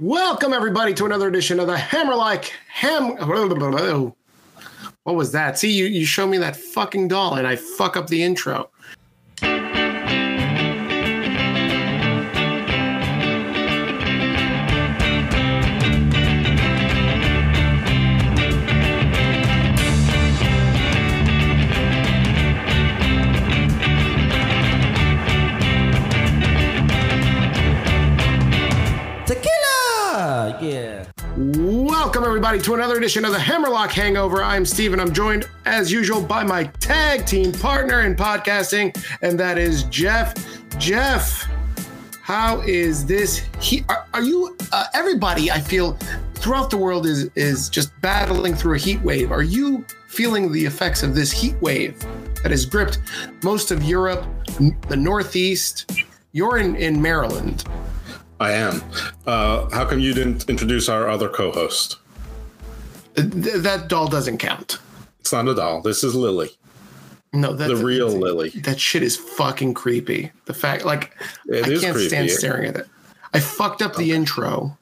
Welcome everybody to another edition of the Hammerlike Ham. What was that? See, you you show me that fucking doll and I fuck up the intro. Welcome everybody to another edition of the Hammerlock Hangover. I'm Steven. I'm joined as usual by my tag team partner in podcasting, and that is Jeff. Jeff, how is this? He, are, are you? Uh, everybody, I feel throughout the world is is just battling through a heat wave. Are you feeling the effects of this heat wave that has gripped most of Europe, the Northeast? You're in in Maryland. I am. Uh, how come you didn't introduce our other co-host? Th- that doll doesn't count. It's not a doll. This is Lily, No, that's the real that's- Lily. That shit is fucking creepy. The fact, like, It I can't creepy. stand staring at it. I fucked up the intro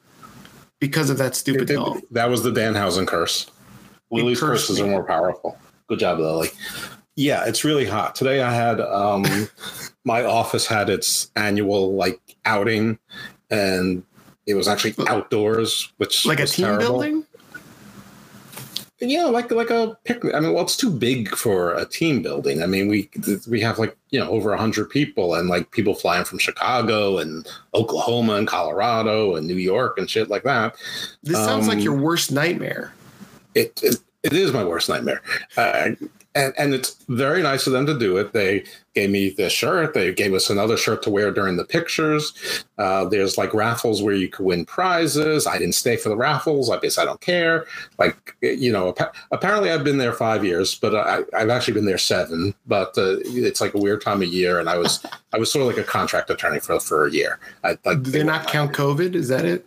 because of that stupid It- it- doll. that was the Danhausen curse. Lily's curses me. are more powerful. Good job, Lily. Yeah, it's really hot today. I had um, my office had its annual like outing, and it was actually outdoors, which Like a team terrible. building? Yeah, like like a picnic. I mean, well, it's too big for a team building. I mean, we we have like you know over hundred people, and like people flying from Chicago and Oklahoma and Colorado and New York and shit like that. This sounds like Um, your worst nightmare. It it, it is my worst nightmare, uh, and and it's very nice of them to do it. They gave me this shirt. They gave us another shirt to wear during the pictures. Uh, there's like raffles where you could win prizes. I didn't stay for the raffles. I guess I don't care. Like you know, appa- apparently I've been there five years, but I, I've actually been there seven. But uh, it's like a weird time of year, and I was I was sort of like a contract attorney for for a year. I, like, Do they not count COVID? Is that it?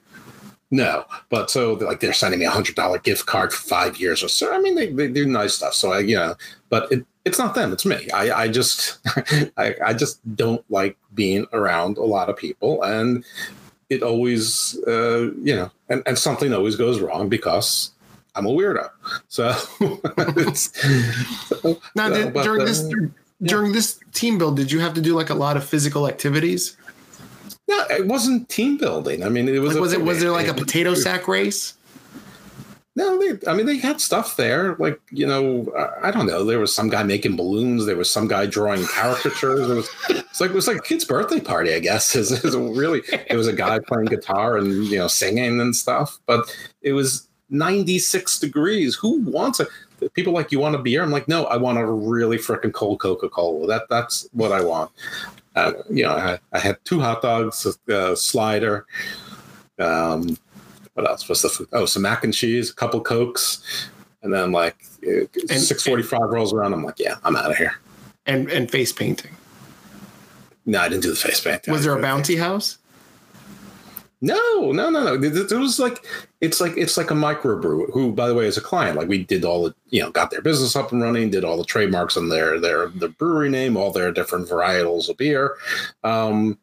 No, but so like they're sending me a hundred dollar gift card for five years or so. I mean, they, they do nice stuff. So I, you know, but it, it's not them, it's me. I, I just, I, I just don't like being around a lot of people, and it always, uh, you know, and, and something always goes wrong because I'm a weirdo. So, it's, so Now, so, did, during uh, this during this team build, did you have to do like a lot of physical activities? No, it wasn't team building. I mean, it was Like, a- was it was there like a potato sack race? No, they, I mean, they had stuff there. Like, you know, I- I don't know. There was some guy making balloons. There was some guy drawing caricatures. It was, it's like, it was like a kid's birthday party, I guess. Is really, there was a guy playing guitar and, you know, singing and stuff. But it was 96 degrees. Who wants it? People like, you want a beer? I'm like, no, I want a really freaking cold Coca Cola. That That's what I want. Uh, you know, I, I had two hot dogs, a, a slider. Um, what else was the food? Oh, some mac and cheese, a couple cokes, and then like six forty five rolls around. I'm like, yeah, I'm out of here. And and face painting. No, I didn't do the face painting. Was there a bounty house? No, no, no, no. It, was like it's like it's like a microbrew. Who, by the way, is a client. Like we did all the you know got their business up and running, did all the trademarks on their their the brewery name, all their different varietals of beer. Um,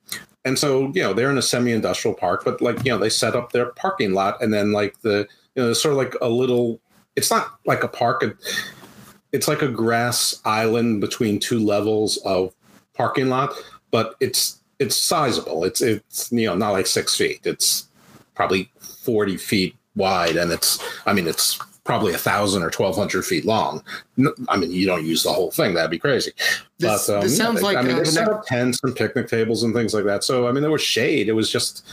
and so you know they're in a semi-industrial park, but like you know they set up their parking lot, and then like the you know it's sort of like a little. It's not like a park. It's like a grass island between two levels of parking lot, but it's it's sizable. It's it's you know not like six feet. It's probably forty feet wide, and it's I mean it's probably a thousand or twelve hundred feet long. I mean you don't use the whole thing. That'd be crazy. This, But, um, this yeah, sounds they- like I mean uh, they set up tents and picnic tables and things like that. So I mean there was shade. It was just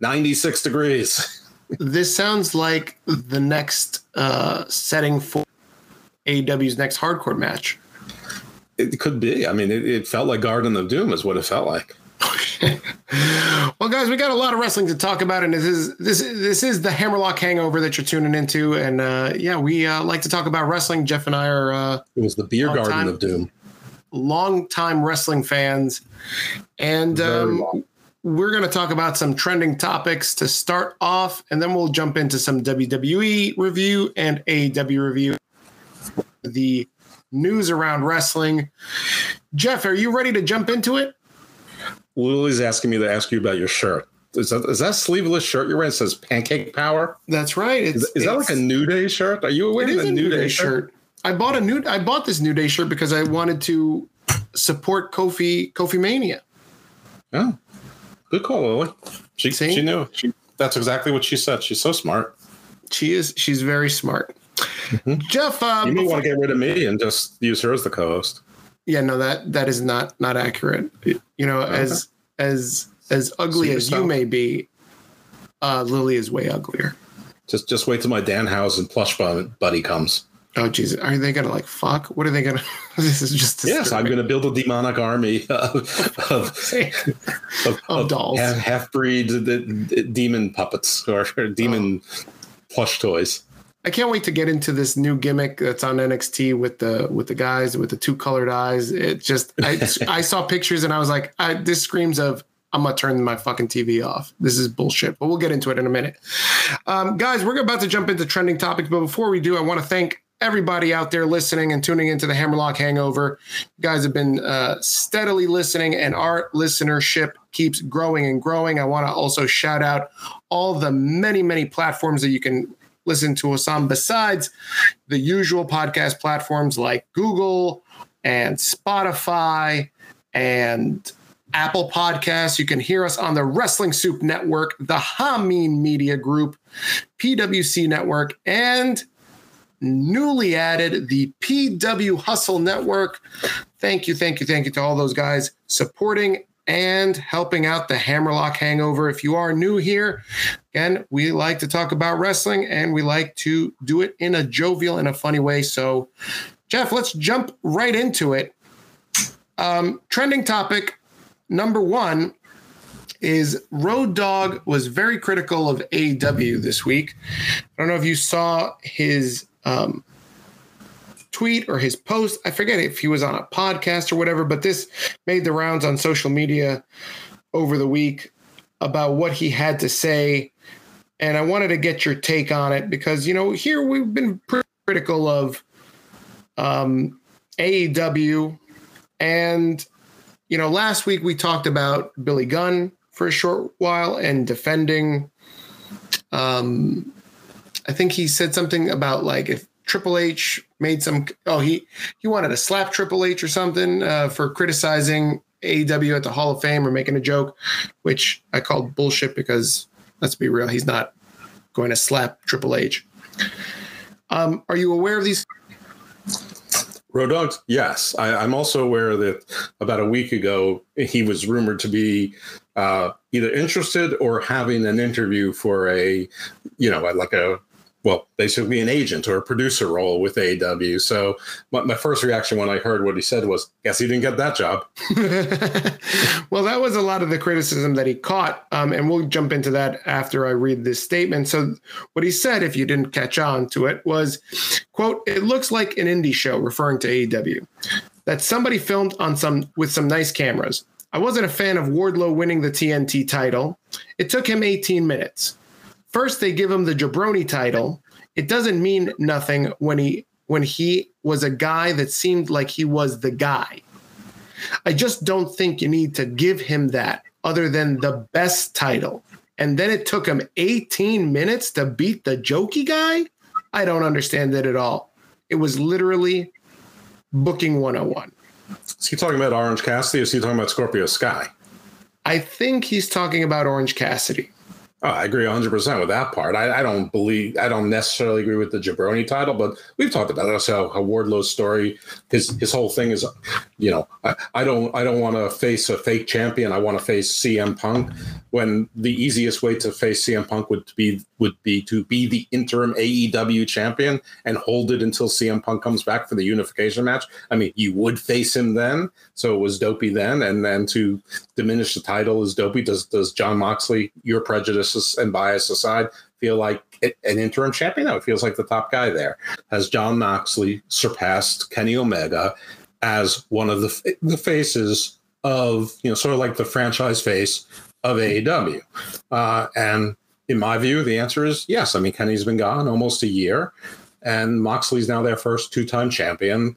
ninety six degrees. this sounds like the next uh, setting for AEW's next hardcore match. It could be. I mean it, it felt like Garden of Doom is what it felt like. well, guys, we got a lot of wrestling to talk about, and this is this is this is the Hammerlock Hangover that you're tuning into, and uh, yeah, we uh, like to talk about wrestling. Jeff and I are uh, It was the beer garden time. of doom. Long time wrestling fans, and um, we're going to talk about some trending topics to start off, and then we'll jump into some WWE review and AEW review. The news around wrestling. Jeff, are you ready to jump into it? Lily's asking me to ask you about your shirt. is that is that sleeveless shirt you're wearing? It says Pancake Power. That's right. It's, Is, is that like a New Day shirt? Are you it wearing is a New Day, shirt? I bought a new. I bought this New Day shirt because I wanted to support Kofi Kofi Mania. Oh, good call, Lily. She See? she knew. She, that's exactly what she said. She's so smart. She is. She's very smart. Jeff, uh, Mm-hmm. You may want to get rid of me and just use her as the co-host. Yeah, no that that is not not accurate. You know, as as as ugly as you may be, uh, Lily is way uglier. Just just wait till my dan Danhausen plush bu- buddy comes. Oh Jesus, are they gonna like fuck? What are they gonna? this is just Yes, I'm going to build a demonic army of of, of, Of dolls. half, half breed demon puppets or demon plush toys. I can't wait to get into this new gimmick that's on NXT with the with the guys with the two colored eyes. It just I I saw pictures and I was like, I, this screams of I'm gonna turn my fucking TV off. This is bullshit. But we'll get into it in a minute, um, guys. We're about to jump into trending topics, but before we do, I want to thank everybody out there listening and tuning into the Hammerlock Hangover. You guys have been uh, steadily listening, and our listenership keeps growing and growing. I want to also shout out all the many many platforms that you can listen to us on besides the usual podcast platforms like Google and Spotify and Apple Podcasts. You can hear us on the Wrestling Soup Network, the Hameen Media Group, PWC Network, and newly added the PW Hustle Network. Thank you, thank you, thank you to all those guys supporting and helping out the Hammerlock Hangover. If you are new here, again, we like to talk about wrestling and we like to do it in a jovial and a funny way. So, Jeff, let's jump right into it. Um, trending topic number one is Road Dogg was very critical of AEW this week. I don't know if you saw his um, tweet or his post. I forget if he was on a podcast or whatever, but this made the rounds on social media over the week about what he had to say. And I wanted to get your take on it because, you know, here we've been critical of um, AEW. And, you know, last week we talked about Billy Gunn for a short while and defending. Um, I think he said something about like if Triple H made some. Oh, he he wanted to slap Triple H or something uh, for criticizing AEW at the Hall of Fame or making a joke, which I called bullshit because let's be real, he's not going to slap Triple H. Um, are you aware of these? Road yes. I, I'm also aware that about a week ago he was rumored to be uh, either interested or having an interview for a, you know, like a, well, basically an agent or a producer role with AEW. So my, my first reaction when I heard what he said was, guess he didn't get that job. well, that was a lot of the criticism that he caught. Um, and we'll jump into that after I read this statement. So, what he said, if you didn't catch on to it, was, quote, it looks like an indie show, referring to AEW, that somebody filmed on some with some nice cameras. I wasn't a fan of Wardlow winning the TNT title. It took him 18 minutes. First, they give him the jabroni title. It doesn't mean nothing when he when he was a guy that seemed like he was the guy. I just don't think you need to give him that other than the best title. And then it took him 18 minutes to beat the jokey guy. I don't understand it at all. It was literally booking 101. Is he talking about Orange Cassidy or is he talking about Scorpio Sky? I think he's talking about Orange Cassidy. Oh, I agree 100% with that part. I, I don't believe, I don't necessarily agree with the Jabroni title, but we've talked about it. How, how Wardlow's story, his his whole thing is, you know, I, I don't I don't want to face a fake champion. I want to face CM Punk. When the easiest way to face CM Punk would be would be to be the interim AEW champion and hold it until CM Punk comes back for the unification match. I mean, you would face him then, so it was dopey then, and then to diminish the title is dopey. Does does Jon Moxley, your prejudices and bias aside, feel like an interim champion? No, it feels like the top guy there. Has Jon Moxley surpassed Kenny Omega as one of the the faces of you know sort of like the franchise face of AEW? Uh, and in my view, the answer is yes. I mean, Kenny's been gone almost a year, and Moxley's now their first two-time champion.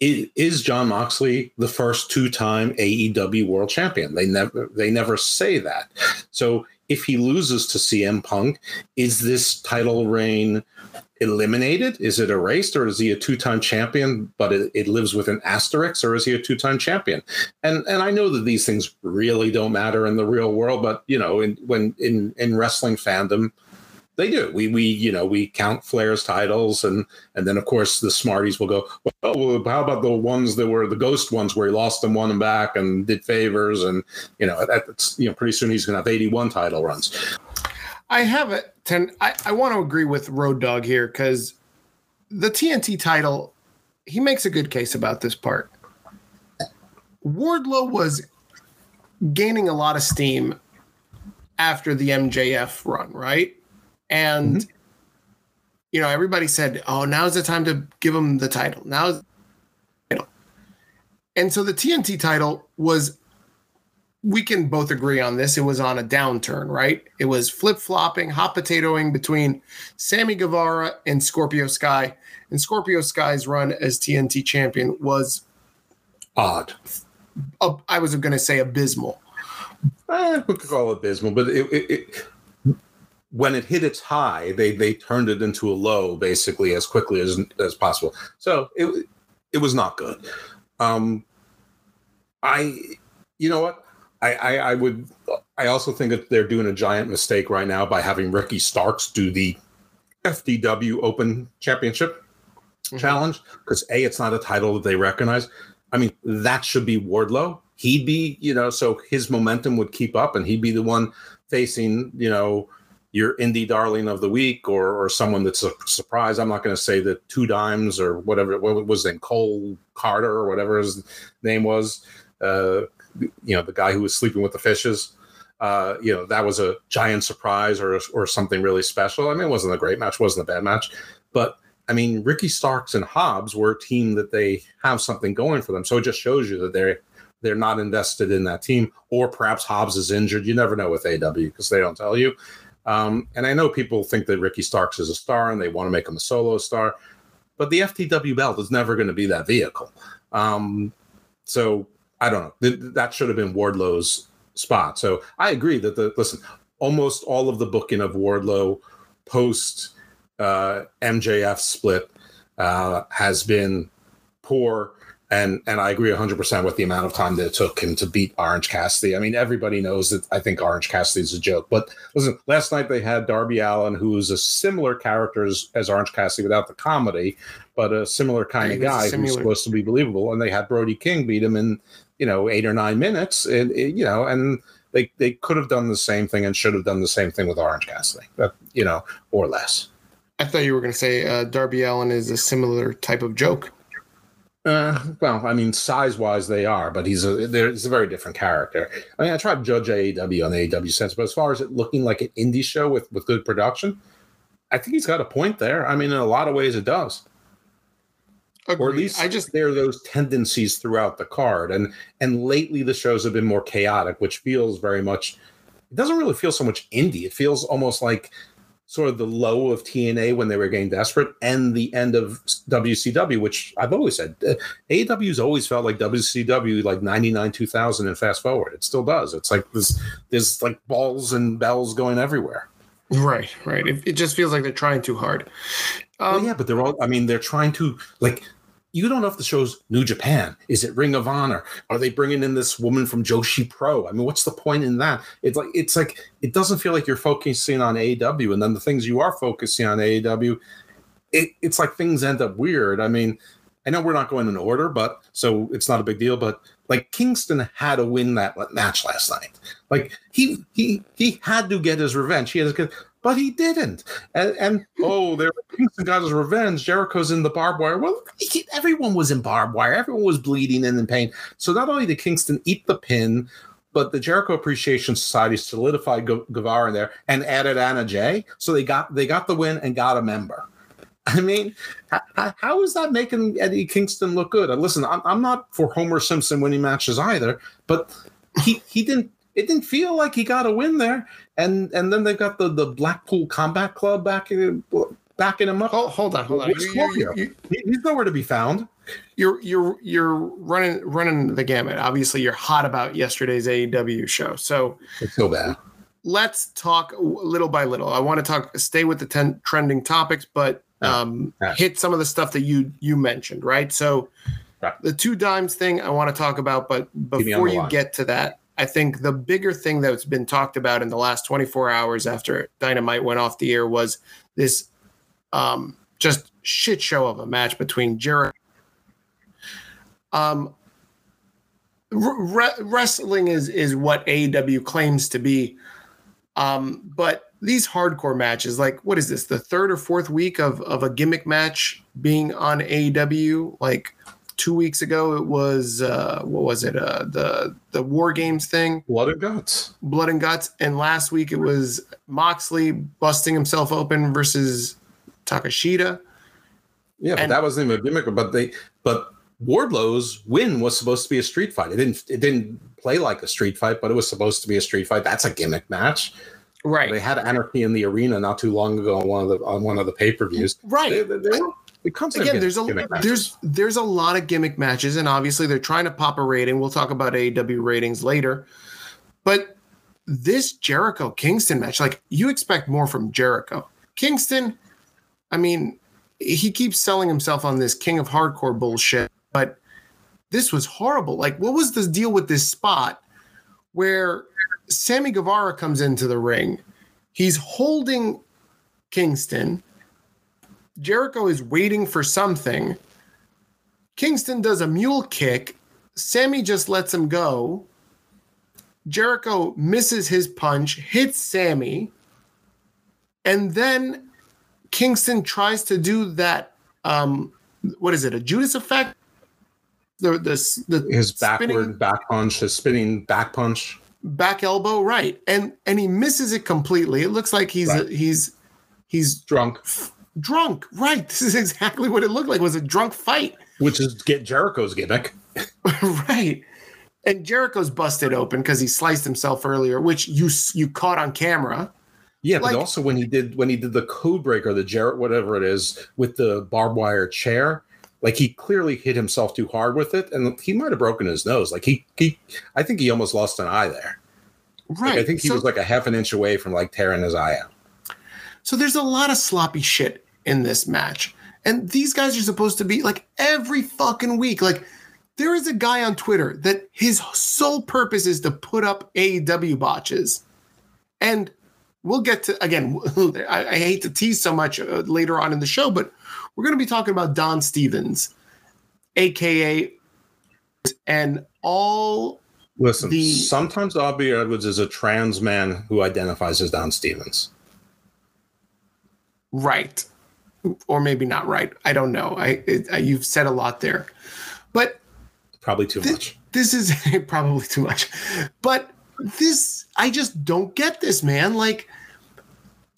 Is Jon Moxley the first two-time AEW World Champion? They never they never say that. So if he loses to CM Punk, is this title reign eliminated? Is it erased, or is he a two-time champion, but it, it lives with an asterisk, or is he a two-time champion? And and I know that these things really don't matter in the real world, but you know, in when in in wrestling fandom, they do. We we you know we count Flair's titles, and and then of course the smarties will go. Well, how about the ones that were the ghost ones where he lost them, won them back, and did favors, and you know that's you know pretty soon he's going to have eighty one title runs. I have it. Ten. I, I want to agree with Road Dogg here because the TNT title, he makes a good case about this part. Wardlow was gaining a lot of steam after the MJF run, right? And mm-hmm. you know, everybody said, "Oh, now's the time to give him the title." Now, and so the TNT title was we can both agree on this. It was on a downturn, right? It was flip flopping, hot potatoing between Sammy Guevara and Scorpio Sky. And Scorpio Sky's run as TNT champion was odd. Uh, I was going to say abysmal. Eh, we could call it abysmal, but it, it, it, when it hit its high, they they turned it into a low basically as quickly as as possible. So it it was not good. Um, I, you know what? I, I, I would. I also think that they're doing a giant mistake right now by having Ricky Starks do the FTW Open Championship mm-hmm. challenge because a it's not a title that they recognize. I mean that should be Wardlow. He'd be you know so his momentum would keep up and he'd be the one facing you know your indie darling of the week or or someone that's a surprise. I'm not going to say that two dimes or whatever what was in Cole Carter or whatever his name was. Uh, you know the guy who was sleeping with the fishes. Uh, you know that was a giant surprise or or something really special. I mean, it wasn't a great match, wasn't a bad match, but I mean, Ricky Starks and Hobbs were a team that they have something going for them. So it just shows you that they're they're not invested in that team, or perhaps Hobbs is injured. You never know with AW because they don't tell you. Um, and I know people think that Ricky Starks is a star and they want to make him a solo star, but the FTW belt is never going to be that vehicle. Um, so I don't know. Th- that should have been Wardlow's spot. So I agree that the listen, almost all of the booking of Wardlow post uh, MJF split uh, has been poor. And and I agree 100% with the amount of time that it took him to beat Orange Cassidy. I mean, everybody knows that I think Orange Cassidy is a joke. But listen, last night they had Darby Allin, who is a similar character as, as Orange Cassidy without the comedy, but a similar kind of guy who's supposed to be believable. And they had Brody King beat him in you know eight or nine minutes, and you know, and they they could have done the same thing and should have done the same thing with Orange Cassidy, but you know, or less. I thought you were going to say uh, Darby Allin is a similar type of joke. Uh, well, I mean, size wise, they are, but he's a there's a very different character. I mean, I try to judge AEW on the AEW sense, but as far as it looking like an indie show with with good production, I think he's got a point there. I mean, in a lot of ways, it does. Agreed. Or at least I just there are those tendencies throughout the card. And and lately the shows have been more chaotic, which feels very much it doesn't really feel so much indie. It feels almost like sort of the low of TNA when they were getting desperate and the end of WCW, which I've always said uh, AEW's always felt like WCW like 99 2000 and fast forward. It still does. It's like this there's like balls and bells going everywhere. Right, right. It, it just feels like they're trying too hard. Um, well, yeah, but they're all. I mean, they're trying to like. You don't know if the show's New Japan. Is it Ring of Honor? Are they bringing in this woman from Joshi Pro? I mean, what's the point in that? It's like it's like it doesn't feel like you're focusing on AEW, and then the things you are focusing on AEW, it, it's like things end up weird. I mean, I know we're not going in order, but so it's not a big deal. But like Kingston had to win that match last night. Like he he he had to get his revenge. He has to get but he didn't. And, and oh, there Kingston got his revenge. Jericho's in the barbed wire. Well, everyone was in barbed wire. Everyone was bleeding and in pain. So not only did Kingston eat the pin, but the Jericho Appreciation Society solidified Guevara in there and added Anna Jay. So they got they got the win and got a member. I mean, how, how is that making Eddie Kingston look good? And listen, I'm, I'm not for Homer Simpson winning matches either, but he he didn't it didn't feel like he got a win there. And and then they've got the the Blackpool Combat Club backing backing him up. Hold, hold on, hold on. You, you, you, He's nowhere to be found. You're you're you're running running the gamut. Obviously, you're hot about yesterday's AEW show. So it's so bad. let's talk little by little. I want to talk, stay with the ten, trending topics, but um, hit some of the stuff that you you mentioned. Right. So Right. the two dimes thing I want to talk about, but Keep me on before you line. get to that, I think the bigger thing that's been talked about in the last 24 hours after Dynamite went off the air was this um, just shit show of a match between Jericho. Um, re- wrestling is is what AEW claims to be, um, but these hardcore matches, like what is this, the third or fourth week of of a gimmick match being on AEW? Like two weeks ago, it was uh, what was it? Uh, the the War Games thing. Blood and guts. Blood and Guts. And last week it was Moxley busting himself open versus Takeshita. Yeah, but And- that wasn't even a gimmick. But they, but Wardlow's win was supposed to be a street fight. It didn't. It didn't play like a street fight, but it was supposed to be a street fight. That's a gimmick match. Right. They had anarchy in the arena not too long ago on one of the on one of the pay per views. Right. They, they, they were- it comes Again, there's a there's there's a lot of gimmick matches, and obviously they're trying to pop a rating. We'll talk about AEW ratings later. But this Jericho Kingston match, like you expect more from Jericho. Kingston, I mean, he keeps selling himself on this king of hardcore bullshit, but this was horrible. Like, what was the deal with this spot where Sammy Guevara comes into the ring? He's holding Kingston. Jericho is waiting for something. Kingston does a mule kick. Sammy just lets him go. Jericho misses his punch, hits Sammy, and then Kingston tries to do that. Um, what is it? A Judas effect? The the the his backward spinning back punch, his spinning back punch. back elbow, right? And and he misses it completely. It looks like he's Right. he's he's Drunk, drunk. Right. This is exactly what it looked like. It was a drunk fight. which is get Jericho's gimmick. right. And Jericho's busted open because he sliced himself earlier, which you you caught on camera. Yeah, Like- but also when he did when he did the code breaker, the Jarrett, whatever it is, with the barbed wire chair, like he clearly hit himself too hard with it, and he might have broken his nose. Like he, he I think he almost lost an eye there. Right. Like, I think he so, was like a half an inch away from like tearing his eye out. so there's a lot of sloppy shit in this match. And these guys are supposed to be like every fucking week. Like there is a guy on Twitter that his sole purpose is to put up AEW botches. And we'll get to again. I, I hate to tease so much uh, later on in the show, but we're going to be talking about Don Stevens, aka, and all. Listen, The- sometimes Aubrey Edwards is a trans man who identifies as Don Stevens. Right, or maybe not right. I don't know. I, it, I you've said a lot there, but Probably too much. this is probably too much but this i just don't get this man like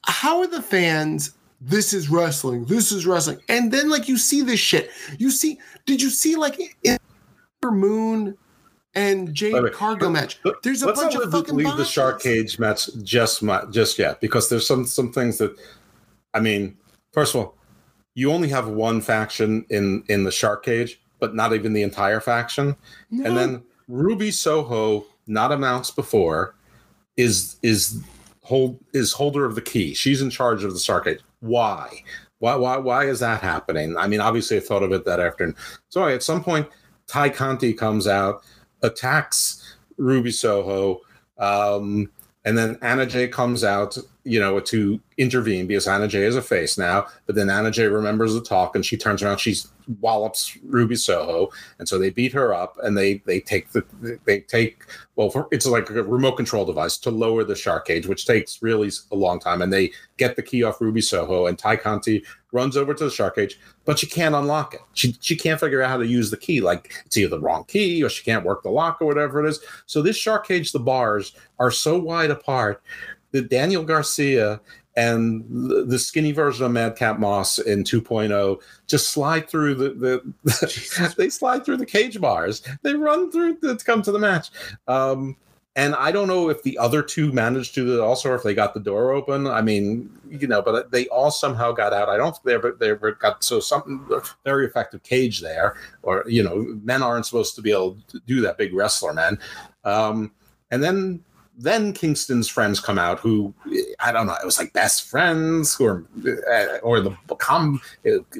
how are the fans this is wrestling this is wrestling and then like you see this shit you see did you see like in moon and jade Wait, wait, cargo match there's a Let's bunch not of fucking leave the shark cage match just mu- just yet because there's some some things that I mean. First of all, you only have one faction in in the shark cage, but not even the entire faction. No. And then Ruby Soho, not announced before, is is hold is holder of the key. She's in charge of the shark cage. Why? Why why why is that happening? I mean, obviously I thought of it that afternoon. So at some point, Tay Conti comes out, attacks Ruby Soho, um, and then Anna Jay comes out, you know, to intervene because Anna Jay is a face now. But then Anna Jay remembers the talk and she turns around, she wallops Ruby Soho, and so they beat her up and they they take the they take well, for, it's like a remote control device to lower the shark cage, which takes really a long time. And they get the key off Ruby Soho, and Tay Conti runs over to the shark cage, but she can't unlock it. She she can't figure out how to use the key. Like it's either the wrong key or she can't work the lock or whatever it is. So this shark cage, the bars are so wide apart that Daniel Garcia and the, the skinny version of Madcap Moss in 2.0 just slide through the, the they slide through the cage bars. They run through to come to the match. Um, and I don't know if the other two managed to also, or if they got the door open. I mean, you know, but they all somehow got out. I don't think they ever they ever got so something very effective cage there, or you know, men aren't supposed to be able to do that. Big wrestler men, um, and then then Kingston's friends come out, who I don't know, it was like best friends, or uh, or the com,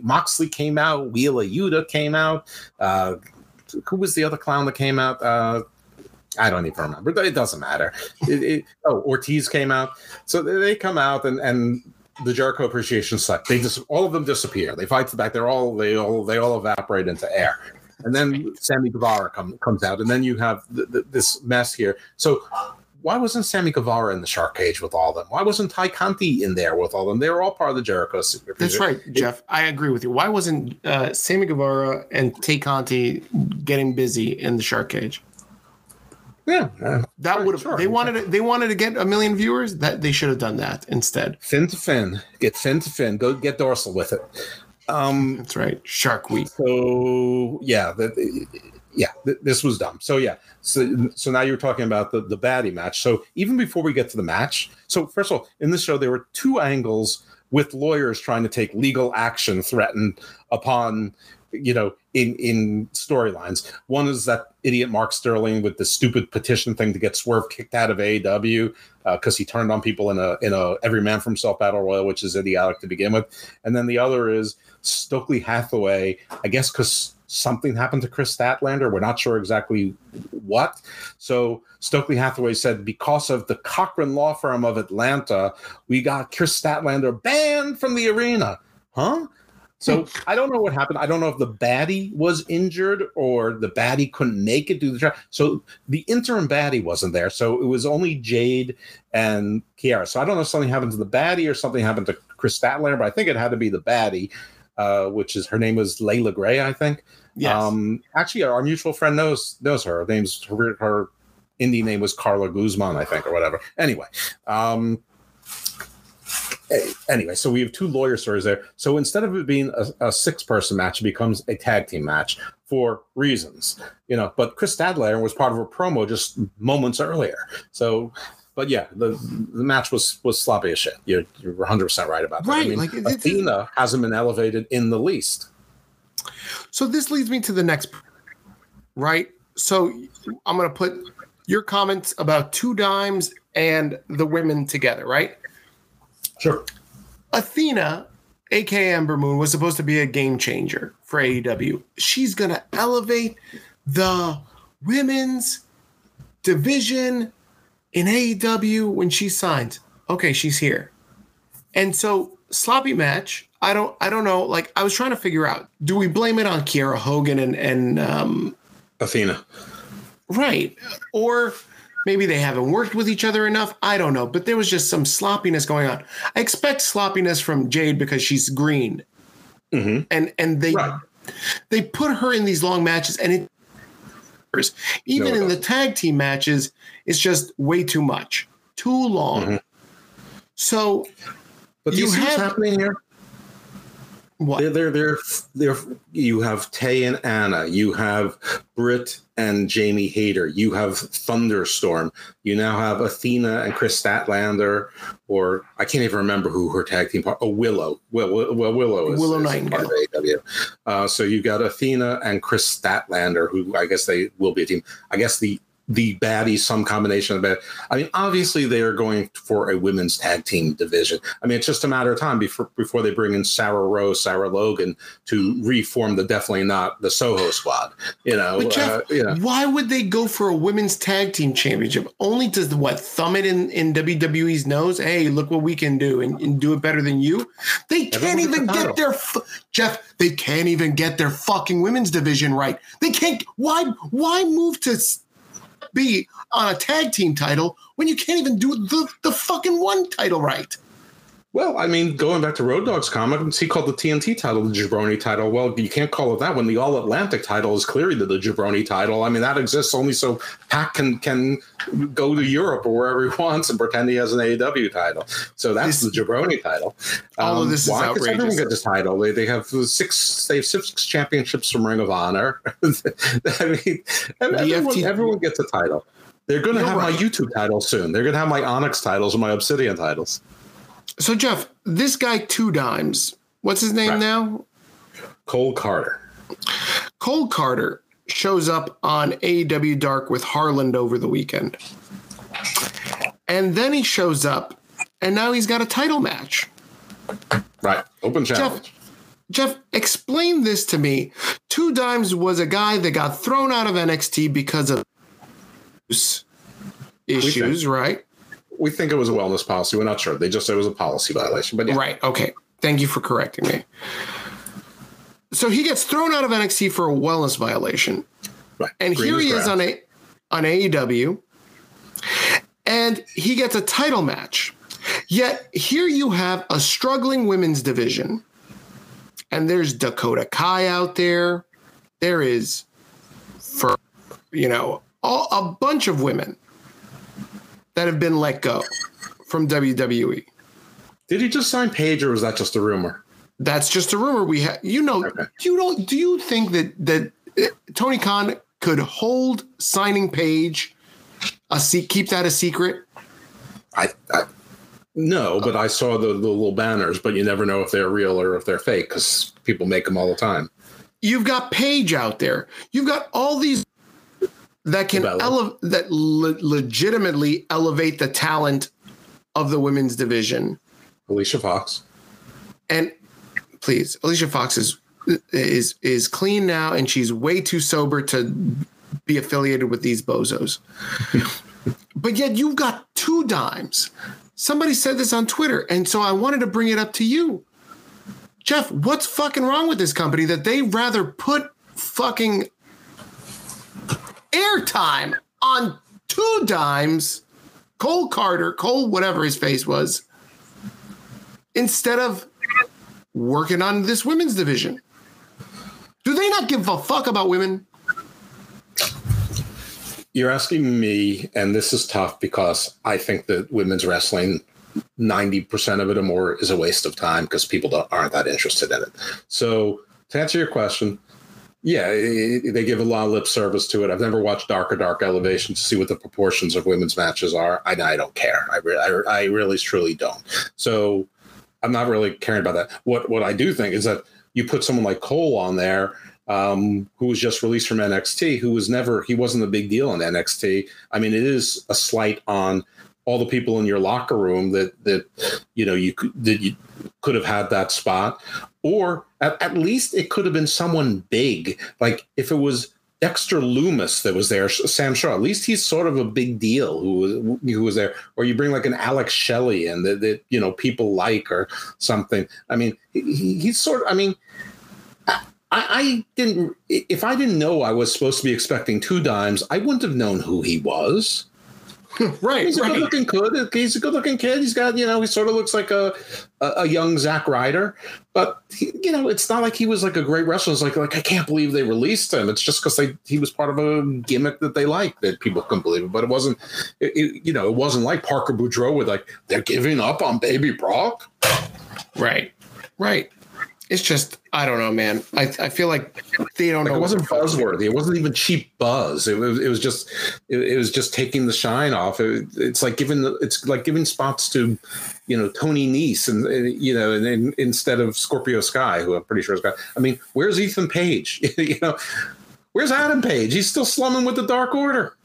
Moxley came out, Wheeler Yuta came out. Uh, who was the other clown that came out? Uh, I don't even remember. It doesn't matter. It, it, oh, Ortiz came out. So they come out and and the Jericho Appreciation Select. They just all of them disappear. They fight to the back. They're all they all they all evaporate into air. And then Sammy Guevara come, comes out, and then you have th- th- this mess here. So why wasn't Sammy Guevara in the shark cage with all of them? Why wasn't Tay Conti in there with all of them? They were all part of the Jericho. That's right, Jeff. I agree with you. Why wasn't uh, Sammy Guevara and Tay Conti getting busy in the shark cage? Yeah, uh, that would have. sure. They wanted. To, they wanted to get a million viewers. That they should have done that instead. fin to fin, get fin to fin. Go get dorsal with it. Um, That's right. Shark Week. so yeah, that yeah, th- this was dumb. So yeah, so so now you're talking about the the baddie match. So even before we get to the match, so first of all, in this show there were two angles with lawyers trying to take legal action threatened upon you know in in storylines. One is that idiot Mark Sterling with the stupid petition thing to get Swerve kicked out of AEW because uh, he turned on people in a in a every man for himself battle royal, which is idiotic to begin with. And then the other is Stokely Hathaway, I guess because something happened to Kris Statlander. We're not sure exactly what. So Stokely Hathaway said, because of the Cochran law firm of Atlanta, we got Kris Statlander banned from the arena. Huh? So I don't know what happened. I don't know if the baddie was injured or the baddie couldn't make it do the job. So the interim baddie wasn't there. So it was only Jade and Kiera. So I don't know if something happened to the baddie or something happened to Kris Statlander, but I think it had to be the baddie, uh, which is her name was Leila Grey, I think. Yes. Um, actually, our mutual friend knows knows her. Her name's her, her indie name was Carla Guzman, I think, or whatever. Anyway, um, anyway, so we have two lawyer stories there. So instead of it being a, a six person match, it becomes a tag team match for reasons, you know. But Chris Stadler was part of a promo just moments earlier. So, but yeah, the the match was was sloppy as shit. You're you're 100 percent right about that. I mean, like, it's- Athena hasn't been elevated in the least. So this leads me to the next, right? So I'm going to put your comments about two dimes and the women together, right? Sure. Athena, aka Ember Moon, was supposed to be a game changer for AEW. She's going to elevate the women's division in AEW when she signs. Okay, she's here. And so sloppy match. I don't I don't know. Like I was trying to figure out, do we blame it on Kiera Hogan and and um Athena. right. Or maybe they haven't worked with each other enough. I don't know. But there was just some sloppiness going on. I expect sloppiness from Jade because she's green. Mhm. And and they Right. they put her in these long matches and it even No, in the tag team matches, it's just way too much. Too long. Mhm. So But you, You see what's have- happening here? What They're, they're, they're, they're, you have Tay and Anna, you have Britt and Jamie Hayter, you have Thunderstorm, you now have Athena and Kris Statlander, or I can't even remember who her tag team part. Oh, Willow. Well, well Willow is, Willow is Nightingale. part of AEW. Uh, so you got Athena and Kris Statlander, who I guess they will be a team. I guess the the baddie, some combination of that. I mean, obviously they are going for a women's tag team division. I mean, it's just a matter of time before before they bring in Sarah Rose, Sarah Logan to reform the definitely not the Soho squad. You know, But Jeff, uh, you know. why would they go for a women's tag team championship? Only to what thumb it in, in WWE's nose? Hey, look what we can do and, and do it better than you. They can't Everyone even the get their Jeff. They can't even get their fucking women's division right. They can't. Why? Why move to be on a tag team title when you can't even do the the fucking one title right? Well, I mean, going back to Road Dogg's comics, he called the TNT title the Jabroni title. Well, you can't call it that when the All Atlantic title is clearly the, the Jabroni title. I mean, that exists only so Pac can can go to Europe or wherever he wants and pretend he has an AEW title. So that's This- the Jabroni title. Um, All of this is why? 'Cause Everyone outrageous. gets this title. They, they have six. They have six championships from Ring of Honor. I mean, everyone, everyone gets a title. They're going to have my. YouTube title soon. They're going to have my Onyx titles and my Obsidian titles. So Jeff, this guy two dimes. What's his name Right. now? Cole Carter. Cole Carter shows up on AEW Dark with Harland over the weekend. And then he shows up, and now he's got a title match. Right. Open challenge. Jeff, explain this to me. Two Dimes was a guy that got thrown out of NXT because of issues, right? We think it was a wellness policy. We're not sure. They just said it was a policy violation. But yeah. Right. Okay. Thank you for correcting me. So he gets thrown out of NXT for a wellness violation. Right. And Green here he is on a on AEW, and he gets a title match. Yet here you have a struggling women's division, and there's Dakota Kai out there. There is, for you know, all, a bunch of women that have been let go from. WWE. Did he just sign Paige, or was that just a rumor? That's just a rumor we have. You know, Okay. you don't. Do you think that that uh, Tony Khan could hold signing Paige a se- keep that a secret? I, I no, but I saw the, the little banners, but you never know if they're real or if they're fake because people make them all the time. You've got Paige out there. You've got all these that can Bella. ele- that le- legitimately elevate the talent of the women's division. Alicia Fox. And please, Alicia Fox is is is clean now, and she's way too sober to be affiliated with these bozos. but yet you've got two dimes. Somebody said this on Twitter, and so I wanted to bring it up to you, Jeff. What's fucking wrong with this company that they rather put fucking airtime on two dimes, Cole Carter, Cole whatever his face was, instead of working on this women's division. Do they not give a fuck about women? You're asking me, and this is tough because I think that women's wrestling, 90% of it or more, is a waste of time because people aren't that interested in it. So, to answer your question, yeah, i- i- they give a lot of lip service to it. I've never watched Darker Dark Elevation to see what the proportions of women's matches are. I, I don't care. I, re- I, I really, truly don't. So, I'm not really caring about that. What what I do think is that you put someone like Cole on there, um, who was just released from NXT, who was never he wasn't a big deal in NXT. I mean, it is a slight on all the people in your locker room that that you know you could that you could have had that spot, or at, at least it could have been someone big. Like if it was Dexter Lumis that was there, Sam Shaw. At least he's sort of a big deal who was who was there. Or you bring like an Alex Shelley that, that you know people like or something. I mean, he, he's sort of. I mean, I, I didn't. If I didn't know I was supposed to be expecting two dimes, I wouldn't have known who he was. right, He's a right. good-looking kid. He's a good-looking kid. He's got, you know, he sort of looks like a a, a young Zack Ryder, but he, you know, it's not like he was like a great wrestler. It's like, like I can't believe they released him. It's just because they he was part of a gimmick that they liked that people couldn't believe it. But it wasn't, it, it- you know, it wasn't like Parker Boudreaux with like they're giving up on Baby Brock. Right, right. It's just I don't know, man. I, I feel like they don't Like know. it wasn't what they're fucking buzzworthy. It wasn't even cheap buzz. It was. It was just. It, it was just taking the shine off. It, it's like giving. The, it's like giving spots to, you know, Tony Nese, and, and, you know, and, then instead of Scorpio Sky, who I'm pretty sure is got. I mean, where's Ethan Page? you know, where's Adam Page? He's still slumming with the Dark Order.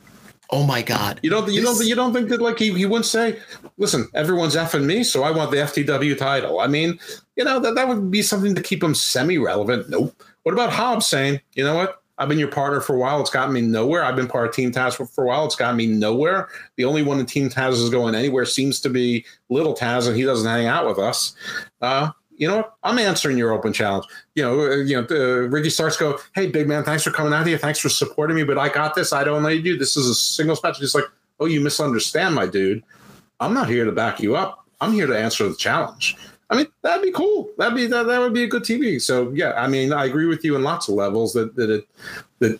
Oh my god. You don't. You This- don't. You don't think that like he, he wouldn't say, "Listen, everyone's effing me, so I want the FTW title." I mean, you know that that would be something to keep him semi-relevant. Nope. What about Hobbs saying, "You know what? I've been your partner for a while. It's gotten me nowhere. I've been part of Team Taz for, for a while. It's gotten me nowhere. The only one in Team Taz is going anywhere seems to be Little Taz, and he doesn't hang out with us." Uh, you know what? I'm answering your open challenge. You know, uh, you know, uh, Ricky Starks go, "Hey, big man, thanks for coming out here. Thanks for supporting me, but I got this. I don't need you. This is a singles match." He's like, "Oh, you misunderstand, my dude. I'm not here to back you up. I'm here to answer the challenge." I mean, that'd be cool. That'd be that, that would be a good TV. So yeah, I mean, I agree with you in lots of levels that that it that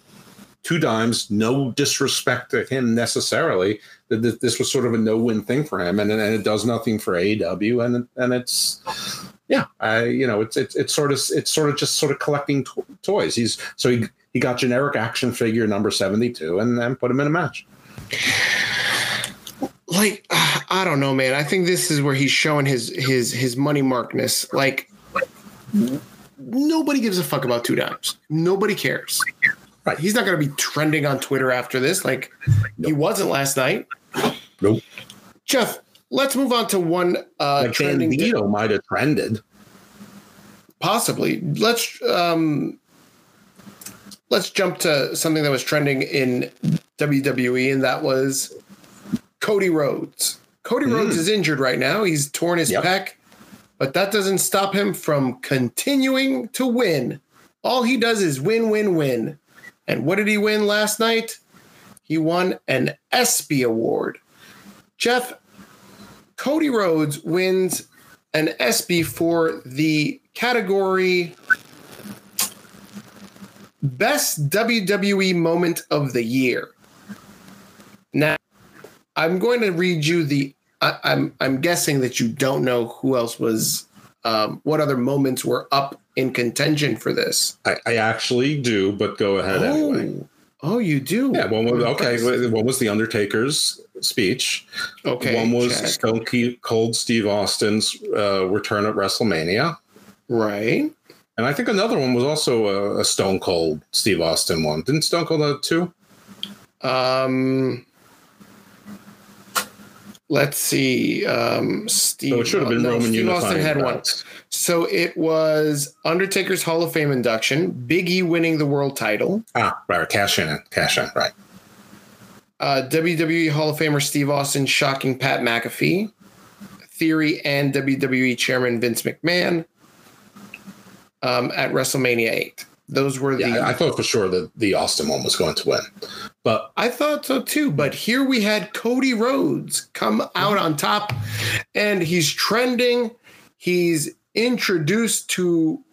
two dimes, no disrespect to him necessarily, that, that this was sort of a no-win thing for him, and and it does nothing for AEW, and and it's yeah, I you know it's it's it's sort of it's sort of just sort of collecting to- toys. He's so he he got generic action figure number seventy two, and then put him in a match. like I don't know, man. I think this is where he's showing his his his money markness. Like nobody gives a fuck about two dimes. Nobody cares. Right. He's not going to be trending on Twitter after this. Like he wasn't last night. Nope. Jeff, let's move on to one uh, Like trending. Bandito might have trended. possibly. Let's um, let's jump to something that was trending in WWE, and that was Cody Rhodes. Cody Rhodes is injured right now. He's torn his Yep. pec, but that doesn't stop him from continuing to win. All he does is win, win, win. And what did he win last night? He won an ESPY award. Jeff, Cody Rhodes wins an ESPY for the category Best WWE Moment of the Year. Now, I'm going to read you the. I, I'm I'm guessing that you don't know who else was, um, what other moments were up in contention for this. I, I actually do, but go ahead anyway. Oh, you do. Yeah, one was okay. One was the Undertaker's speech. Okay. one was check. Stone Cold Steve Austin's uh, return at WrestleMania, right. and I think another one was also a, a Stone Cold Steve Austin one. Didn't Stone Cold have two? Um, let's see. Um, Steve. So it should have been no, Roman Steve unifying. Austin had one. So it was Undertaker's Hall of Fame induction, Big E winning the world title, Ah, right. Cash in, cash in. Right. uh, WWE Hall of Famer Steve Austin shocking Pat McAfee, Theory and WWE Chairman Vince McMahon um, at WrestleMania 8. Those were the. Yeah, I, I thought for sure that the Austin one was going to win, but I thought so too, but here we had Cody Rhodes come out on top and he's trending. He's introduced to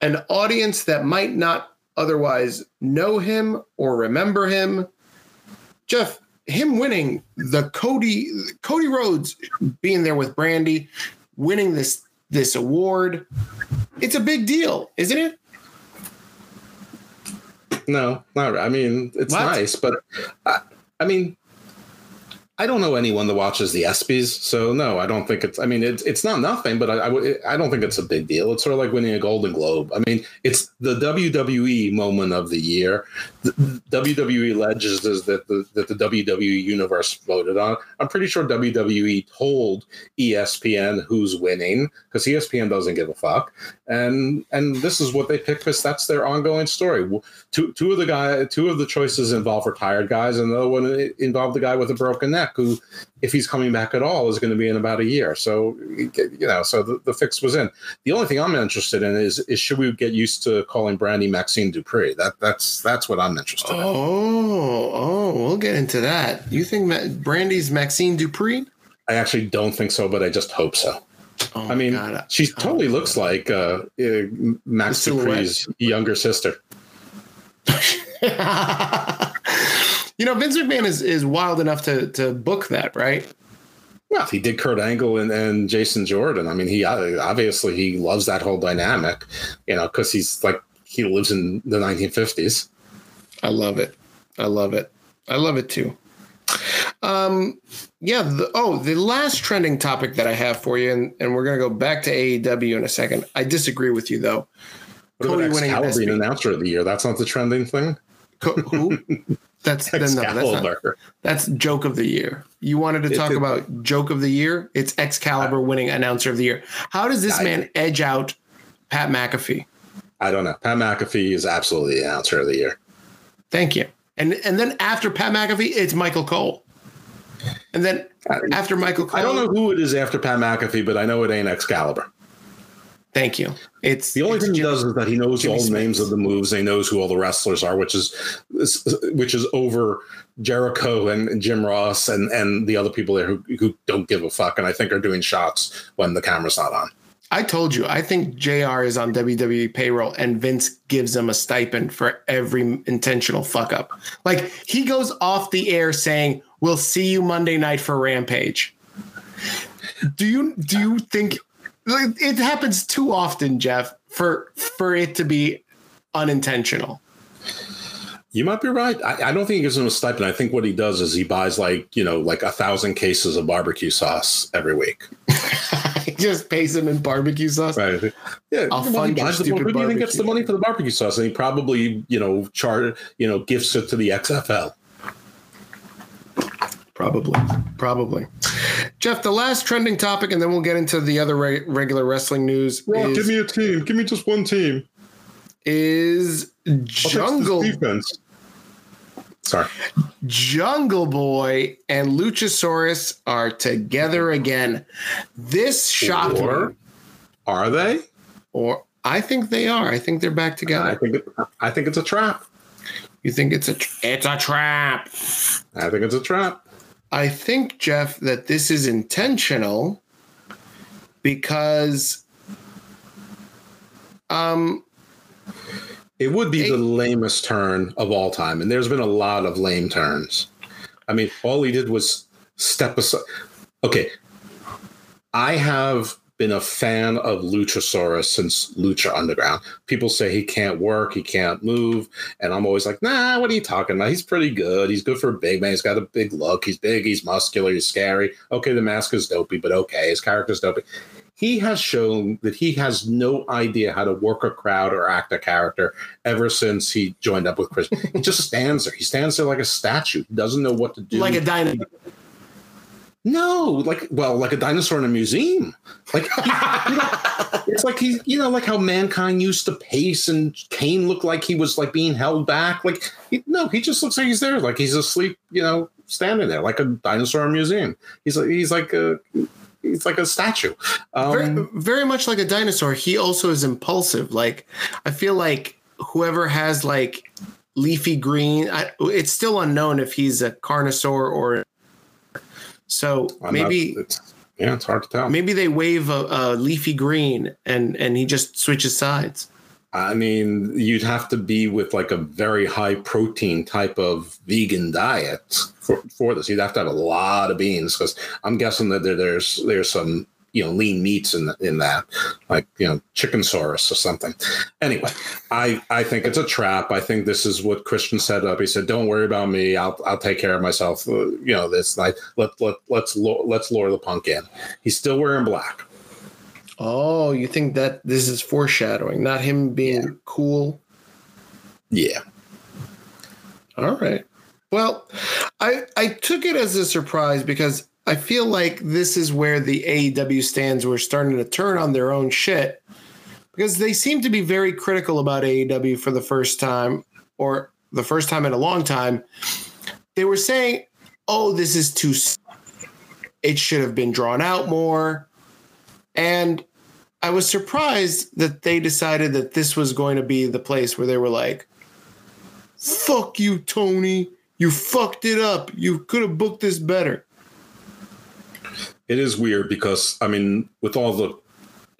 an audience that might not otherwise know him or remember him. Jeff, him winning the Cody Cody Rhodes being there with Brandi, winning this this award, it's a big deal, isn't it? No, not. I mean, it's What? nice, but I, I mean, I don't know anyone that watches the ESPYS, so no, I don't think it's. I mean, it's it's not nothing, but I, don't think it's a big deal. It's sort of like winning a Golden Globe. I mean, it's the WWE moment of the year. The WWE legends is that the that the WWE universe voted on. I'm pretty sure WWE told ESPN who's winning because ESPN doesn't give a fuck, and and this is what they pick because that's their ongoing story. Two two of the guy two of the choices involve retired guys, and the other one involved the guy with a broken neck who, if he's coming back at all, is going to be in about a year. So you know, so the, the fix was in. The only thing I'm interested in is is should we get used to calling Brandi Maxxine Dupri? That that's that's what I'm interested in. Oh, oh, we'll get into that. You think Brandi's Maxxine Dupri? I actually don't think so, but I just hope so. Oh I mean, God. she totally looks like uh, uh, Max Dupri's younger sister. you know, Vince McMahon is, is wild enough to to book that, right? Well, he did Kurt Angle and, and Jason Jordan. I mean, he obviously he loves that whole dynamic, you know, because he's like he lives in the 1950s. I love it. I love it. I love it too. Um, yeah. The, oh, the last trending topic that I have for you, and, and we're gonna go back to AEW in a second. I disagree with you though. What Cody winning Excalibur, announcer of the year? That's not the trending thing. Co- who? That's no, that's not. That's joke of the year. You wanted to It- talk it- about joke of the year. It's Excalibur winning announcer of the year. How does this I- man edge out Pat McAfee? I don't know. Pat McAfee is absolutely the announcer of the year. Thank you. And and then after Pat McAfee, it's Michael Cole. And then I- after Michael Cole, I don't know who it is after Pat McAfee, but I know it ain't Excalibur. Thank you. It's The only it's thing he does is that he knows Jimmy all the names of the moves. He knows who all the wrestlers are, which is which is over Jericho and Jim Ross and and the other people there who who don't give a fuck and I think are doing shots when the camera's not on. I told you. I think Jr. is on WWE payroll, and Vince gives him a stipend for every intentional fuck up. Like he goes off the air saying, "We'll see you Monday night for Rampage." Do you do you think it happens too often, Jeff, for for it to be unintentional? You might be right. I, I don't think he gives him a stipend. I think what he does is he buys like you know like a thousand cases of barbecue sauce every week. he just pays him in barbecue sauce. Right. Yeah. I'll he fund your the- stupid who do you gets the money for the barbecue sauce? And he probably you know chart you know gifts it to the XFL. Probably, probably. Jeff, the last trending topic, and then we'll get into the other re- regular wrestling news. Well, is, give me a team. Give me just one team. is I'll fix this Jungle defense. Sorry. Jungle Boy and Luchasaurus are together again. This shocked Or me. are they? Or I think they are. I think they're back together. I think it, I think it's a trap. You think it's a it's a trap? I think it's a trap. I think Jeff that this is intentional because um It would be the lamest turn of all time, and there's been a lot of lame turns. I mean, all he did was step aside. Okay, I have been a fan of Luchasaurus since Lucha Underground. People say he can't work, he can't move, and I'm always like, Nah, what are you talking about? He's pretty good. He's good for a big man. He's got a big look. He's big. He's muscular. He's scary. Okay, the mask is dopey, but okay, his character's dopey he has shown that he has no idea how to work a crowd or act a character ever since he joined up with Chris. he just stands there. He stands there like a statue. He doesn't know what to do. like a dynamo. No, like well, like a dinosaur in a museum. Like you know, it's like he, you know, like how mankind used to pace and Kane looked like he was like being held back. Like he, no, he just looks like he's there, like he's asleep. You know, standing there like a dinosaur in a museum. He's like he's like a he's like a statue. Um, very, very much like a dinosaur. He also is impulsive. Like I feel like whoever has like leafy green, I, it's still unknown if he's a carnosaur or. So I'm not- maybe it's, yeah, it's hard to tell. maybe they wave a, a leafy green and and he just switches sides. I mean, you'd have to be with like a very high protein type of vegan diet for, for this. You'd have to have a lot of beans because I'm guessing that there, there's there's some you know lean meats in in that, like you know chicken saurus or something. Anyway, I I think it's a trap. I think this is what Christian set up. He said, "Don't worry about me. I'll I'll take care of myself." Uh, you know this night. Let let let's let's lure the punk in. He's still wearing black. Oh, you think that this is foreshadowing, not him being cool? Yeah. All right. Well, I I took it as a surprise because I feel like this is where the AEW stands were starting to turn on their own shit because they seem to be very critical about AEW for the first time or the first time in a long time. They were saying, "Oh, this is too it should have been drawn out more." And I was surprised that they decided that this was going to be the place where they were like, fuck you, Tony. You fucked it up. You could have booked this better. It is weird because I mean, with all the,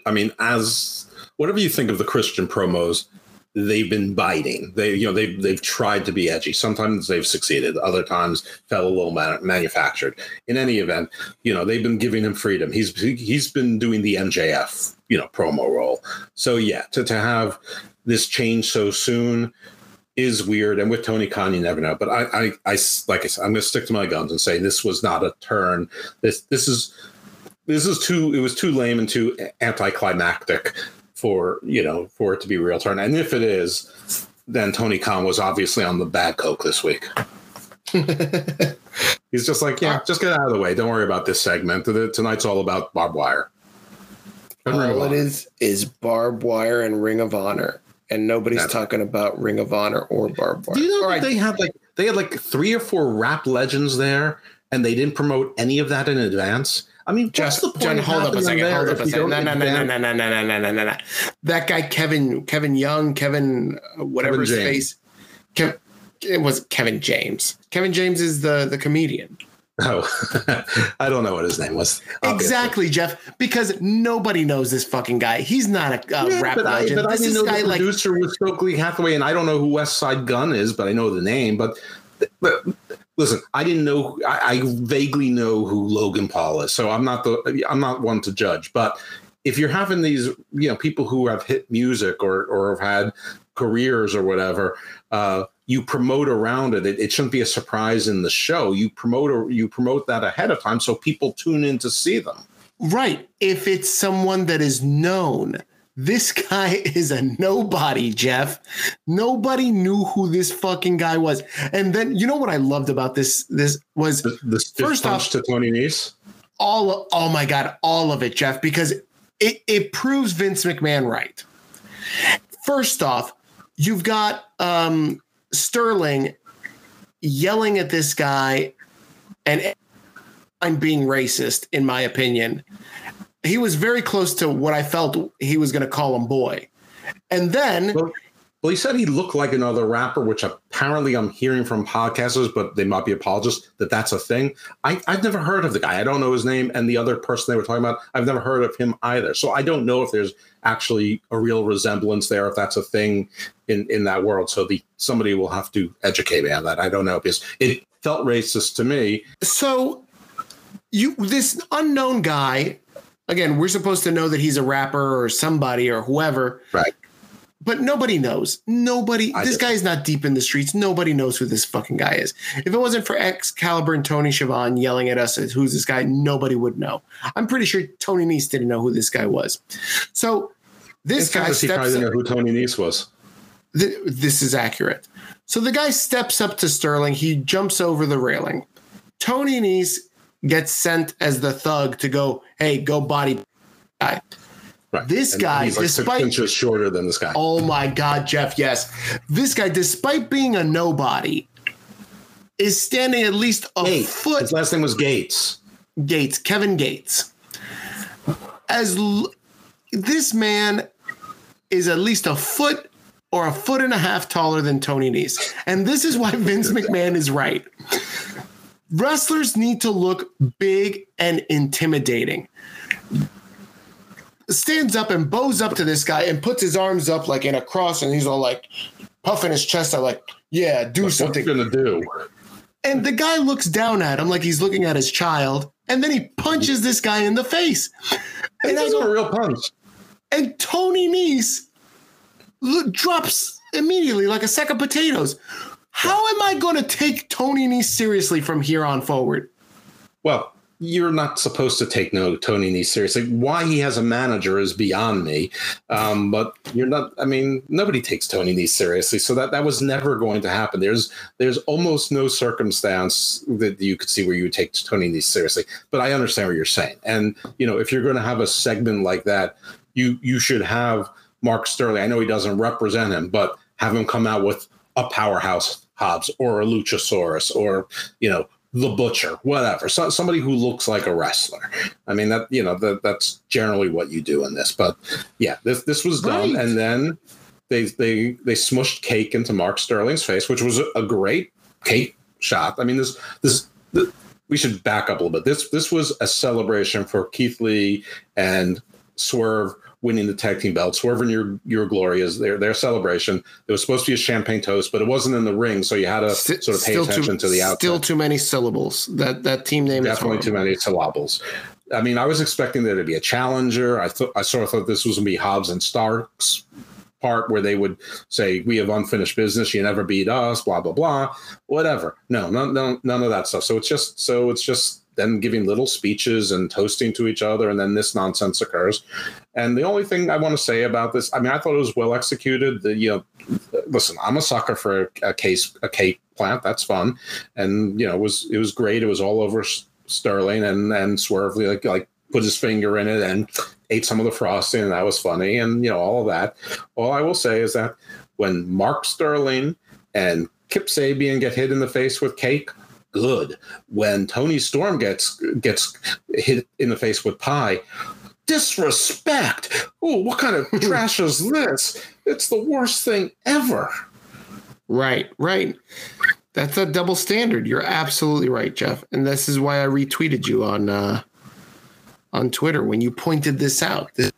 I mean, as whatever you think of the Christian promos, they've been biting. They, you know, they they've tried to be edgy. Sometimes they've succeeded. Other times fell a little man- manufactured. In any event, you know, they've been giving him freedom. He's he's been doing the MJF, you know, promo role. So yeah, to to have this change so soon is weird. And with Tony Khan, you never know. But I, I, I like I said, I'm going to stick to my guns and say this was not a turn. This, this is, this is too. It was too lame and too anticlimactic for you know for it to be a real turn. And if it is, then Tony Khan was obviously on the bad coke this week. He's just like, yeah, just get out of the way. Don't worry about this segment. Tonight's all about barbed wire. All it is is barbed wire and Ring of Honor, and nobody's That's- talking about Ring of Honor or barbed wire. Do you know that right, they had like they had like three or four rap legends there, and they didn't promote any of that in advance? I mean, Just the point? John, hold up a second. Hold up a second. No, no, no, no, no, no, no, no, no, no, no. That guy, Kevin, Kevin Young, Kevin, uh, whatever Kevin his James. face. Kev, it was Kevin James. Kevin James is the the comedian. Oh, I don't know what his name was. Obviously. Exactly, Jeff. Because nobody knows this fucking guy. He's not a uh, Yeah, rap but I, legend. but I this didn't know guy the like producer was Stokely Hathaway, and I don't know who Westside Gunn is, but I know the name. But, but listen, I didn't know. I, I vaguely know who Logan Paul is, so I'm not the I'm not one to judge. But if you're having these, you know, people who have hit music or or have had careers or whatever, uh, you promote around it. it. It shouldn't be a surprise in the show. You promote you promote that ahead of time so people tune in to see them. Right. If it's someone that is known, This guy is a nobody, Jeff. Nobody knew who this fucking guy was. And then you know what I loved about this this was The, the First off- to Tony Nese. all oh my god, all of it, Jeff, because it, it proves Vince McMahon right. First off, you've got um Sterling yelling at this guy and I'm being racist, in my opinion. He was very close to what I felt he was going to call him boy. And then Well, well, he said he looked like another rapper, which apparently I'm hearing from podcasters, but they might be apologists that that's a thing. I, I've never heard of the guy. I don't know his name. And the other person they were talking about, I've never heard of him either. So I don't know if there's actually a real resemblance there, if that's a thing in, in that world. So the somebody will have to educate me on that. I don't know because it felt racist to me. so you this unknown guy again we're supposed to know that he's a rapper or somebody or whoever Right. But nobody knows nobody I this do. guy's not deep in the streets nobody knows who this fucking guy is if it wasn't for excalibur and tony Schiavone yelling at us as who's this guy nobody would know i'm pretty sure tony Nese didn't know who this guy was so this In guy he steps probably didn't know who Tony Nese was. th- this is accurate. So the guy steps up to Sterling. He jumps over the railing. Tony Nese gets sent as the thug to go, hey, go body guy. Right. This And guy, he's like despite- six inches shorter than this guy. Oh my God, Jeff, yes. This guy, despite being a nobody, is standing at least a Gates. foot His last name was Gates. Gates, Kevin Gates. As l- this man is at least a foot or a foot and a half taller than Tony Nese. And this is why Vince McMahon is right. Wrestlers need to look big and intimidating. Stands up and bows up to this guy and puts his arms up like in a cross, and he's all like puffing his chest out, like, yeah, do he something. gonna do? And the guy looks down at him like he's looking at his child, and then he punches this guy in the face. And that's a real punch. and Tony Nese drops immediately like a sack of potatoes. How am I going to take Tony Nese seriously from here on forward? Well, you're not supposed to take no Tony Nese seriously. Why he has a manager is beyond me. Um, but you're not. I mean, nobody takes Tony Nese seriously, so that that was never going to happen. There's there's almost no circumstance that you could see where you would take Tony Nese seriously. But I understand what you're saying, and you know, if you're going to have a segment like that, you you should have Mark Sterling. I know he doesn't represent him, but have him come out with a powerhouse Hobbs or a Luchasaurus or you know the butcher, whatever. So, somebody who looks like a wrestler. I mean that you know that that's generally what you do in this. But yeah, this this was done, Right. and then they they they smushed cake into Mark Sterling's face, which was a, great cake shot. I mean this this. th- we should back up a little bit. This this was a celebration for Keith Lee and Swerve winning the tag team belt. Swerve and your your glory is their their celebration. It was supposed to be a champagne toast, but it wasn't in the ring, so you had to St- sort of pay attention to the outside. Still too many syllables. That that team name Definitely too many syllables. I mean, I was expecting there to be a challenger. I thought I sort of thought this was going to be Hobbs and Starks part where they would say, "We have unfinished business. You never beat us." Blah blah blah. Whatever. No, none, none, none of that stuff. So it's just so it's just them giving little speeches and toasting to each other, and then this nonsense occurs. And the only thing I want to say about this, I mean, I thought it was well executed. The you know, listen, I'm a sucker for a case a cake plant. That's fun, and you know, it was it was great. It was all over Sterling and and Swerve like like put his finger in it and ate some of the frosting, and that was funny, and you know, all of that. All I will say is that when Mark Sterling and Kip Sabian get hit in the face with cake, good. When Toni Storm gets gets hit in the face with pie, disrespect. Oh, what kind of trash is this? It's the worst thing ever. Right, right. That's a double standard. You're absolutely right, Jeff. And this is why I retweeted you on uh, on Twitter when you pointed this out. This-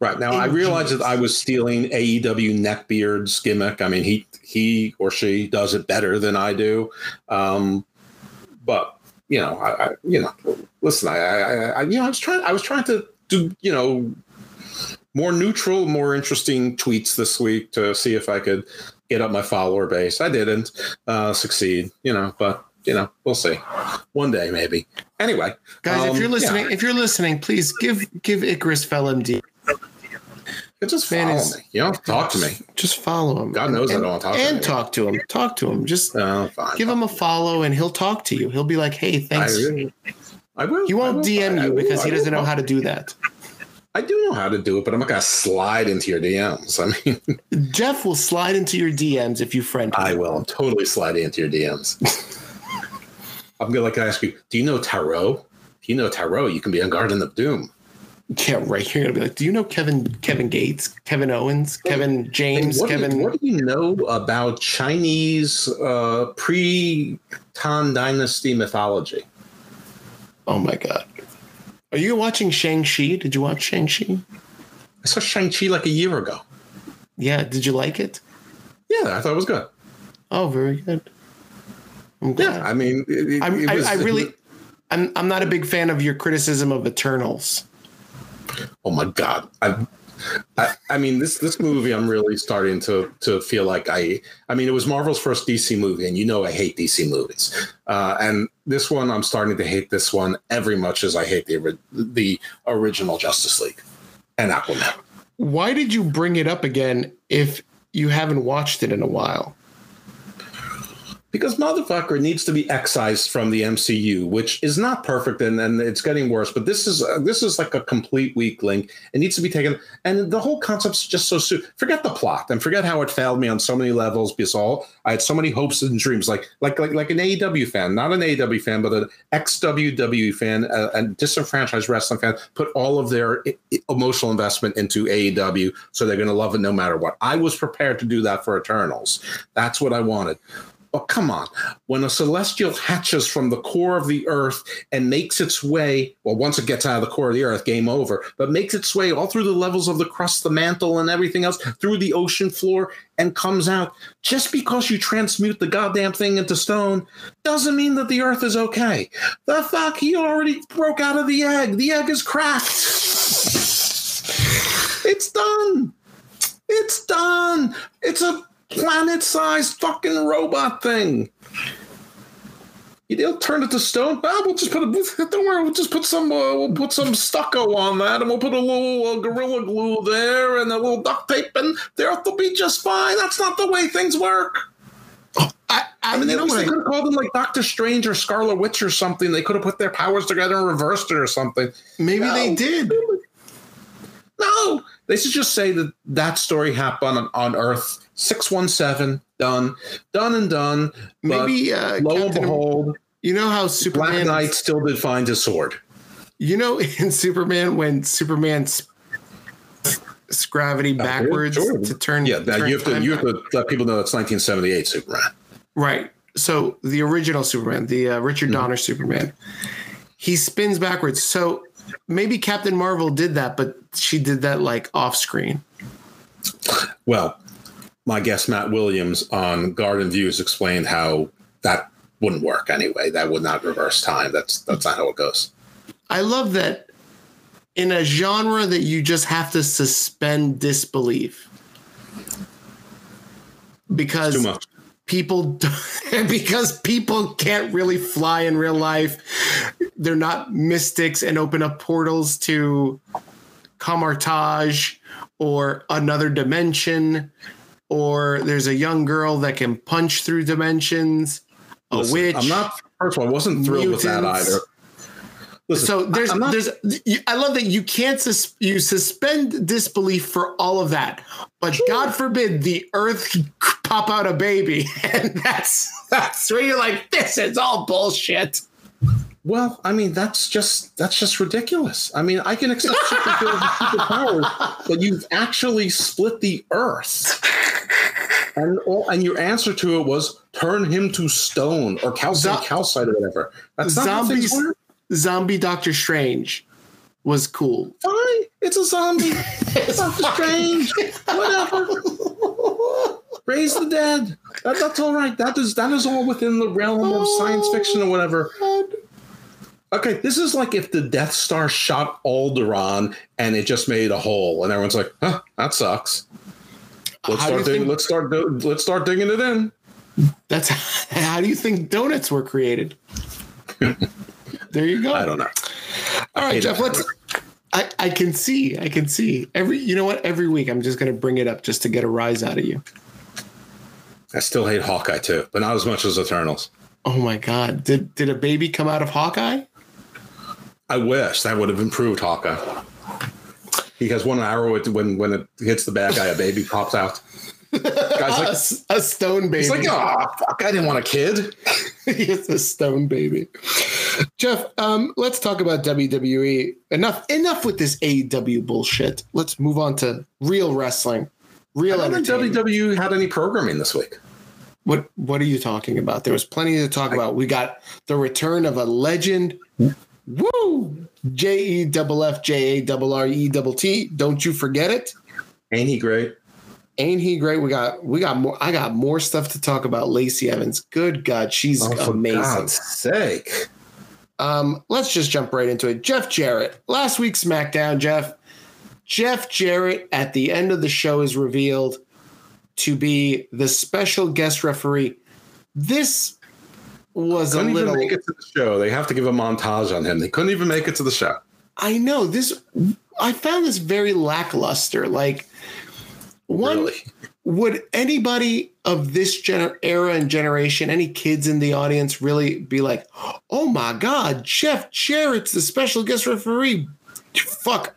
Right now, I realize that I was stealing AEW neckbeard's gimmick. I mean, he he or she does it better than I do, um, but you know, I, I you know, listen, I, I, I you know, I was trying, I was trying to do you know more neutral, more interesting tweets this week to see if I could get up my follower base. I didn't uh, succeed, you know, but you know, we'll see. One day, maybe. Anyway, Guys, if um, you're listening, yeah. if you're listening, please give give Icarus Fell MD just Man follow me. You don't talk to me. Just follow him. God knows I don't talk to him. And talk to him. Talk to him. Just Oh, give him a follow, and he'll talk to you. He'll be like, "Hey, I, thanks." really- I will. He won't will. DM I- I you will. because he doesn't know how to do that. I do know how to do it, but I'm not gonna slide into your DMs. I mean, Jeff will slide into your DMs if you friend him. I will. I'm totally sliding into your DMs. I'm gonna like ask you. Do you know tarot? If you know tarot, you can be on Garden of Doom. Yeah, right. You're gonna be like, "Do you know Kevin Kevin Gates, Kevin Owens, Kevin James, what, do Kevin?" you, what do you know about Chinese uh, pre-Tang Dynasty mythology? oh my god, are you watching Shang Chi? Did you watch Shang Chi? I saw Shang Chi like a year ago. Yeah, did you like it? Yeah, I thought it was good. Oh, very good. I'm glad. Yeah, I mean, it, it- I'm, it was- I, I really, I'm, I'm not a big fan of your criticism of Eternals. Oh my god! I, I, I mean, this this movie, I'm really starting to to feel like I. I mean, it was Marvel's first DC movie, and you know I hate DC movies. Uh, and this one, I'm starting to hate this one every much as I hate the the original Justice League and Aquaman. Why did you bring it up again if you haven't watched it in a while? Because motherfucker needs to be excised from the MCU, which is not perfect, and, and it's getting worse. But this is uh, this is like a complete weak link. It needs to be taken, and the whole concept's just so stupid. Forget the plot, and forget how it failed me on so many levels. Because all I had so many hopes and dreams, like like like like an AEW fan, not an AEW fan, but an ex WWE fan, a, a disenfranchised wrestling fan, put all of their i- emotional investment into AEW, so they're going to love it no matter what. I was prepared to do that for Eternals. That's what I wanted. But come on, when a celestial hatches from the core of the earth and makes its way, well, once it gets out of the core of the earth, game over, but makes its way all through the levels of the crust, the mantle, and everything else, through the ocean floor, and comes out, just because you transmute the goddamn thing into stone doesn't mean that the earth is okay. The fuck? He already broke out of the egg. The egg is cracked. It's done. It's done. It's a planet-sized fucking robot thing. They'll turn it to stone. Ah, we'll just put a. Don't worry. We'll just put some. Uh, we'll put some stucco on that, and we'll put a little uh, gorilla glue there, and a little duct tape, and the earth will be just fine. That's not the way things work. I, I, I mean, they, know they could have called them like Doctor Strange or Scarlet Witch or something. They could have put their powers together and reversed it or something. maybe No. they did. No, they should just say that that story happened on, on Earth 617, done, done and done. Maybe uh, lo and behold, you know how Superman Black. Knight still did find his sword. You know in Superman when Superman's gravity backwards sure. to turn. Yeah, turn you have to you have to let people know it's 1978 Superman. Right. So the original Superman, the uh, Richard Mm-hmm. Donner Superman, he spins backwards. So maybe Captain Marvel did that, but she did that like off screen. Well, my guest Matt Williams on Garden Views explained how that wouldn't work anyway. That would not reverse time. That's that's not how it goes. I love that in a genre that you just have to suspend disbelief because People because people can't really fly in real life. They're not mystics and open up portals to Kamar-Taj or another dimension, or there's a young girl that can punch through dimensions, a Listen, witch. I'm not. First of all, I wasn't thrilled with that either. Listen, so there's not- there's I love that you can't sus, you suspend disbelief for all of that, but God forbid the Earth pop out a baby, and that's that's where you're like, this is all bullshit. Well, I mean, that's just that's just ridiculous. I mean, I can accept superpowers, but you've actually split the Earth, and all, and your answer to it was turn him to stone or calcite, Zo- calcite or whatever. That's not Zombies, work. zombie Doctor Strange was cool. Fine, it's a zombie. Doctor Strange, whatever. Raise the dead. That, that's all right. That is that is all within the realm of oh, science fiction or whatever. Okay, this is like if the Death Star shot Alderaan and it just made a hole, and everyone's like, "Huh, that sucks." Let's How start digging. think- Let's start. Let's start digging it in. That's how do you think donuts were created? there you go. I don't know. All right, Jeff. Let's. I, I can see. I can see. Every you know what? Every week I'm just gonna bring it up just to get a rise out of you. I still hate Hawkeye too, but not as much as Eternals. Oh my god. Did did a baby come out of Hawkeye? I wish that would have improved Hawkeye. He has one arrow when when it hits the bad guy, a baby pops out. A, Guys like s- a stone baby. he's like, oh fuck, I didn't want a kid. he's a stone baby. Jeff, um, let's talk about WWE. Enough enough with this AEW bullshit. Let's move on to real wrestling. Real I don't think. WWE had any programming this week. What what are you talking about? There was plenty to talk about. We got the return of a legend. Woo! J E double F J A double R E double T. Don't you forget it. Ain't he great? Ain't he great? We got we got more. I got more stuff to talk about. Lacey Evans. Good God, she's Oh, for amazing. God's sake. Um, let's just jump right into it. Jeff Jarrett. Last week's SmackDown, Jeff. Jeff Jarrett at the end of the show is revealed to be the special guest referee. This was a Couldn't little. even make it to the show. They have to give a montage on him. They couldn't even make it to the show. I know this. I found this very lackluster. Like, one Really. would anybody of this gener- era and generation, any kids in the audience, really be like, "Oh my God, Jeff Jarrett's the special guest referee"? Fuck.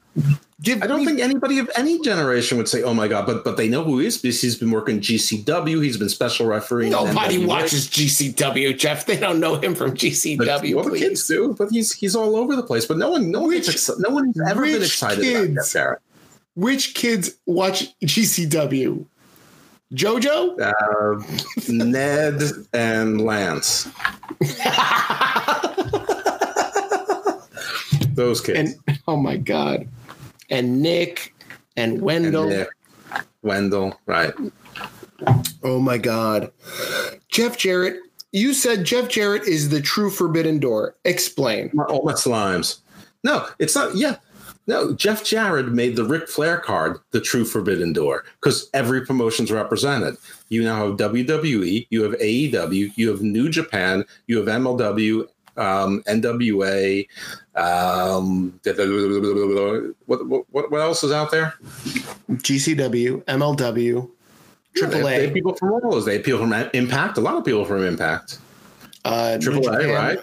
Give I don't me- think anybody of any generation would say, "Oh my god," but but they know who he is because he's been working GCW. He's been special referee. nobody NWA. watches GCW, Jeff. They don't know him from But, GCW. well, the please. kids do, but he's he's all over the place. But no one, no one, Which- gets exci- no one's ever been which excited about kids? Jeff Jarrett. Which kids watch GCW? JoJo? Uh, Ned and Lance, those kids. and oh my god, and Nick and And Wendell. Nick, Wendell, right? Oh my god, Jeff Jarrett. You said Jeff Jarrett is the true Forbidden Door. Explain. All my slimes. No, it's not. Yeah. No, Jeff Jarrett made the Ric Flair card the true Forbidden Door because every promotion's represented. You now have WWE, you have AEW, you have New Japan, you have MLW, um, NWA. Um, what, what, what else is out there? GCW, MLW, Yeah, they, they have AAA, people from all those. They have people from Impact. A lot of people from Impact. uh, AAA, Japan, right?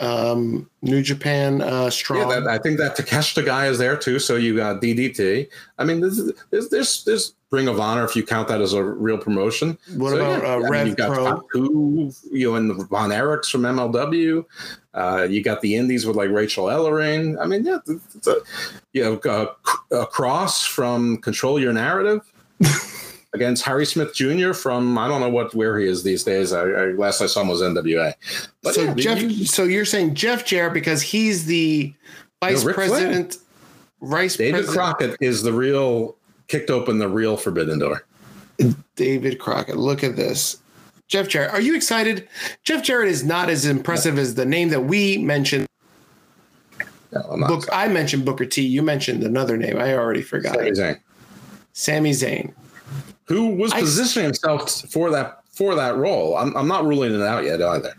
Um, New Japan, uh, Strong. Yeah, that, I think that Takeshita guy is there too. So you got DDT. I mean, this is, this there's there's Ring of Honor if you count that as a real promotion. what So, about yeah, I uh, mean, you've got Pro? Taku, you know, and the Von Erichs from MLW. Uh, you got the Indies with like Rachel Ellering. I mean, yeah, it's a, you know, uh, a cross from Control Your Narrative. Against Harry Smith Jr. from I don't know what where he is these days. I, I last I saw him was NWA. But so yeah, Jeff, you- so you're saying Jeff Jarrett because he's the vice president, vice David president Crockett is the real kicked open the real Forbidden Door. David Crockett. Look at this. Jeff Jarrett. Are you excited? Jeff Jarrett is not as impressive as the name that we mentioned. No, I'm not. Book I mentioned Booker T. You mentioned another name. I already forgot. Sami Zayn, Sami Zayn. Who was I- positioning himself for that for that role. I'm, I'm not ruling it out yet either.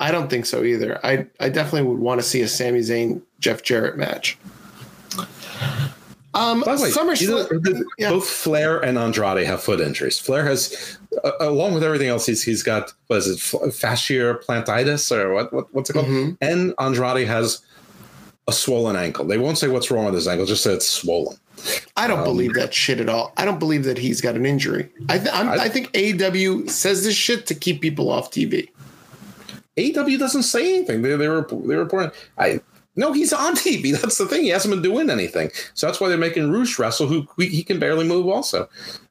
I don't think so either. I, I definitely would want to see a Sami Zayn Jeff Jarrett match. Um, By the way, SummerSlam. either- yeah. both Flair and Andrade have foot injuries. Flair has, uh, along with everything else, he's he's got what is it, f- fascial plantitis or what, what what's it called? Mhm. And Andrade has a swollen ankle. They won't say what's wrong with his ankle, just say it's swollen. I don't Um, believe that shit at all. I don't believe that he's got an injury. I, th- I'm, I- I think AEW says this shit to keep people off TV. AEW doesn't say anything. They they were they were reporting. I no, he's on TV. That's the thing. He hasn't been doing anything. So that's why they're making Roosh wrestle, who he he can barely move. Also,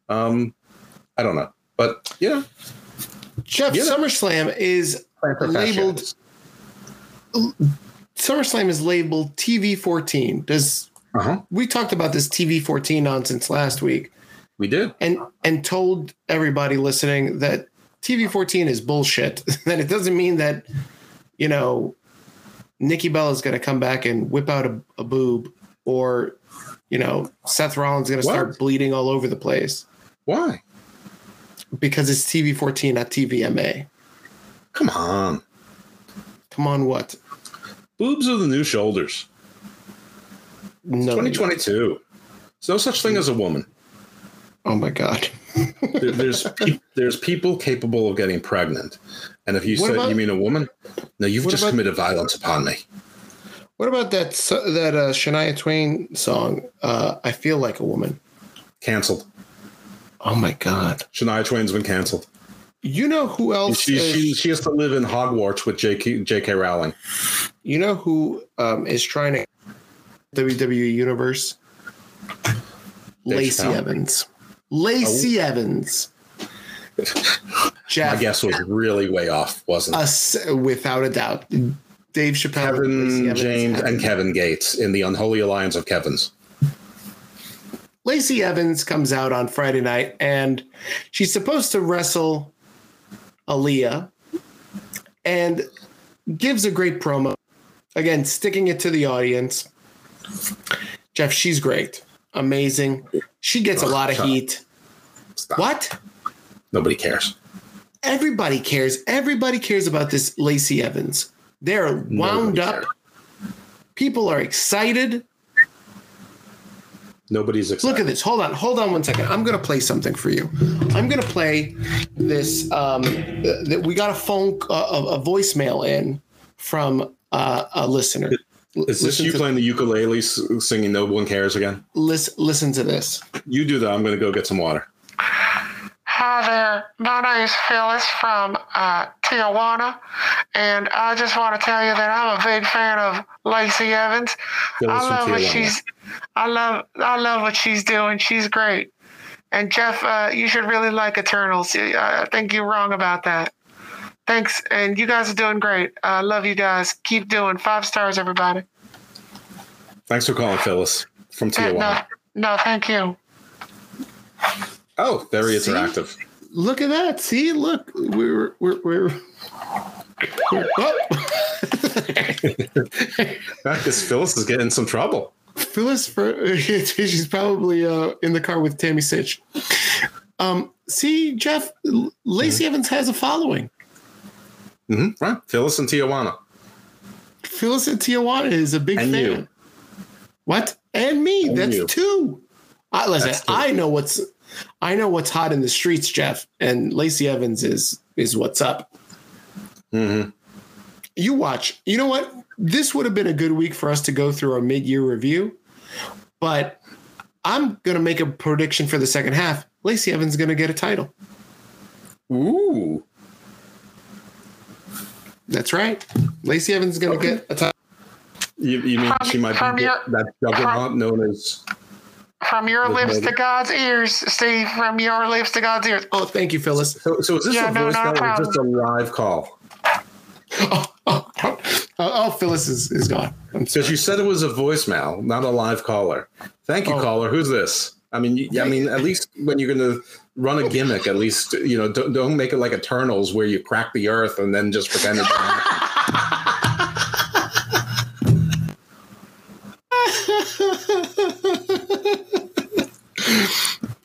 um, I don't know, but you know, Jeff. SummerSlam is labeled. SummerSlam is labeled TV 14. Does Uh huh. we talked about this TV 14 nonsense last week We did. and and told everybody listening that TV 14 is bullshit. that it doesn't mean that you know Nikki Bella is going to come back and whip out a, a boob or you know Seth Rollins is going to start bleeding all over the place Why? because it's TV 14 not TVMA. Come on. Come on, what? Boobs are the new shoulders. No. 2022. There's no such thing as a woman. Oh my god. There- there's pe- there's people capable of getting pregnant, and if you What said about- you mean a woman, no, you've just about- committed violence upon me. What about that that uh, Shania Twain song? Uh, I feel like a woman. Cancelled. Oh my god. Shania Twain's been canceled. You know who else? She, is- she she has to live in Hogwarts with J.K. J.K. Rowling. you know who um, is trying to WWE universe? Lacey Evans. Lacey oh. Evans. My Jeff, guess was really way off, wasn't it? us without a doubt. Dave Chappelle, Kevin Evans, James and Kevin Gates in the unholy alliance of Kevin's. Lacey Evans comes out on Friday night and she's supposed to wrestle Aliyah and gives a great promo. Again, sticking it to the audience. Jeff, she's great. Amazing. She gets a lot of heat. What? Nobody cares. Everybody cares. Everybody cares about this Lacey Evans. They're wound Nobody up. People are excited. Nobody's excited. Look at this. Hold on. Hold on one second. I'm going to play something for you. I'm going to play this. Um, that we got a phone, uh, a, a voicemail in from uh, a listener. Is this listen you to, playing the ukulele singing No One Cares again? Listen, listen to this. You do that. I'm going to go get some water. Hi there. My name's Phyllis from uh, Tijuana, and I just want to tell you that I'm a big fan of Lacey Evans. Phyllis I from love what Tijuana. she's. I love. I love what she's doing. She's great. And Jeff, uh, you should really like Eternals. I think you're wrong about that. Thanks, and you guys are doing great. I love you guys. Keep doing five stars, everybody. Thanks for calling, Phyllis from Uh, Tijuana. No, no, thank you. Oh, very See? interactive. Look at that. See, look, we're we're we're. we're oh. Because Phyllis is getting some trouble. Phyllis, for she's probably uh, in the car with Tammy Sytch. Um, see, Jeff, Lacey Mm-hmm. Evans has a following. Hmm Right. Phyllis and Tijuana. Phyllis and Tijuana is a big And fan. you. What? And me. And That's you. two. I listen. That's. I know what's I know what's hot in the streets, Jeff, and Lacey Evans is is what's up. hmm You watch. You know what? This would have been a good week for us to go through our mid-year review, but I'm gonna make a prediction for the second half. Lacey Evans is gonna get a title. Ooh. That's right. Lacey Evans is gonna get a title. You, you mean From- she might be your- that juggernaut known as From your lips Megan. to God's ears, Steve. From your lips to God's ears. Oh, thank you, Phyllis. so, so is this Yeah, a no, voice not a or is this a live call? Oh, oh, oh, oh, Phyllis is, is gone. I'm. Because you said it was a voicemail, not a live caller. Thank you, Oh. caller. Who's this? I mean, you, I mean, at least when you're going to run a gimmick, at least you know, don't, don't make it like Eternals where you crack the earth and then just pretend it didn't happen.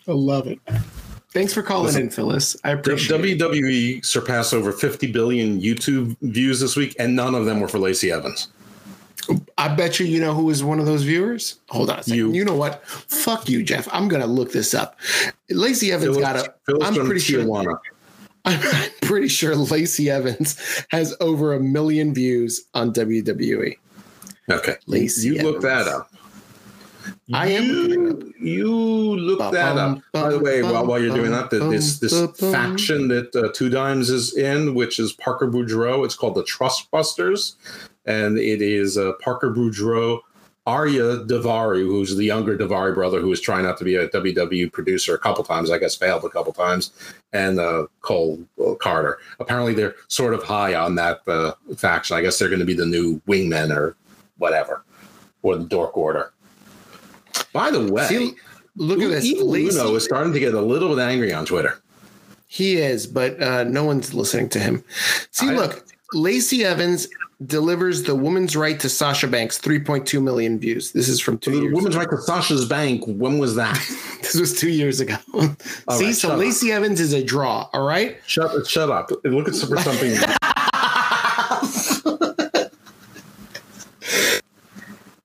I love it. Thanks for calling Listen, in, Phyllis. I appreciate it. WWE E surpassed over 50 billion YouTube views this week, and none of them were for Lacey Evans. I bet you you know who is one of those viewers. Hold on. You. You, know what? Fuck you, Jeff. I'm gonna look this up. Lacey Evans got a. Phyllis I'm pretty sure. Tijuana. I'm pretty sure Lacey Evans has over a million views on WWE. Okay, Lacey you look that up. I am looking it up. You, you look that up. By the way, while, while you're doing that, this this faction that uh, Two Dimes is in, which is Parker Boudreaux, it's called the Trust Busters, and it is uh, Parker Boudreaux, Ari Daivari, who's the younger Daivari brother who was trying out to be a WWE producer a couple times, I guess failed a couple times, and uh, Cole uh, Carter. Apparently, they're sort of high on that uh, faction. I guess they're going to be the new wingmen or whatever, or the Dork Order. By the way, See, look at this. Evil Lacey, Uno is starting to get a little bit angry on Twitter. he is, but uh, no one's listening to him. See, I- look, Lacey Evans delivers the woman's right to Sasha Banks, 3.2 million views. This is from two The years. women's right to Sasha's bank. When was that? This was two years ago. All See, right, so shut up. Lacey Evans is a draw. All right. shut shut up. Look at for something.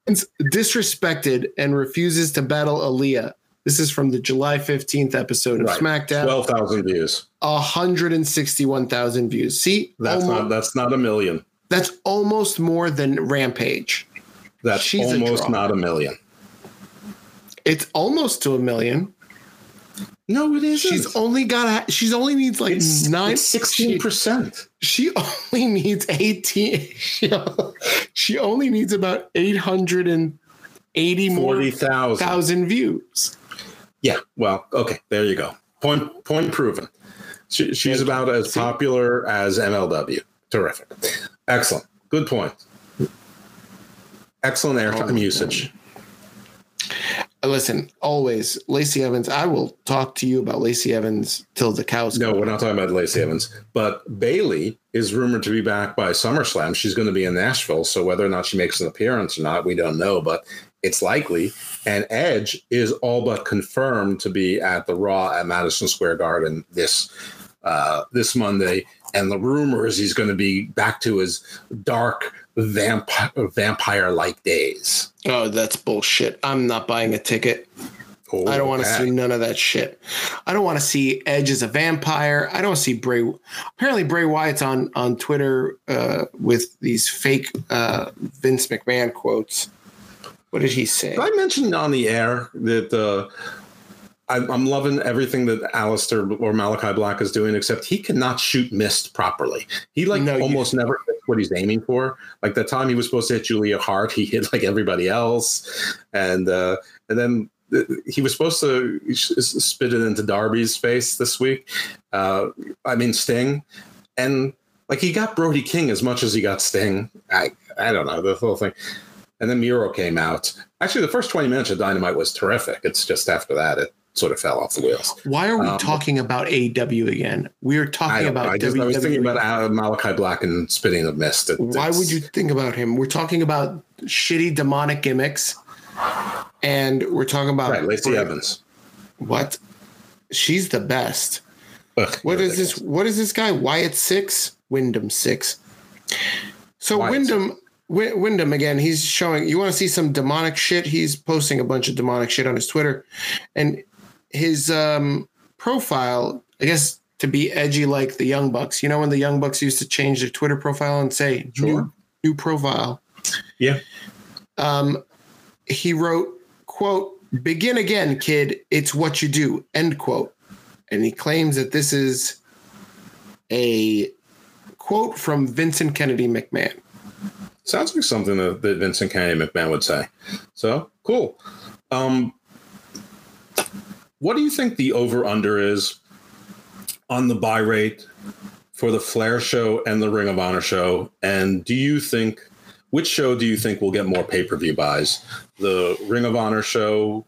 disrespected and refuses to battle Aliyah. This is from the July 15th episode of Right. SmackDown. Twelve thousand views. 161,000 views. See, That's almo- not that's not a million. That's almost more than Rampage. That's She's almost draw. not a million. It's almost to a million. No, it isn't. She's only got a, she's only needs like it's nine sixteen she, percent. she only needs 18 she, only needs about 880 more Forty thousand. thousand views. Yeah. Well, okay. There you go. Point point proven. She, she's about as popular as MLW. Terrific. Excellent. Good point. Excellent airtime usage. Listen, always Lacey Evans. I will talk to you about Lacey Evans till the cows. No, we're not talking about Lacey Evans, but Bayley is rumored to be back by SummerSlam. She's going to be in Nashville, so whether or not she makes an appearance or not, we don't know, but it's likely. And Edge is all but confirmed to be at the Raw at Madison Square Garden this uh, this Monday. And the rumor is he's going to be back to his dark vampire vampire like days. Oh, that's bullshit. I'm not buying a ticket. Oh, I don't want to see none of that shit. I don't want to see Edge as a vampire. I don't see Bray. Apparently, Bray Wyatt's on on Twitter uh, with these fake uh, Vince McMahon quotes. What did he say? Did I mentioned on the air that uh, I'm, I'm loving everything that Aleister or Malakai Black is doing, except he cannot shoot mist properly. He like No, you- almost never hits what he's aiming for. Like the time he was supposed to hit Julia Hart, he hit like everybody else, and uh, and then he was supposed to spit it into Darby's face this week. Uh, I mean Sting, and like he got Brody King as much as he got Sting. I I don't know the whole thing. And then Miro came out. Actually, the first 20 minutes of Dynamite was terrific. It's just after that it sort of fell off the wheels. Why are we Um, talking about AEW again? We are talking don't about I, just, I was thinking about uh, Malakai Black and spitting of mist. It- Why would you think about him? We're talking about shitty demonic gimmicks, and we're talking about Right, Lacey Evans. What? She's the best. Ugh, What is this? What is this guy? Wyatt six, Wyndham six. So Wyatt Wyndham, Wy- Wyndham again. He's showing. You want to see some demonic shit? He's posting a bunch of demonic shit on his Twitter, and his um, profile. I guess to be edgy like the Young Bucks. You know when the Young Bucks used to change their Twitter profile and say Sure. new, new profile. Yeah. Um, he wrote, "quote Begin again, kid. It's what you do." End quote. And he claims that this is a quote from Vincent Kennedy McMahon. Sounds like something that, that Vincent Kennedy McMahon would say. So cool. Um, what do you think the over under is on the buy rate for the Flair show and the Ring of Honor show? And do you think which show do you think will get more pay per view buys? The Ring of Honor show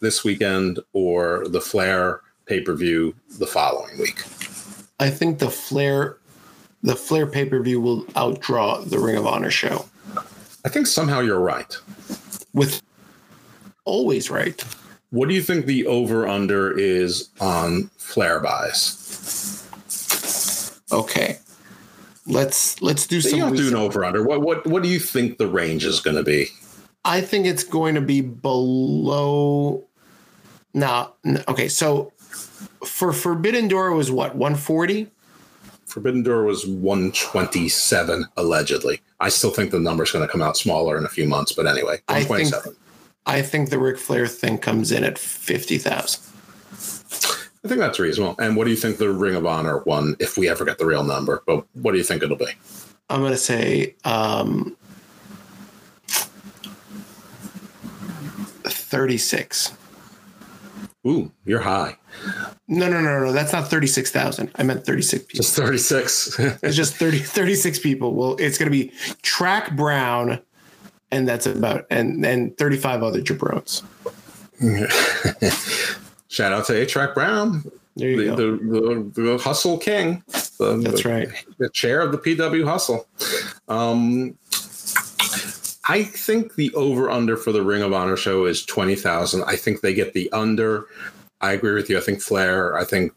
this weekend or the Flair pay per view the following week? I think the Flair, the Flair pay per view will outdraw the Ring of Honor show. I think somehow you're right. With always right. What do you think the over under is on Flair buys? Okay, let's let's do some. don't do an over under. What what what do you think the range is going to be? I think it's going to be below. Now, okay, so for Forbidden Door was what 140. Forbidden Door was 127 allegedly. I still think the number's going to come out smaller in a few months, but anyway, I think 127. I think the Ric Flair thing comes in at fifty thousand. I think that's reasonable. And what do you think the Ring of Honor one, if we ever get the real number? But what do you think it'll be? I'm gonna say um, thirty-six. Ooh, you're high. No, no, no, no. That's not thirty-six thousand. I meant thirty-six people. Just 36. It's just 30, 36 people. Well, it's gonna be Track Brown, and that's about and and thirty-five other jabrones. Shout out to A Track Brown, There you the, go. the, the, the hustle king. The, That's the- right. the chair of the PW Hustle. Um, I think the over under for the Ring of Honor show is twenty thousand. I think they get the under. I agree with you. I think Flair. I think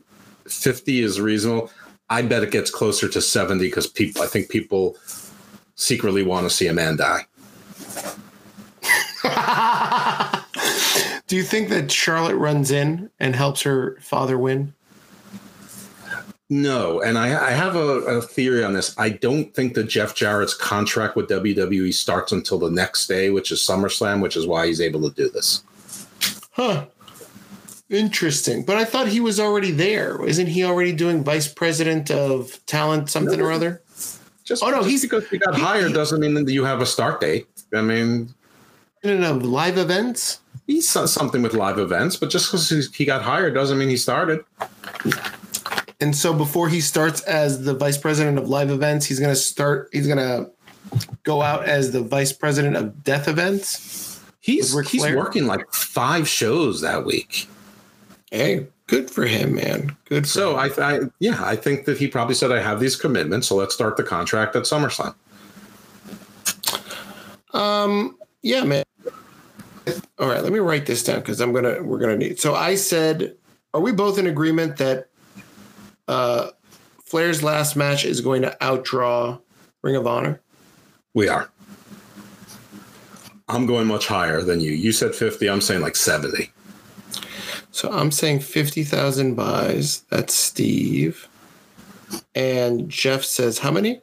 fifty is reasonable. I bet it gets closer to seventy because people. I think people secretly want to see a man die. Do you think that Charlotte runs in and helps her father win? No, and I, I have a, a, theory on this. I don't think that Jeff Jarrett's contract with WWE starts until the next day, which is SummerSlam, which is why he's able to do this. Huh. Interesting. But I thought he was already there. Isn't he already doing vice president of talent something no, or other? Just, oh no, just he's because he got he, hired he, doesn't mean that you have a start date. I mean, no, no, live events. He's something with live events, but just because he got hired doesn't mean he started. And so before he starts as the vice president of live events, he's going to start. He's going to go out as the vice president of death events. He's he's working like five shows that week. Hey, good for him, man. Good. so him. I, I, yeah, I think that he probably said, "I have these commitments, so let's start the contract at SummerSlam." Um. Yeah, man. All right, let me write this down because I'm gonna we're gonna need. So I said, are we both in agreement that uh, Flair's last match is going to outdraw Ring of Honor? We are. I'm going much higher than you. You said 50. I'm saying like 70. So I'm saying 50,000 buys. That's Steve. And Jeff says how many?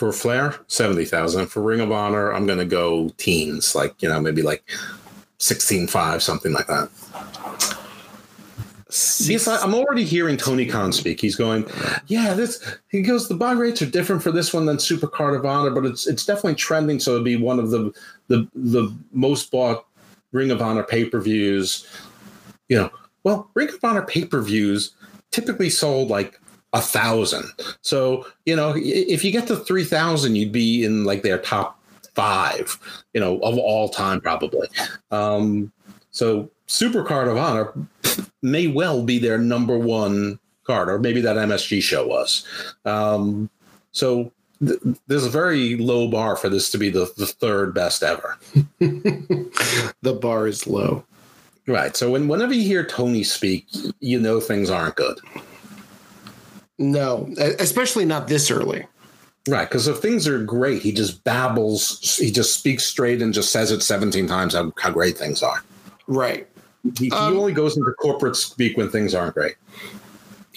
For Flair, 70,000. For Ring of Honor, I'm going to go teens, like, you know, maybe like 16.5, something like that. Yes, I'm already hearing Tony Khan speak. He's going, yeah, this. He goes, the buy rates are different for this one than Super Card of Honor, but it's it's definitely trending. So it'd be one of the the the most bought Ring of Honor pay per views. You know, well, Ring of Honor pay per views typically sold like a thousand. So you know, if you get to three thousand, you'd be in like their top five. You know, of all time probably. Um, so Super Card of Honor may well be their number one card, or maybe that MSG show was. Um, so th- there's a very low bar for this to be the, the third best ever. the bar is low. Right. So when, whenever you hear Tony speak, you know things aren't good. No, especially not this early. Right, because if things are great, he just babbles, he just speaks straight and just says it 17 times how, how great things are. Right. He, um, he only goes into corporate speak when things aren't great.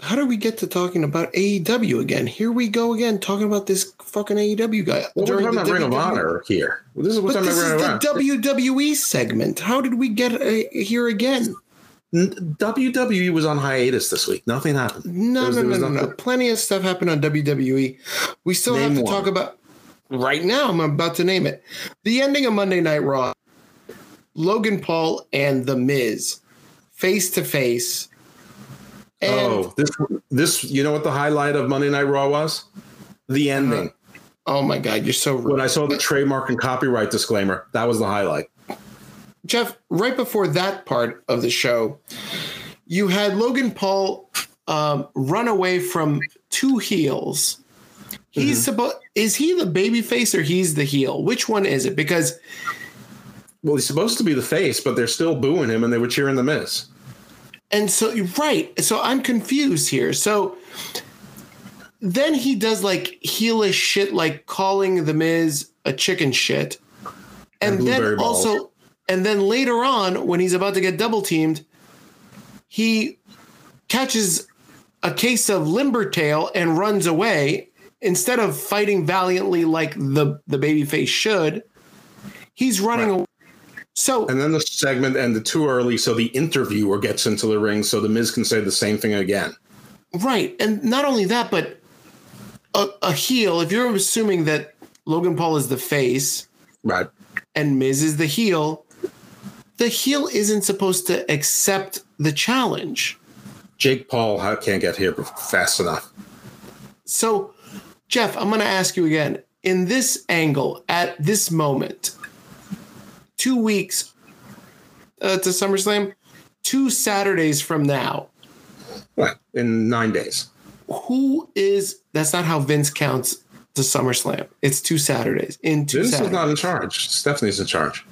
How do we get to talking about AEW again? Here we go again, talking about this fucking AEW guy. Well, we're talking about Ring of Honor here. This is what this is the WWE segment. How did we get uh, here again? WWE was on hiatus this week. Nothing happened. No, was, no, no, no, no. Plenty of stuff happened on WWE. We still name have to one. talk about right now. I'm about to name it. The ending of Monday Night Raw Logan Paul and The Miz face to face. Oh, this this you know what the highlight of Monday Night Raw was? The ending. Uh, oh my god, you're so rude. When I saw the trademark and copyright disclaimer, that was the highlight. Jeff, right before that part of the show, you had Logan Paul um, run away from two heels. He's mm-hmm. supposed is he the baby face or he's the heel? Which one is it? Because well, he's supposed to be the face, but they're still booing him and they were cheering the Miz. And so, right. So I'm confused here. So then he does like heelish shit, like calling the Miz a chicken shit. And, and then balls. And then later on, when he's about to get double teamed, he catches a case of limber tail and runs away instead of fighting valiantly like the the babyface should. He's running right. away so and then the segment ended too early, so the interviewer gets into the ring, so the Miz can say the same thing again. Right, and not only that, but a, a heel. If you're assuming that Logan Paul is the face, right, and Miz is the heel, the heel isn't supposed to accept the challenge. Jake Paul can't get here fast enough. So, Jeff, I'm going to ask you again. In this angle, at this moment, two weeks uh, to SummerSlam, two Saturdays from now. What? In nine days. Who is, that's not how Vince counts to SummerSlam. It's two Saturdays. In two Vince Saturdays. is not in charge. Stephanie's in charge.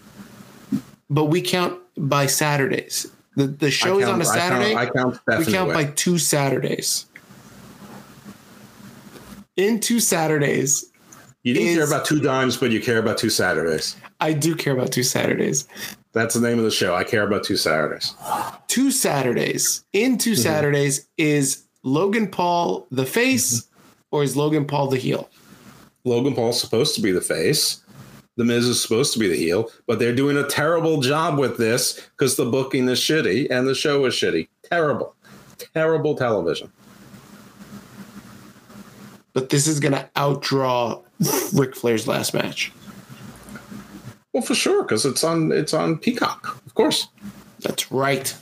But we count by Saturdays. The, the show count, is on a Saturday. I count, I count we count by two Saturdays. In two Saturdays, You didn't care about two dimes, but you care about two Saturdays. I do care about two Saturdays. That's the name of the show. I care about two Saturdays. Two Saturdays. In 2 Mm-hmm. Saturdays is Logan Paul the face Mm-hmm. or is Logan Paul the heel? Logan Paul's supposed to be the face. The Miz is supposed to be the heel, but they're doing a terrible job with this because the booking is shitty and the show is shitty. Terrible, terrible television. But this is going to outdraw Ric Flair's last match. Well, for sure, because it's on it's on Peacock, of course. That's right.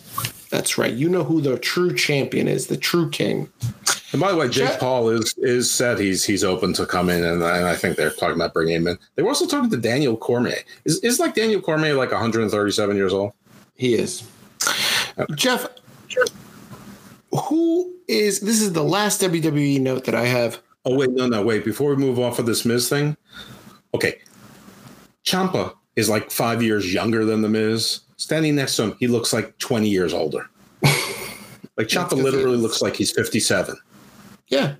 That's right. You know who the true champion is, the true king. And by the way, Jake Paul is is said he's he's open to come in, and, and I think they're talking about bringing him in. They were also talking to Daniel Cormier. Is is like Daniel Cormier like 137 years old? He is. Jeff, who is this is the last WWE note that I have. Oh wait, no, no, wait. Before we move off of this Miz thing, okay, Ciampa is like five years younger than the Miz. Standing next to him, he looks like 20 years older. like Ciampa literally looks like he's 57. Yeah.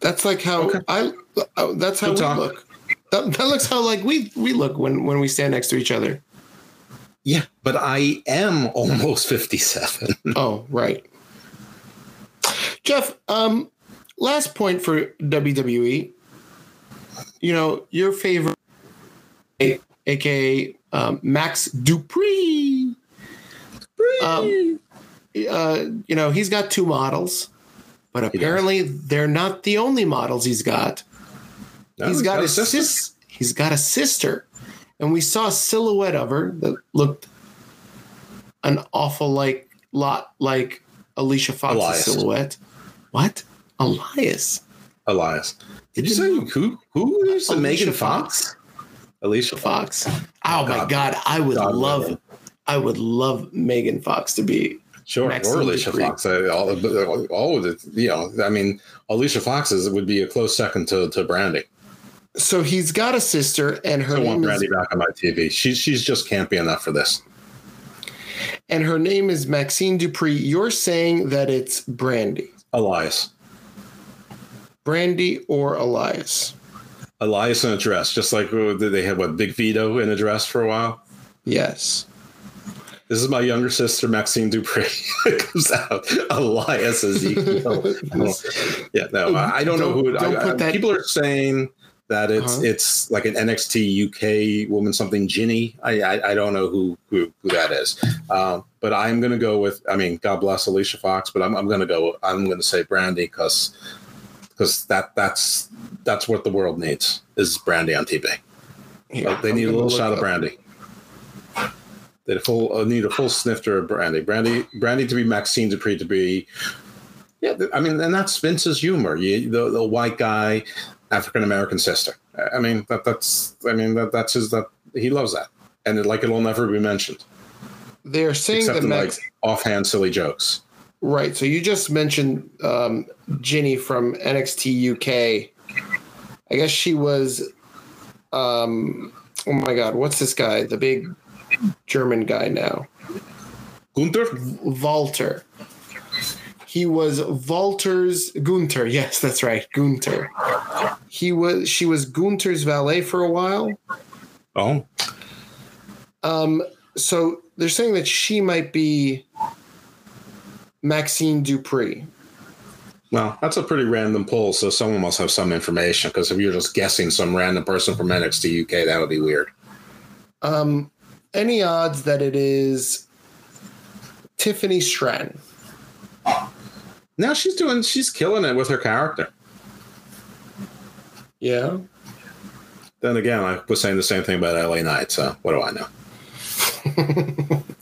That's like how Okay. I uh, that's how Good we talk. look. That, that looks how like we we look when when we stand next to each other. Yeah, but I am almost 57. Oh, right. Jeff, um, last point for WWE. You know, your favorite, aka um, Max Dupri. Um, uh, you know, he's got two models, but apparently they're not the only models he's got. No, he's got, a a sister. sis. He's got a sister, and we saw a silhouette of her that looked an awful like lot like Alicia Fox's Elias. silhouette. What? Elias? Elias. Did you say who? Who is Alicia Megan Fox? Alicia Fox. Fox. Oh my God. God! I would God, love. I would love Megan Fox to be. Sure, Maxine or Alicia Dupree. Fox. All, all of it, you know, I mean, Alicia Fox's would be a close second to, to Brandi. So he's got a sister, and her I want Brandi is, back on my TV. She's she's just campy enough for this. and her name is Maxxine Dupri. You're saying that it's Brandi, Elias. Brandi or Elias? Elias in a dress, just like uh, they had what Big Vito in a dress for a while. Yes. This is my younger sister Maxxine Dupri. comes out Elias Ezekiel. yeah, no, I I don't, know who. It, Don't I- put I- that- people are saying that it's Uh-huh. it's like an NXT UK woman something Ginny. I I, I don't know who who, who that is. Um, but I'm gonna go with. I mean, God bless Alicia Fox, but I'm I'm gonna go. I'm gonna say Brandi because because that that's that's what the world needs is Brandi on TV. Yeah, Like, they I'm need a little shot of Brandy. They full uh, need a full snifter of Brandy. Brandi, Brandi to be Maxxine Dupri to be. Yeah, I mean, and that's Vince's humor. You, the the white guy, African American sister. I- mean, that that's. I mean, that that's his. That he loves that, and it, like it'll never be mentioned They're saying except that in Max. like offhand silly jokes. Right. So you just mentioned um, Ginny from NXT UK. I guess she was. Um, oh my God! What's this guy? The big German guy now, Gunther, Walter. He was Walter's Gunther. Yes, that's right, Gunther. He was. She was Gunther's valet for a while. oh, Um, so they're saying that she might be Maxxine Dupri. well, that's a pretty random poll. So someone must have some information because if you're just guessing some random person from NXT UK, that would be weird. Um, any odds that it is Tiffany Stratton? Now she's doing. She's killing it with her character. Yeah. Then again, I was saying the same thing about LA Knight, so what do I know?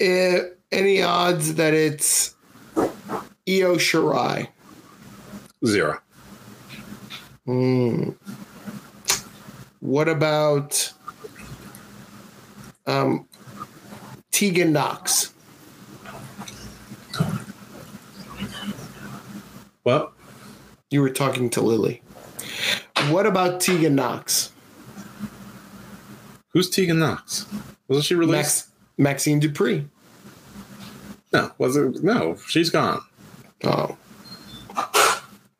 Eh, any odds that it's Io Shirai? Zero. Hmm. What about um, Tegan Knox? Well, You were talking to Lily. What about Tegan Knox? who's Tegan Knox? Wasn't she released? Max, Maxxine Dupri. No, was it? No, she's gone. Oh,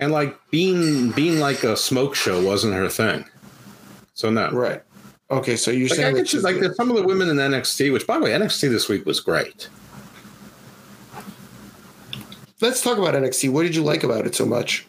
and like being being like a smoke show wasn't her thing. So no, Right. Okay, so you're like, saying that like there's some of the women in NXT, which by the way, NXT this week was great. Let's talk about NXT. What did you like about it so much?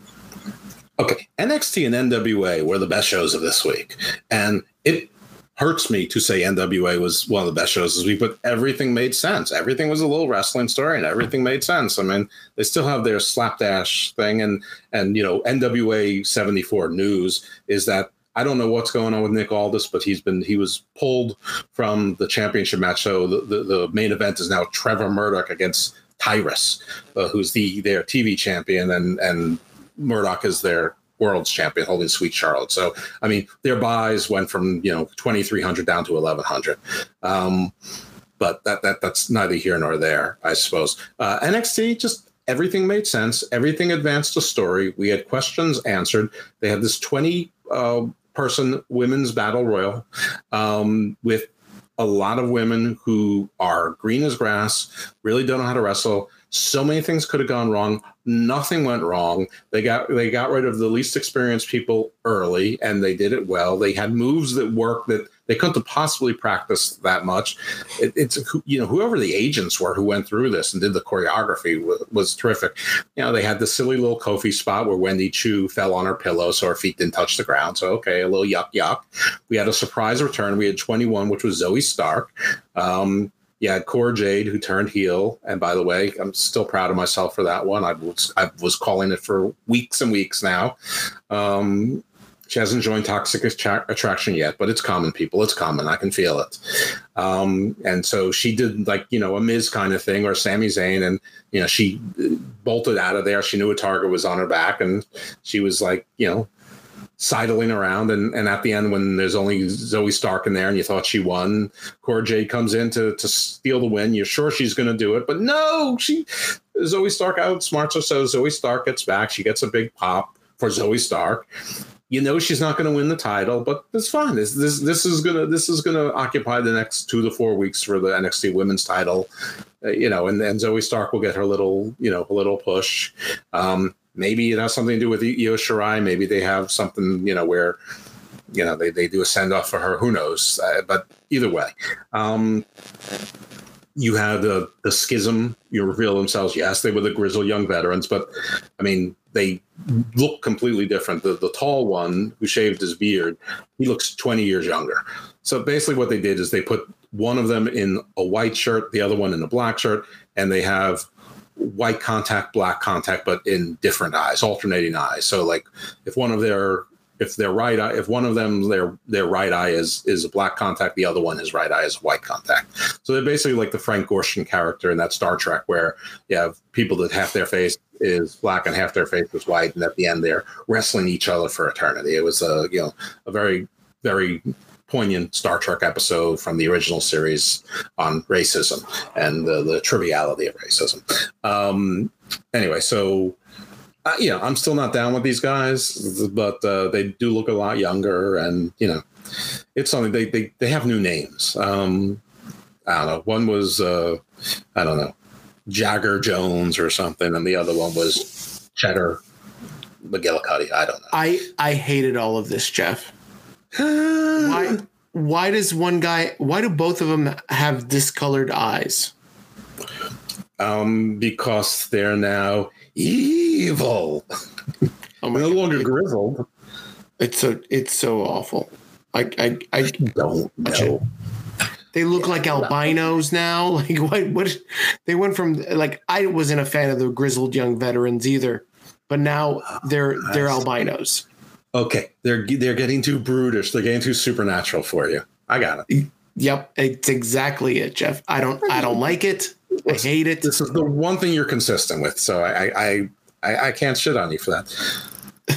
Okay, NXT and NWA were the best shows of this week, and it hurts me to say NWA was one of the best shows this week, but everything made sense. Everything was a little wrestling story, and everything made sense. I mean, they still have their slapdash thing, and and you know, NWA seventy four news is that. I don't know what's going on with Nick Aldis, but he's been he was pulled from the championship match. So the, the, the main event is now Trevor Murdoch against Tyrus, uh, who's the their TV champion, and and Murdoch is their world's champion, holding Sweet Charlotte. So, I mean, their buys went from you know twenty three hundred down to eleven hundred. Um, but that that that's neither here nor there, I suppose. Uh, NXT just everything made sense. Everything advanced the story. We had questions answered. They had this twenty uh, person women's battle royal um, with a lot of women who are green as grass, really don't know how to wrestle. So many things could have gone wrong. Nothing went wrong. They got they got rid of the least experienced people early, and they did it well. They had moves that worked that they couldn't have possibly practiced that much. It, it's you know whoever the agents were who went through this and did the choreography was, was terrific. You know they had the silly little Kofi spot where Wendy Choo fell on her pillow so her feet didn't touch the ground. So okay, a little yuck yuck. We had a surprise return. We had 21, which was Zoey Stark. Um, yeah, Cora Jade, who turned heel. And by the way, I'm still proud of myself for that one. I was, I was calling it for weeks and weeks now. Um, she hasn't joined Toxic Attra- Attraction yet, but it's common, people. It's common. I can feel it. Um, and so she did like, you know, a Miz kind of thing or Sami Zayn. And, you know, she bolted out of there. She knew a target was on her back. And she was like, you know, sidling around and, and at the end when there's only Zoey Stark in there and you thought she won, Cora Jade comes in to, to steal the win. You're sure she's going to do it, but no, she Zoey Stark outsmarts her. So Zoey Stark gets back. She gets a big pop for Zoey Stark. You know she's not going to win the title, but it's fine. This this this is gonna this is gonna occupy the next two to four weeks for the NXT Women's title, uh, you know, and then Zoey Stark will get her little you know little push. Um, maybe it has something to do with Io Shirai. Maybe they have something, you know, where, you know, they, they do a send off for her. Who knows? Uh, but either way, um, you have the, the schism. You reveal themselves. Yes, they were the grizzled young veterans, but I mean, they look completely different. The, the tall one who shaved his beard, he looks 20 years younger. So basically, what they did is they put one of them in a white shirt, the other one in a black shirt, and they have white contact, black contact, but in different eyes, alternating eyes. So like if one of their if their right eye, if one of them their their right eye is is a black contact, the other one his right eye is white contact. So they're basically like the Frank Gorshin character in that Star Trek, where you have people that half their face is black and half their face is white, and at the end they're wrestling each other for eternity. It was a you know a very very poignant Star Trek episode from the original series on racism and the, the triviality of racism. Um, anyway, so uh, know, I'm still not down with these guys, but uh, they do look a lot younger, and you know, it's something they they, they have new names. Um, I don't know. One was uh, I don't know, Jagger Jones or something, and the other one was Cheddar McGillicuddy. I don't know. I I hated all of this, Jeff. Why why does one guy why do both of them have discolored eyes? Um, because they're now evil. Oh my no longer grizzled. It's so it's so awful. I I, I Don't know. they look like albinos now. Like what what they went from like I wasn't a fan of the grizzled young veterans either, but now they're ah, they're albinos. Okay, they're they're getting too brutish. They're getting too supernatural for you. I got it. Yep, it's exactly it, Jeff. I don't I don't like it. I hate it. This is the one thing you're consistent with, so I I I, I can't shit on you for that.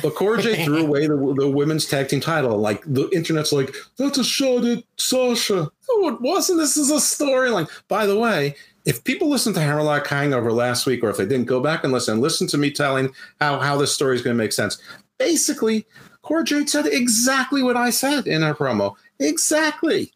But Cora Jade threw away the, the women's tag team title. Like the internet's like, that's a shot at Sasha. No, it wasn't. This is a storyline. By the way, if people listened to Hammerlock Hangover last week, or if they didn't go back and listen, listen to me telling how how this story is going to make sense. Basically, Cora Jade said exactly what I said in her promo. Exactly.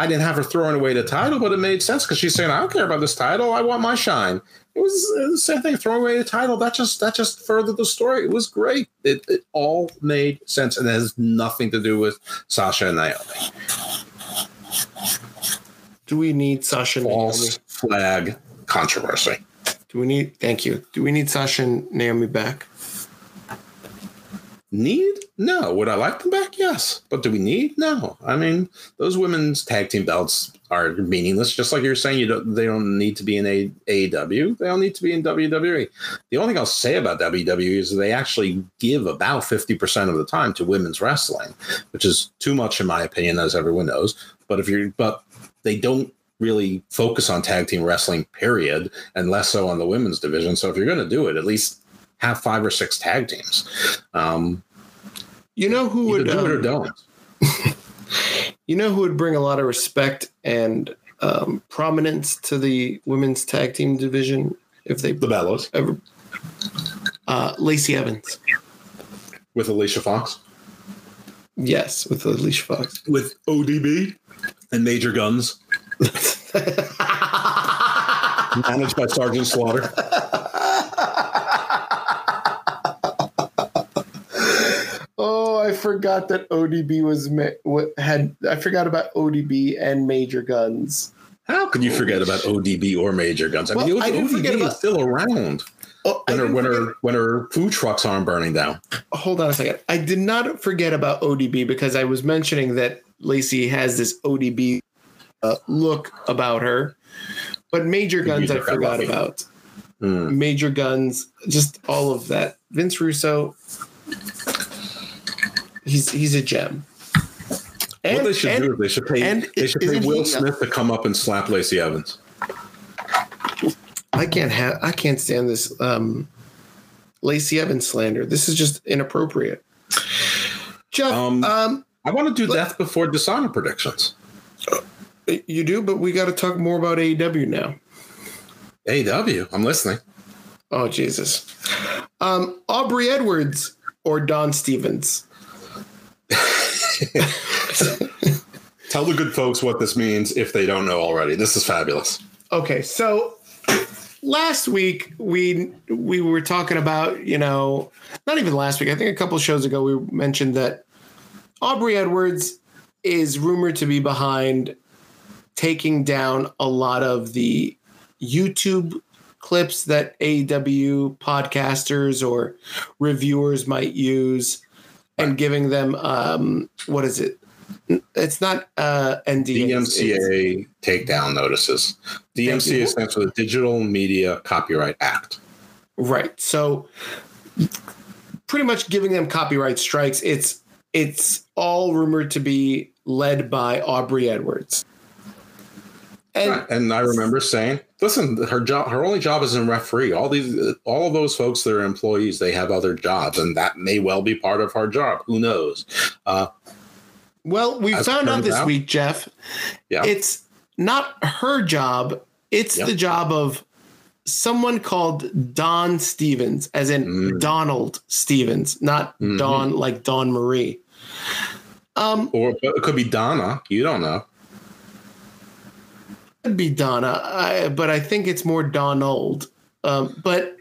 I didn't have her throwing away the title, but it made sense because she's saying, "I don't care about this title. I want my shine." It was uh, the same thing. Throwing away the title that just that just furthered the story. It was great. It, it all made sense, and it has nothing to do with Sasha and Naomi. Do we need Sasha and Naomi? Flag controversy. Do we need? Thank you. Do we need Sasha and Naomi back? Need? No. Would I like them back? Yes. But do we need? No. I mean, those women's tag team belts are meaningless. Just like you're saying, you don't. They don't need to be in a AEW. They don't need to be in WWE. The only thing I'll say about WWE is they actually give about fifty percent of the time to women's wrestling, which is too much in my opinion, as everyone knows. But if you're, but they don't really focus on tag team wrestling, period, and less so on the women's division. So if you're going to do it, at least have five or six tag teams. Um, You know who would do it or um, don't. You know who would bring a lot of respect and um, prominence to the women's tag team division if they The Bellas ever? Uh, Lacey Evans. with Alicia Fox, Yes, with Alicia Fox. with ODB and Major Guns, managed by Sergeant Slaughter. Forgot that ODB was had. I forgot about ODB and Major Guns. How could you forget about ODB or Major Guns? I mean, Well, I didn't ODB forget is about- still around Oh, when her when forget- her when her food trucks aren't burning down. hold on a second. I did not forget about ODB because I was mentioning that Lacey has this ODB uh, look about her, but Major Guns I forgot about. Hmm. Major Guns, just all of that. Vince Russo, he's he's a gem. what they should and- do is they should pay and they should pay Will he- Smith to come up and slap Lacey Evans. I can't have I can't stand this um, Lacey Evans slander. This is just inappropriate. Jeff, Um, um, I want to do Let- death before dishonor predictions. you do, but we got to talk more about AEW now. AW, I'm listening. Oh Jesus. Um, Aubrey Edwards or Don Stevens? Tell the good folks what this means if they don't know already. This is fabulous. Okay, so last week we we were talking about you know not even last week. I think a couple shows ago we mentioned that Aubrey Edwards is rumored to be behind taking down a lot of the YouTube clips that AEW podcasters or reviewers might use and giving them um what is it? It's not uh NDA. DMCA takedown notices. DMCA stands for the Digital Media Copyright Act. Right. So pretty much giving them copyright strikes. It's it's all rumored to be led by Aubrey Edwards. And Right. And I remember saying, listen, her job, her only job is in referee. All these, all of those folks that are employees, they have other jobs, and that may well be part of her job. Who knows? Uh, well, we found out this out- week, Jeff, yeah, it's not her job. It's Yep. the job of someone called Don Stevens, as in Mm. Donald Stevens, not Mhm. Don like Dawn Marie. Um, or it could be Donna. You don't know. Could be Donna, I, but I think it's more Donald. Um, but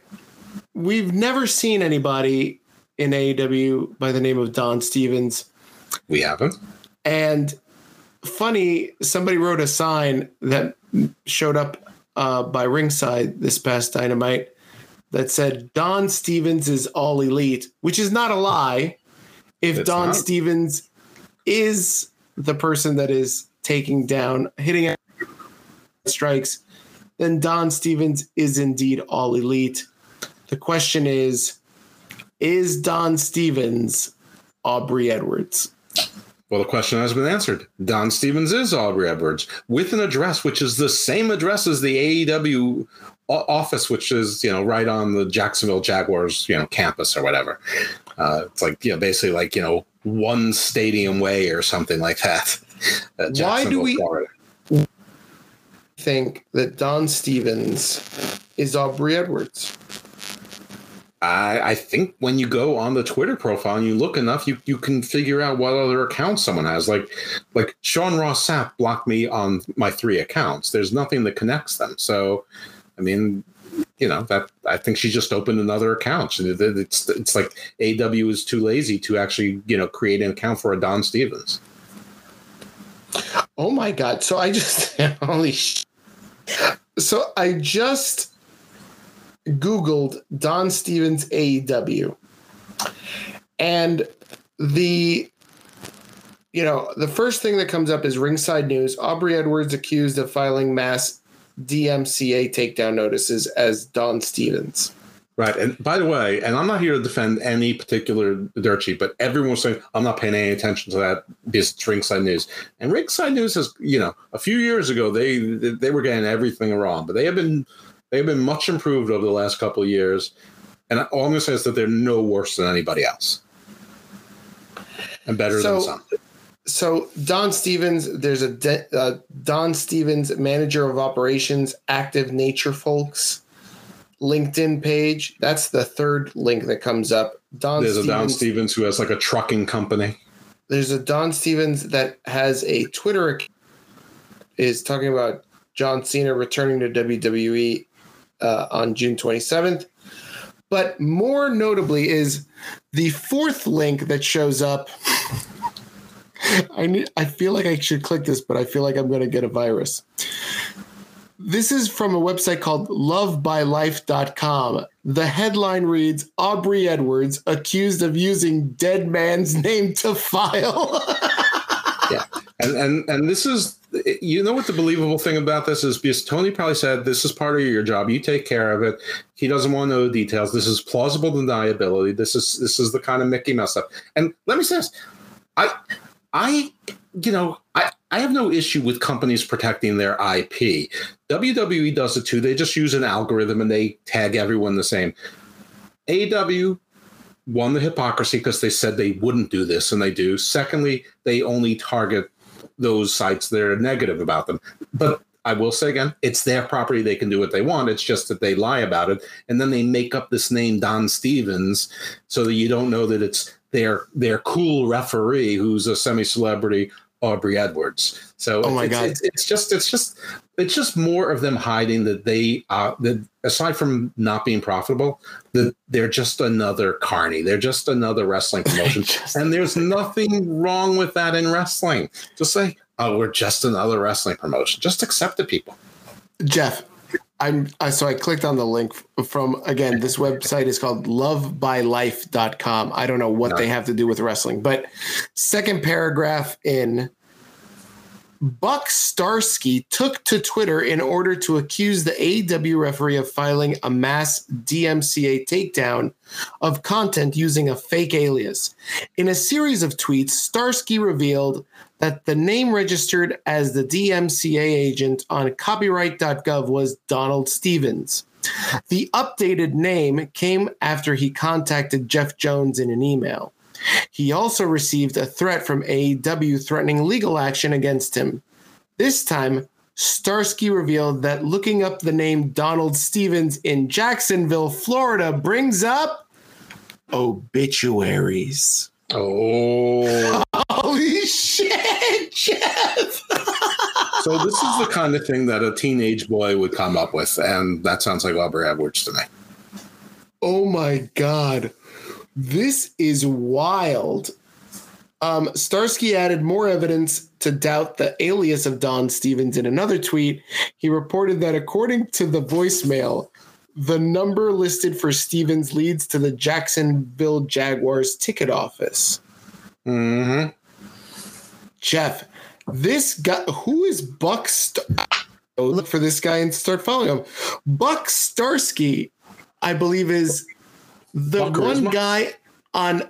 we've never seen anybody in AEW by the name of Don Stevens. We haven't. And funny, somebody wrote a sign that showed up uh, by ringside this past dynamite that said Don Stevens is all elite, which is not a lie. If It's Don not. Stevens is the person that is taking down, hitting strikes, then Don Stevens is indeed all elite. The question is, is Don Stevens Aubrey Edwards? Well, the question has been answered. Don Stevens is Aubrey Edwards with an address which is the same address as the AEW office, which is you know right on the Jacksonville Jaguars you know campus or whatever. Uh, it's like you know basically like you know one stadium way or something like that. Why do we- Florida. Think that Don Stevens is Aubrey Edwards. I, I think when you go on the Twitter profile and you look enough, you, you can figure out what other accounts someone has. Like like Sean Ross Sapp blocked me on my three accounts. There's nothing that connects them. So, I mean, you know that I think she just opened another account. It's it's like AW is too lazy to actually you know create an account for a Don Stevens. Oh my god! So I just holy. Sh- so I just googled Don Stevens AEW, and the you know the first thing that comes up is ringside news. Aubrey Edwards accused of filing mass DMCA takedown notices as Don Stevens. Right. And by the way, and I'm not here to defend any particular dirt sheet, but everyone was saying I'm not paying any attention to that because it's ringside news. And ringside news is, you know, a few years ago they they were getting everything wrong, but they have been they have been much improved over the last couple of years. And all I'm gonna say is that they're no worse than anybody else. And better so, than some so Don Stevens, there's a de- uh, Don Stevens, manager of operations, active nature folks, LinkedIn page. That's the third link that comes up. Don. There's Stevens, a Don Stevens who has like a trucking company. There's a Don Stevens that has a Twitter account, is talking about John Cena returning to WWE uh, on June 27th. But more notably is the fourth link that shows up I need, I feel like I should click this, but I feel like I'm going to get a virus. This is from a website called lovebylife.com. The headline reads Aubrey Edwards accused of using dead man's name to file. yeah. And, and and this is you know what the believable thing about this is because Tony probably said this is part of your job. You take care of it. He doesn't want to know the details. This is plausible deniability. This is this is the kind of Mickey Mouse stuff. And let me say this. I I, you know, I, I have no issue with companies protecting their IP. WWE does it too. They just use an algorithm and they tag everyone the same. AW won the hypocrisy because they said they wouldn't do this and they do. Secondly, they only target those sites that are negative about them. But I will say again, it's their property. They can do what they want. It's just that they lie about it. And then they make up this name, Don Stevens, so that you don't know that it's their their cool referee who's a semi celebrity Aubrey Edwards. So oh my it's, god, it's, it's, just it's just it's just more of them hiding that they uh that aside from not being profitable, that they're just another carny. They're just another wrestling promotion, and there's nothing wrong with that in wrestling. Just say, oh, we're just another wrestling promotion. Just accept the people. Jeff, I'm I, so I clicked on the link from again. This website is called lovebylife.com. I don't know what no. they have to do with wrestling, but second paragraph in Buck Starsky took to Twitter in order to accuse the AEW referee of filing a mass DMCA takedown of content using a fake alias. In a series of tweets, Starsky revealed that the name registered as the DMCA agent on copyright.gov was Donald Stevens. The updated name came after he contacted Jeff Jones in an email. He also received a threat from AEW threatening legal action against him. This time, Starsky revealed that looking up the name Donald Stevens in Jacksonville, Florida brings up obituaries. Oh. Holy shit, Jeff. so this is the kind of thing that a teenage boy would come up with, and that sounds like Aubrey Edwards to me. Oh my god. This is wild. Um, Starsky added more evidence to doubt the alias of Don Stevens in another tweet. He reported that according to the voicemail, the number listed for Stevens leads to the Jacksonville Jaguars ticket office. Mm-hmm. Jeff, this guy, who is Buck? Star- look for this guy and start following him. Buck Starsky, I believe, is the Buck one Charisma? guy on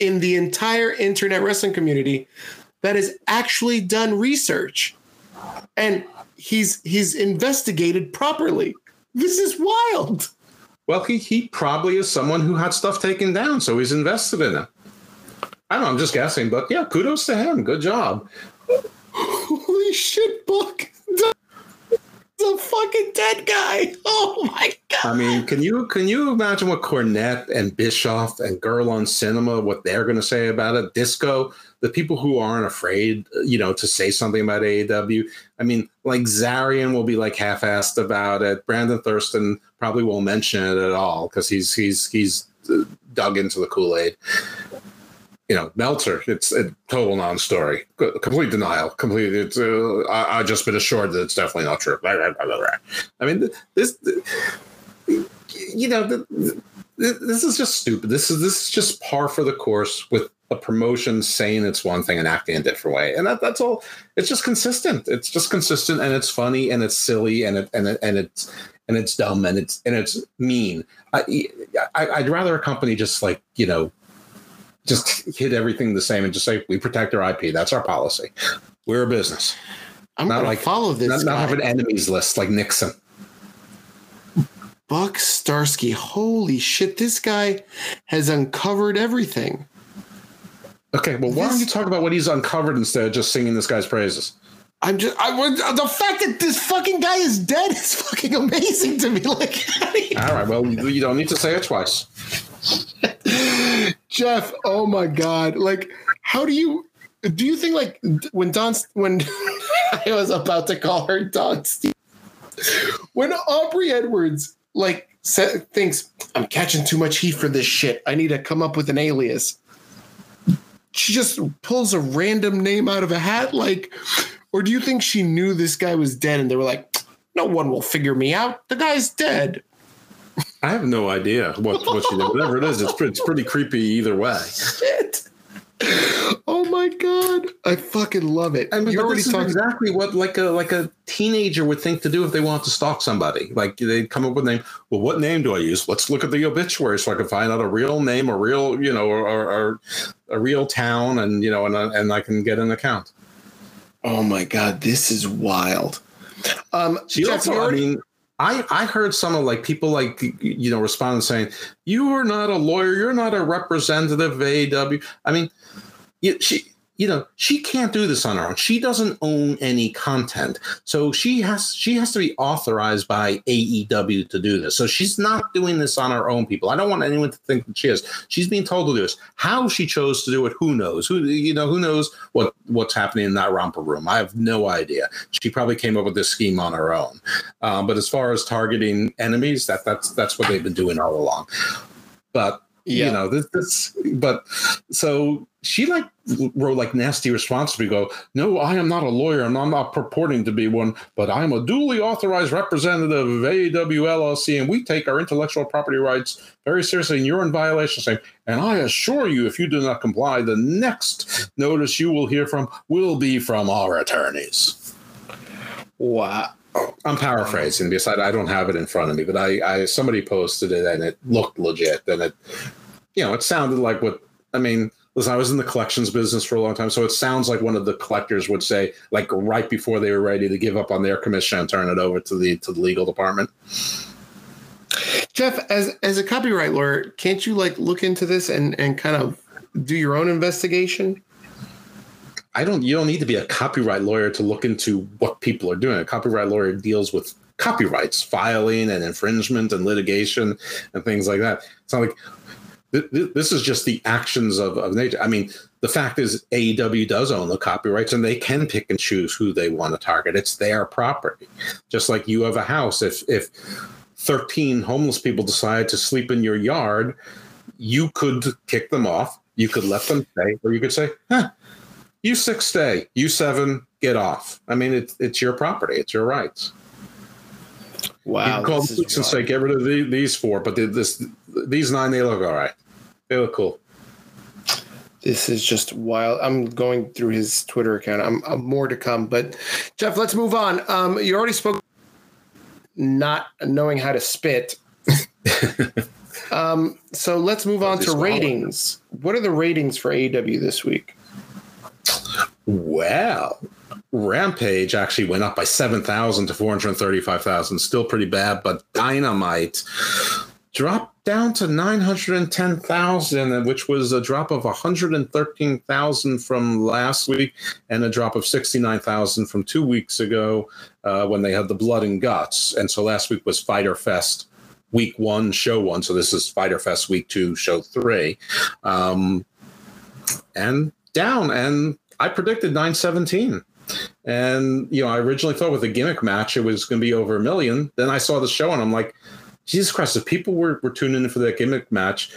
in the entire internet wrestling community that has actually done research, and he's he's investigated properly. This is wild. Well, he he probably is someone who had stuff taken down, so he's invested in it. I don't know. I'm just guessing, but yeah, kudos to him. Good job. Holy shit, Buck! The fucking dead guy. Oh my god. I mean, can you can you imagine what Cornette and Bischoff and Girl on Cinema what they're going to say about it? Disco, the people who aren't afraid, you know, to say something about AEW. I mean, like Zarian will be like half-assed about it. Brandon Thurston probably won't mention it at all because he's he's he's uh, dug into the Kool Aid. You know, Meltzer, it's a total non-story, complete denial, complete. It's uh, I, I've just been assured that it's definitely not true. I mean, this, you know, this is just stupid. This is this is just par for the course with a promotion saying it's one thing and acting a different way, and that, that's all. It's just consistent. It's just consistent, and it's funny, and it's silly, and it and it, and it's and it's dumb, and it's and it's mean. I, I I'd rather a company just like you know just hit everything the same and just say we protect our IP. That's our policy. We're a business. I'm Not like- follow this. Not, not have an enemies list like Nixon. Buck Starsky. Holy shit! This guy has uncovered everything. Okay, well, why don't you talk about what he's uncovered instead of just singing this guy's praises? I'm just. I. The fact that this fucking guy is dead is fucking amazing to me. Like, how do you- All right, well, you don't need to say it twice. Jeff. Oh my god. Like, how do you? Do you think like when Don when I was about to call her Don Steve when Aubrey Edwards like thinks I'm catching too much heat for this shit. I need to come up with an alias. She just pulls a random name out of a hat, like, or do you think she knew this guy was dead and they were like, no one will figure me out. The guy's dead. I have no idea what what she did. Whatever it is, it's pre- it's pretty creepy either way. Shit. Oh my god. I fucking love it. I mean, You're already this is talking exactly what like a like a teenager would think to do if they want to stalk somebody. Like they come up with a name. Well, what name do I use? Let's look at the obituary so I can find out a real name, a real you know, or, or, or a real town, and you know, and and I can get an account. Oh my god, this is wild. Um She Jeff, also, you I already- mean, I I heard some of like people like you know responding saying you are not a lawyer, you're not a representative of AEW. I mean, she you know she can't do this on her own. She doesn't own any content, so she has she has to be authorized by AEW to do this. So she's not doing this on her own. People, I don't want anyone to think that she is. She's being told to do this. How she chose to do it, who knows? Who you know? Who knows what what's happening in that romper room? I have no idea. She probably came up with this scheme on her own. Um, but as far as targeting enemies, that that's that's what they've been doing all along. But Yeah. you know this, this but so she like wrote like nasty responses. We go, no, I am not a lawyer, and I'm not purporting to be one, but I'm a duly authorized representative of AEW LLC, and we take our intellectual property rights very seriously, and you're in violation. Saying, and I assure you, if you do not comply, the next notice you will hear from will be from our attorneys. Wow. I'm paraphrasing because I, don't have it in front of me, but I, I somebody posted it and it looked legit and it, you know, it sounded like what I mean. Listen, I was in the collections business for a long time, so it sounds like one of the collectors would say, like right before they were ready to give up on their commission and turn it over to the to the legal department. Jeff, as as a copyright lawyer, can't you like look into this and and kind of do your own investigation? I don't. You don't need to be a copyright lawyer to look into what people are doing. A copyright lawyer deals with copyrights, filing, and infringement, and litigation, and things like that. It's not like th- th- this is just the actions of, of nature. I mean, the fact is, AEW does own the copyrights, and they can pick and choose who they want to target. It's their property. Just like you have a house. If if thirteen homeless people decide to sleep in your yard, you could kick them off. You could let them stay, or you could say, "Huh." You six stay. You seven get off. I mean, it's it's your property. It's your rights. Wow. you can call the police and say, get rid of the, these four, but the, this these nine they look all right. They look cool. This is just wild. I'm going through his Twitter account. I'm, I'm more to come, but Jeff, let's move on. Um, you already spoke not knowing how to spit. um, so let's move on to ratings. What are the ratings for AW this week? Well, Rampage actually went up by seven thousand to four hundred thirty-five thousand. Still pretty bad, but Dynamite dropped down to nine hundred ten thousand, which was a drop of one hundred thirteen thousand from last week, and a drop of sixty-nine thousand from two weeks ago uh, when they had the Blood and Guts. And so last week was Fighter Fest week one, show one. So this is Fighter Fest week two, show three. Um, and down. And I predicted 917. And, you know, I originally thought with a gimmick match, it was going to be over a million. Then I saw the show and I'm like, Jesus Christ, if people were, were tuning in for that gimmick match,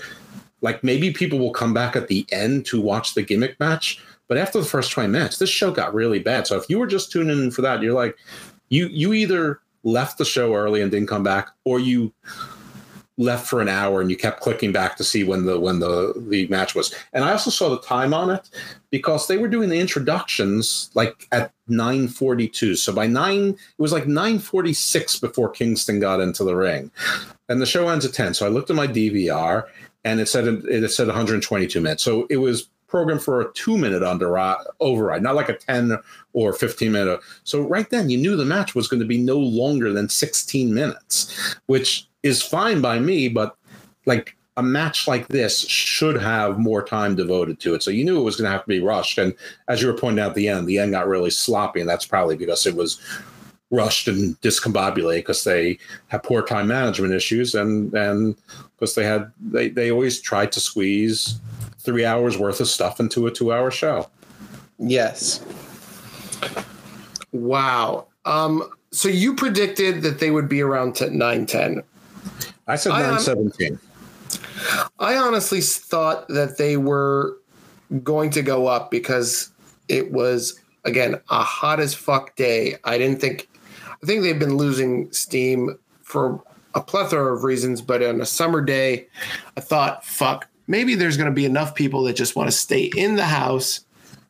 like maybe people will come back at the end to watch the gimmick match. But after the first 20 minutes, this show got really bad. So if you were just tuning in for that, you're like, you you either left the show early and didn't come back, or you left for an hour and you kept clicking back to see when the when the the match was. And I also saw the time on it because they were doing the introductions like at 9:42. So by 9 it was like 9:46 before Kingston got into the ring. And the show ends at 10. So I looked at my DVR and it said it said 122 minutes. So it was programmed for a 2 minute under uh, override, not like a 10 or 15 minute. So right then you knew the match was going to be no longer than 16 minutes, which is fine by me, but like a match like this should have more time devoted to it. So you knew it was going to have to be rushed. And as you were pointing out the end, the end got really sloppy, and that's probably because it was rushed and discombobulated because they have poor time management issues and and because they had they they always tried to squeeze three hours worth of stuff into a two hour show. Yes. Wow. Um, so you predicted that they would be around t- 910. I said I, um, 917. I honestly thought that they were going to go up because it was again a hot as fuck day. I didn't think I think they've been losing steam for a plethora of reasons, but on a summer day, I thought, fuck, maybe there's going to be enough people that just want to stay in the house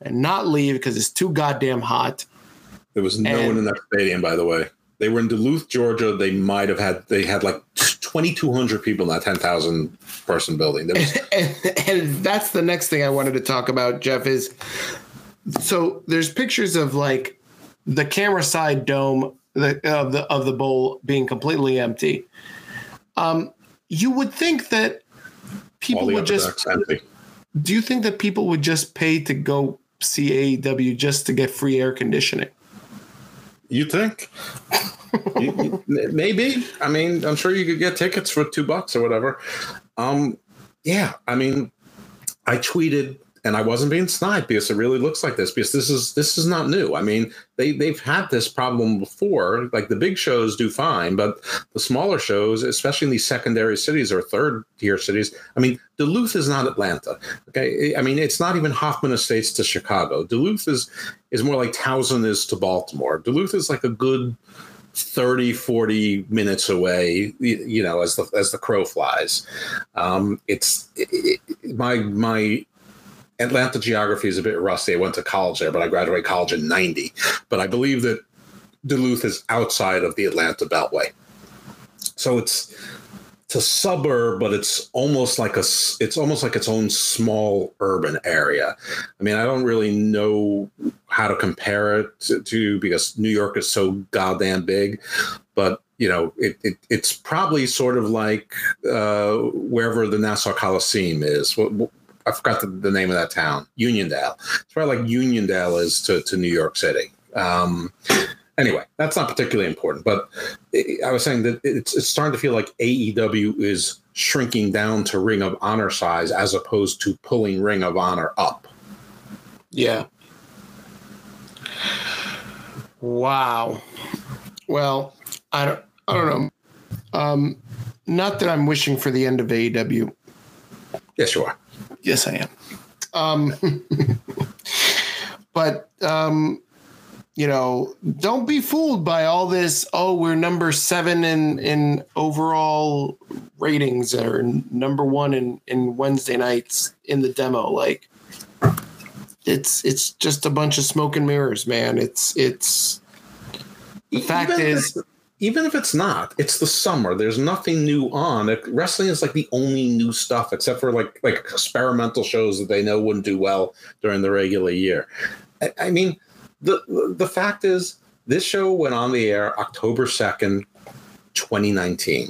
and not leave because it's too goddamn hot. There was no and, one in that stadium, by the way. They were in Duluth, Georgia. They might have had they had like 2,200 people in that 10,000 person building. Was- and, and that's the next thing I wanted to talk about, Jeff. Is so there's pictures of like the camera side dome the, of the of the bowl being completely empty. Um, you would think that people would just. Do you think that people would just pay to go see AEW just to get free air conditioning? You think? maybe. I mean, I'm sure you could get tickets for two bucks or whatever. Um, yeah, I mean, I tweeted and I wasn't being snide because it really looks like this because this is this is not new. I mean, they they've had this problem before. Like the big shows do fine, but the smaller shows, especially in these secondary cities or third tier cities, I mean, Duluth is not Atlanta. Okay, I mean, it's not even Hoffman Estates to Chicago. Duluth is is more like Towson is to Baltimore. Duluth is like a good 30 40 minutes away you know as the as the crow flies um it's it, it, my my Atlanta geography is a bit rusty. I went to college there, but I graduated college in 90. But I believe that Duluth is outside of the Atlanta Beltway. So it's it's a suburb, but it's almost like a it's almost like its own small urban area. I mean, I don't really know how to compare it to, to because New York is so goddamn big, but you know, it, it it's probably sort of like uh, wherever the Nassau Coliseum is. What, I forgot the, the, name of that town, Uniondale. It's probably like Uniondale is to, to New York City. Um, anyway, that's not particularly important, but I was saying that it's, it's starting to feel like AEW is shrinking down to Ring of Honor size as opposed to pulling Ring of Honor up. Yeah. Wow. Well, I don't. I don't know. Um, not that I'm wishing for the end of AEW. Yes, you are. Yes, I am. Um, but um, you know, don't be fooled by all this. Oh, we're number seven in in overall ratings, or number one in in Wednesday nights in the demo. Like, it's it's just a bunch of smoke and mirrors, man. It's it's. The fact Even is even if it's not, it's the summer. There's nothing new on. Wrestling is like the only new stuff, except for like like experimental shows that they know wouldn't do well during the regular year. I, I mean, the the fact is, this show went on the air October second, 2019.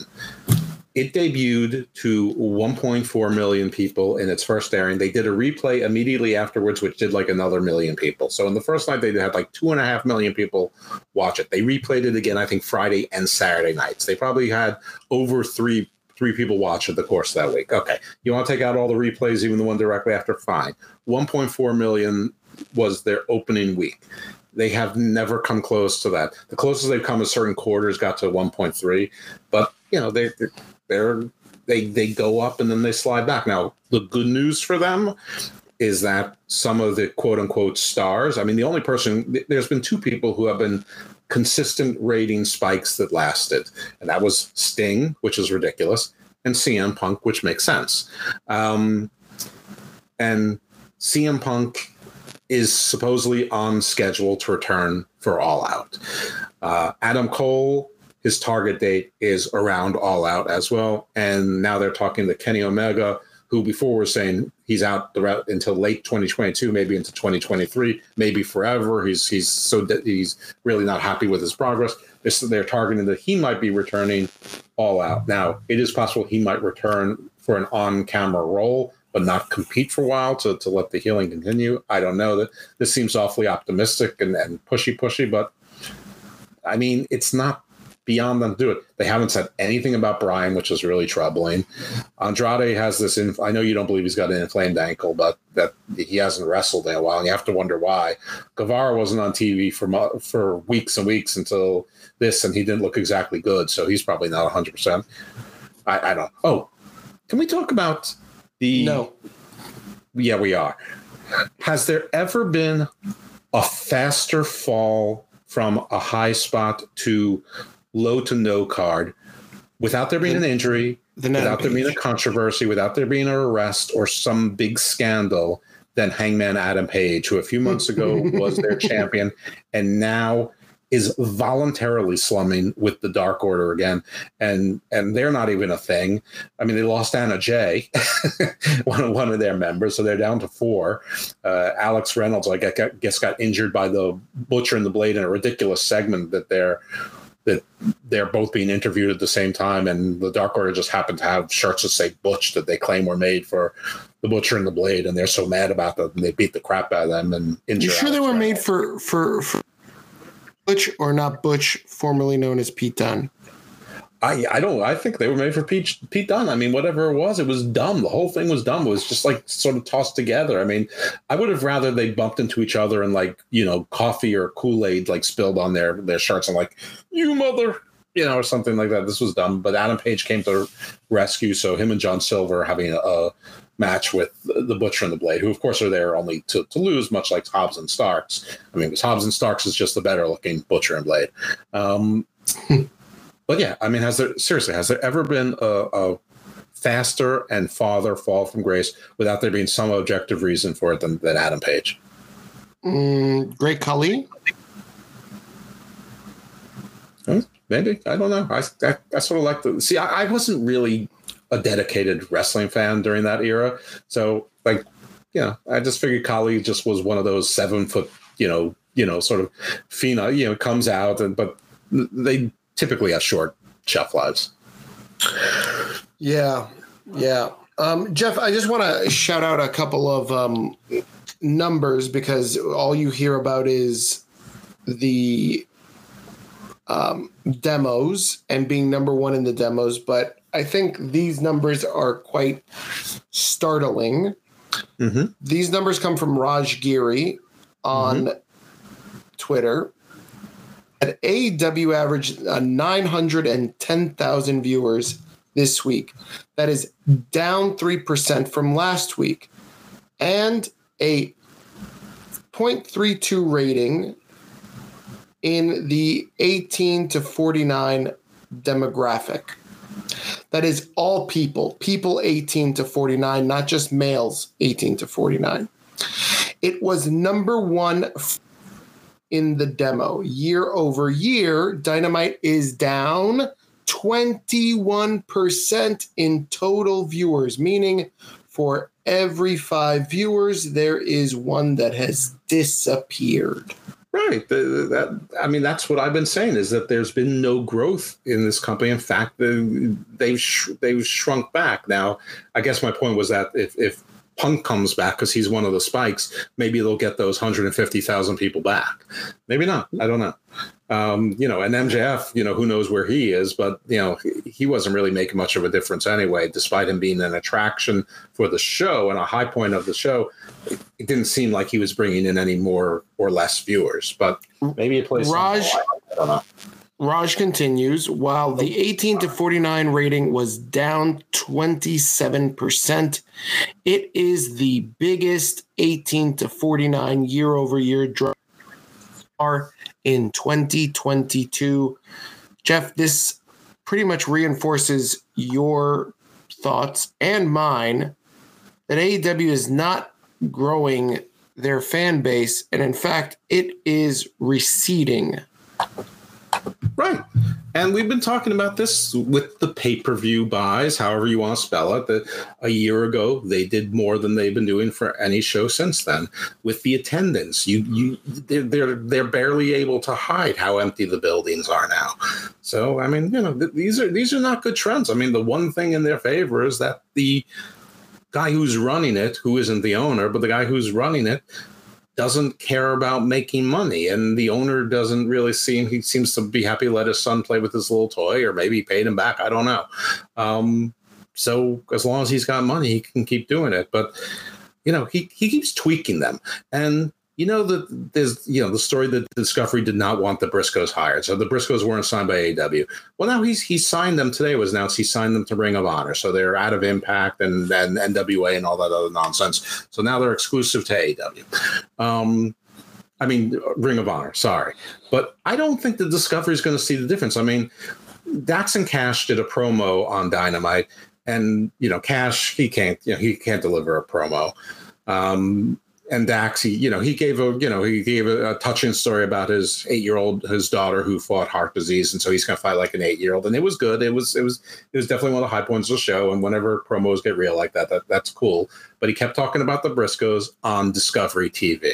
it debuted to 1.4 million people in its first airing. They did a replay immediately afterwards, which did like another million people. So in the first night, they had like two and a half million people watch it. They replayed it again, I think Friday and Saturday nights. They probably had over three three people watch it the course of that week. Okay, you want to take out all the replays, even the one directly after? Fine. 1.4 million was their opening week. They have never come close to that. The closest they've come is certain quarters got to 1.3, but you know they they're they they go up and then they slide back. Now the good news for them is that some of the quote unquote stars. I mean, the only person there's been two people who have been consistent rating spikes that lasted, and that was Sting, which is ridiculous, and CM Punk, which makes sense. Um, and CM Punk is supposedly on schedule to return for All Out. Uh, Adam Cole, his target date is around All Out as well. And now they're talking to Kenny Omega, who before was saying he's out the route until late 2022, maybe into 2023, maybe forever. He's he's so de- he's really not happy with his progress. They're, they're targeting that he might be returning All Out. Now it is possible he might return for an on-camera role but not compete for a while to, to let the healing continue. I don't know that this seems awfully optimistic and, and pushy, pushy, but I mean, it's not beyond them to do it. They haven't said anything about Brian, which is really troubling. Andrade has this. Inf- I know you don't believe he's got an inflamed ankle, but that he hasn't wrestled in a while, and you have to wonder why. Guevara wasn't on TV for for weeks and weeks until this, and he didn't look exactly good, so he's probably not 100. percent I, I don't. Oh, can we talk about the no. Yeah, we are. Has there ever been a faster fall from a high spot to low to no card without there being an injury, The without there being a controversy, without there being an arrest or some big scandal than Hangman Adam Page, who a few months ago was their champion and now is voluntarily slumming with the Dark Order again, and and they're not even a thing. I mean, they lost Anna Jay, one of one of their members, so they're down to four. Uh, Alex Reynolds, I guess, got injured by the Butcher and the Blade in a ridiculous segment that they're that they're both being interviewed at the same time, and the Dark Order just happened to have shirts that say Butch that they claim were made for the Butcher and the Blade, and they're so mad about them, they beat the crap out of them and injured. You sure they were Reynolds. made for for for Butch or not Butch, formerly known as Pete Dunne? I I don't I think they were made for Pete Pete Dunne. I mean, whatever it was, it was dumb. The whole thing was dumb. It was just like sort of tossed together. I mean, I would have rather they bumped into each other and like you know coffee or Kool Aid like spilled on their their shirts and like you mother you know or something like that. This was dumb. But Adam Page came to rescue. So him and John Silver having a, a match with the Butcher and the Blade, who of course are there only to, to lose, much like Hobbs and Starks. I mean, because Hobbs and Starks is just the better looking Butcher and Blade. Um, but yeah, I mean, has there seriously has there ever been a, a faster and farther fall from grace without there being some objective reason for it than, than Adam Page? Mm, Great Khali. Hmm, Maybe I don't know. I, I, I sort of like the see. I, I wasn't really a dedicated wrestling fan during that era, so like you know, I just figured Khali just was one of those seven foot, you know, you know, sort of phenom, you know, comes out and but they typically have short shelf lives. Yeah, yeah. Um, Jeff, I just want to shout out a couple of um, numbers because all you hear about is the um, demos and being number one in the demos. But I think these numbers are quite startling. Mm-hmm. These numbers come from Raj Giri on Twitter. At AEW averaged uh, 910,000 viewers this week. That is down 3% from last week. And a 0.32 rating in the 18 to 49 demographic. That is all people, people 18 to 49, not just males 18 to 49. It was number one in the demo. Year over year, Dynamite is down 21% in total viewers, meaning for every five viewers, there is one that has disappeared. Right. That I mean, that's what I've been saying is that there's been no growth in this company. In fact, they, they've sh- they've shrunk back. Now, I guess my point was that if if Punk comes back because he's one of the spikes, maybe they'll get those 150,000 people back. Maybe not. I don't know. Um, you know, and MJF, you know, who knows where he is, but you know, he wasn't really making much of a difference anyway, despite him being an attraction for the show and a high point of the show. It didn't seem like he was bringing in any more or less viewers, but maybe it plays. Raj, I don't know. Raj continues while the 18 to 49 rating was down 27%, it is the biggest 18 to 49 year over year drop in 2022. Jeff, this pretty much reinforces your thoughts and mine that AEW is not growing their fan base, and in fact, it is receding. Right. And we've been talking about this with the pay per view buys, however you want to spell it. That a year ago they did more than they've been doing for any show since then. With the attendance, you you they're they're, barely able to hide how empty the buildings are now. So I mean, you know, th- these are these are not good trends. I mean, the one thing in their favor is that the guy who's running it, who isn't the owner, but the guy who's running it doesn't care about making money and the owner doesn't really seem he seems to be happy to let his son play with his little toy or maybe paid him back i don't know. Um, so as long as he's got money he can keep doing it but you know he, he keeps tweaking them. And you know that there's you know the story that discovery did not want the briscoes hired so the briscoes weren't signed by aw well now he's he signed them today was announced he signed them to ring of honor so they're out of impact and and nwa and all that other nonsense so now they're exclusive to aw um I mean, Ring of Honor, sorry. But I don't think the Discovery is going to see the difference. I mean, Dax and Cash did a promo on Dynamite, and, you know, Cash, he can't, you know, he can't deliver a promo. Um, and Dax, he, you know, he gave a, you know, he gave a, a touching story about his eight-year-old, his daughter who fought heart disease, and so he's going to fight like an eight-year-old, and it was good. It was, it was, it was definitely one of the high points of the show. And whenever promos get real like that, that that's cool. But he kept talking about the Briscoes on Discovery TV.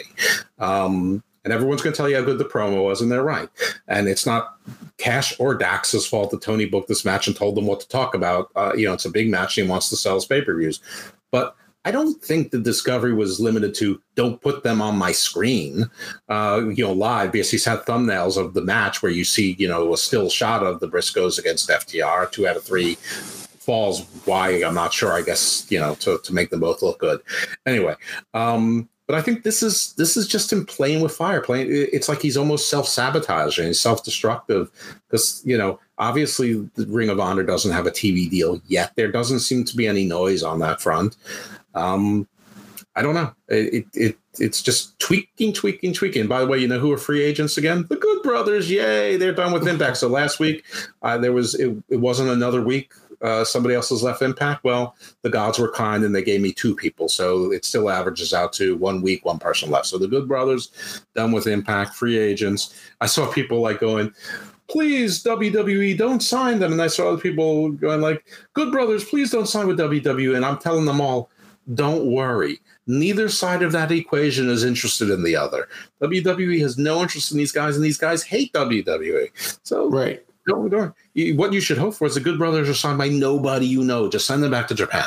Um, and everyone's going to tell you how good the promo was, and they're right. And it's not Cash or Dax's fault that Tony booked this match and told them what to talk about. Uh, you know, it's a big match, and he wants to sell his pay per views. But I don't think the Discovery was limited to don't put them on my screen, uh, you know, live because he's had thumbnails of the match where you see, you know, a still shot of the Briscoes against FTR, two out of three falls. Why I'm not sure. I guess you know to to make them both look good. Anyway, um, but I think this is this is just him playing with fire. Playing, it's like he's almost self sabotaging, self destructive because you know obviously the Ring of Honor doesn't have a TV deal yet. There doesn't seem to be any noise on that front. Um, I don't know. It, it, it it's just tweaking, tweaking, tweaking. By the way, you know who are free agents again? The Good Brothers. Yay! They're done with Impact. So last week, uh, there was it, it wasn't another week. Uh, somebody else has left Impact. Well, the gods were kind and they gave me two people, so it still averages out to one week, one person left. So the Good Brothers done with Impact, free agents. I saw people like going, please WWE don't sign them, and I saw other people going like, Good Brothers, please don't sign with WWE, and I'm telling them all, don't worry. Neither side of that equation is interested in the other. WWE has no interest in these guys, and these guys hate WWE. So Right. don't, don't. What you should hope for is the Good Brothers are signed by nobody you know. Just send them back to Japan,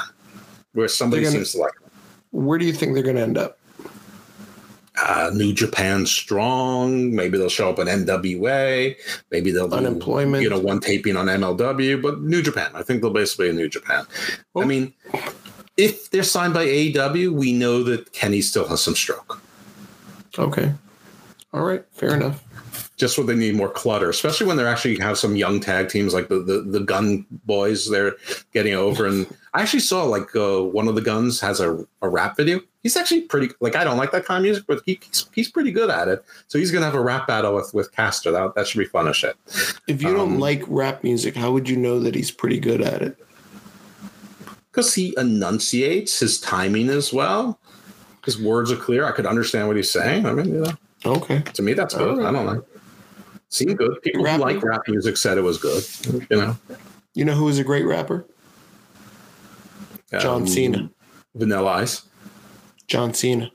where somebody gonna- seems to like them. Where do you think they're going to end up? Uh, New Japan strong. Maybe they'll show up in NWA. Maybe they'll do, Unemployment. You know, one taping on MLW, but New Japan. I think they'll basically in New Japan. Oh. I mean, if they're signed by AEW, we know that Kenny still has some stroke. Okay. All right. Fair enough. just what they need more clutter, especially when they're actually have some young tag teams like the the, the Gunn boys they're getting over. And I actually saw like uh, one of the Gunns has a, a rap video. He's actually pretty like I don't like that kind of music, but he, he's he's pretty good at it. So he's gonna have a rap battle with with Caster. That that should be fun as shit. If you don't Um, like rap music, how would you know that he's pretty good at it? Because he enunciates his timing as well. His words are clear. I could understand what he's saying. I mean, you know, Okay. to me that's good. I don't know. Seemed good. People who like rap music said it was good. You know, You know who is a great rapper? John Um, Cena. Vanilla Ice. John Cena.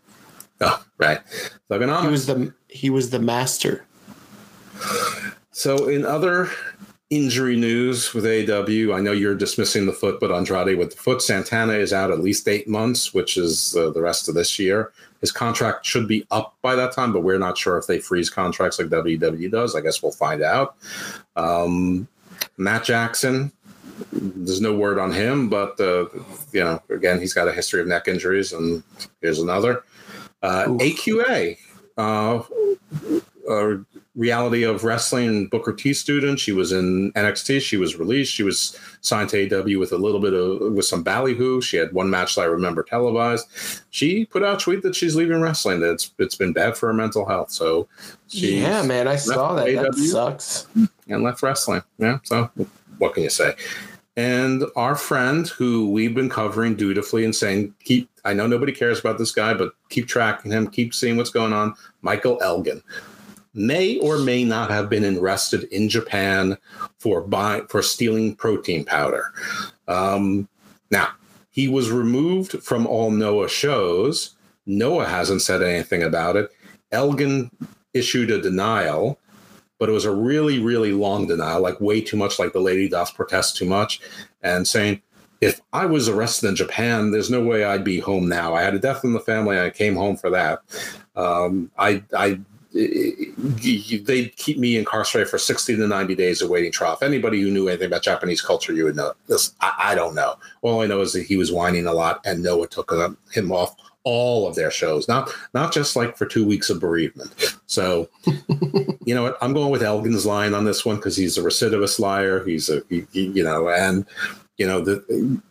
Oh, right. Thuganomics. He was the he was the master. So, in other injury news with AW, I know you're dismissing the foot, but Andrade with the foot, Santana is out at least eight months, which is uh, the rest of this year. His contract should be up by that time, but we're not sure if they freeze contracts like WWE does. I guess we'll find out. Um, Matt Jackson, there's no word on him, but uh, you know, again, he's got a history of neck injuries, and here's another. Uh, AQA, uh, uh, reality of wrestling Booker T student. She was in NXT. She was released. She was signed to AW with a little bit of with some ballyhoo. She had one match that I remember televised. She put out a tweet that she's leaving wrestling. That it's it's been bad for her mental health. So Yeah, man, I saw that. That AW. sucks. and left wrestling. Yeah. So what can you say? And our friend, who we've been covering dutifully and saying, keep, I know nobody cares about this guy, but keep tracking him, keep seeing what's going on. Michael Elgin may or may not have been arrested in Japan for for stealing protein powder. Um, now, he was removed from all Noah shows. Noah hasn't said anything about it. Elgin issued a denial but it was a really, really long denial, like way too much, like the lady does protest too much, and saying, if I was arrested in Japan, there's no way I'd be home now. I had a death in the family. I came home for that. Um, I, I, they keep me incarcerated for 60 to 90 days awaiting trial. If anybody who knew anything about Japanese culture, you would know this. I, I don't know. All I know is that he was whining a lot, and Noah took him off all of their shows, not not just like for two weeks of bereavement. So, you know what? I'm going with Elgin's line on this one because he's a recidivist liar. He's a he, he, you know, and you know the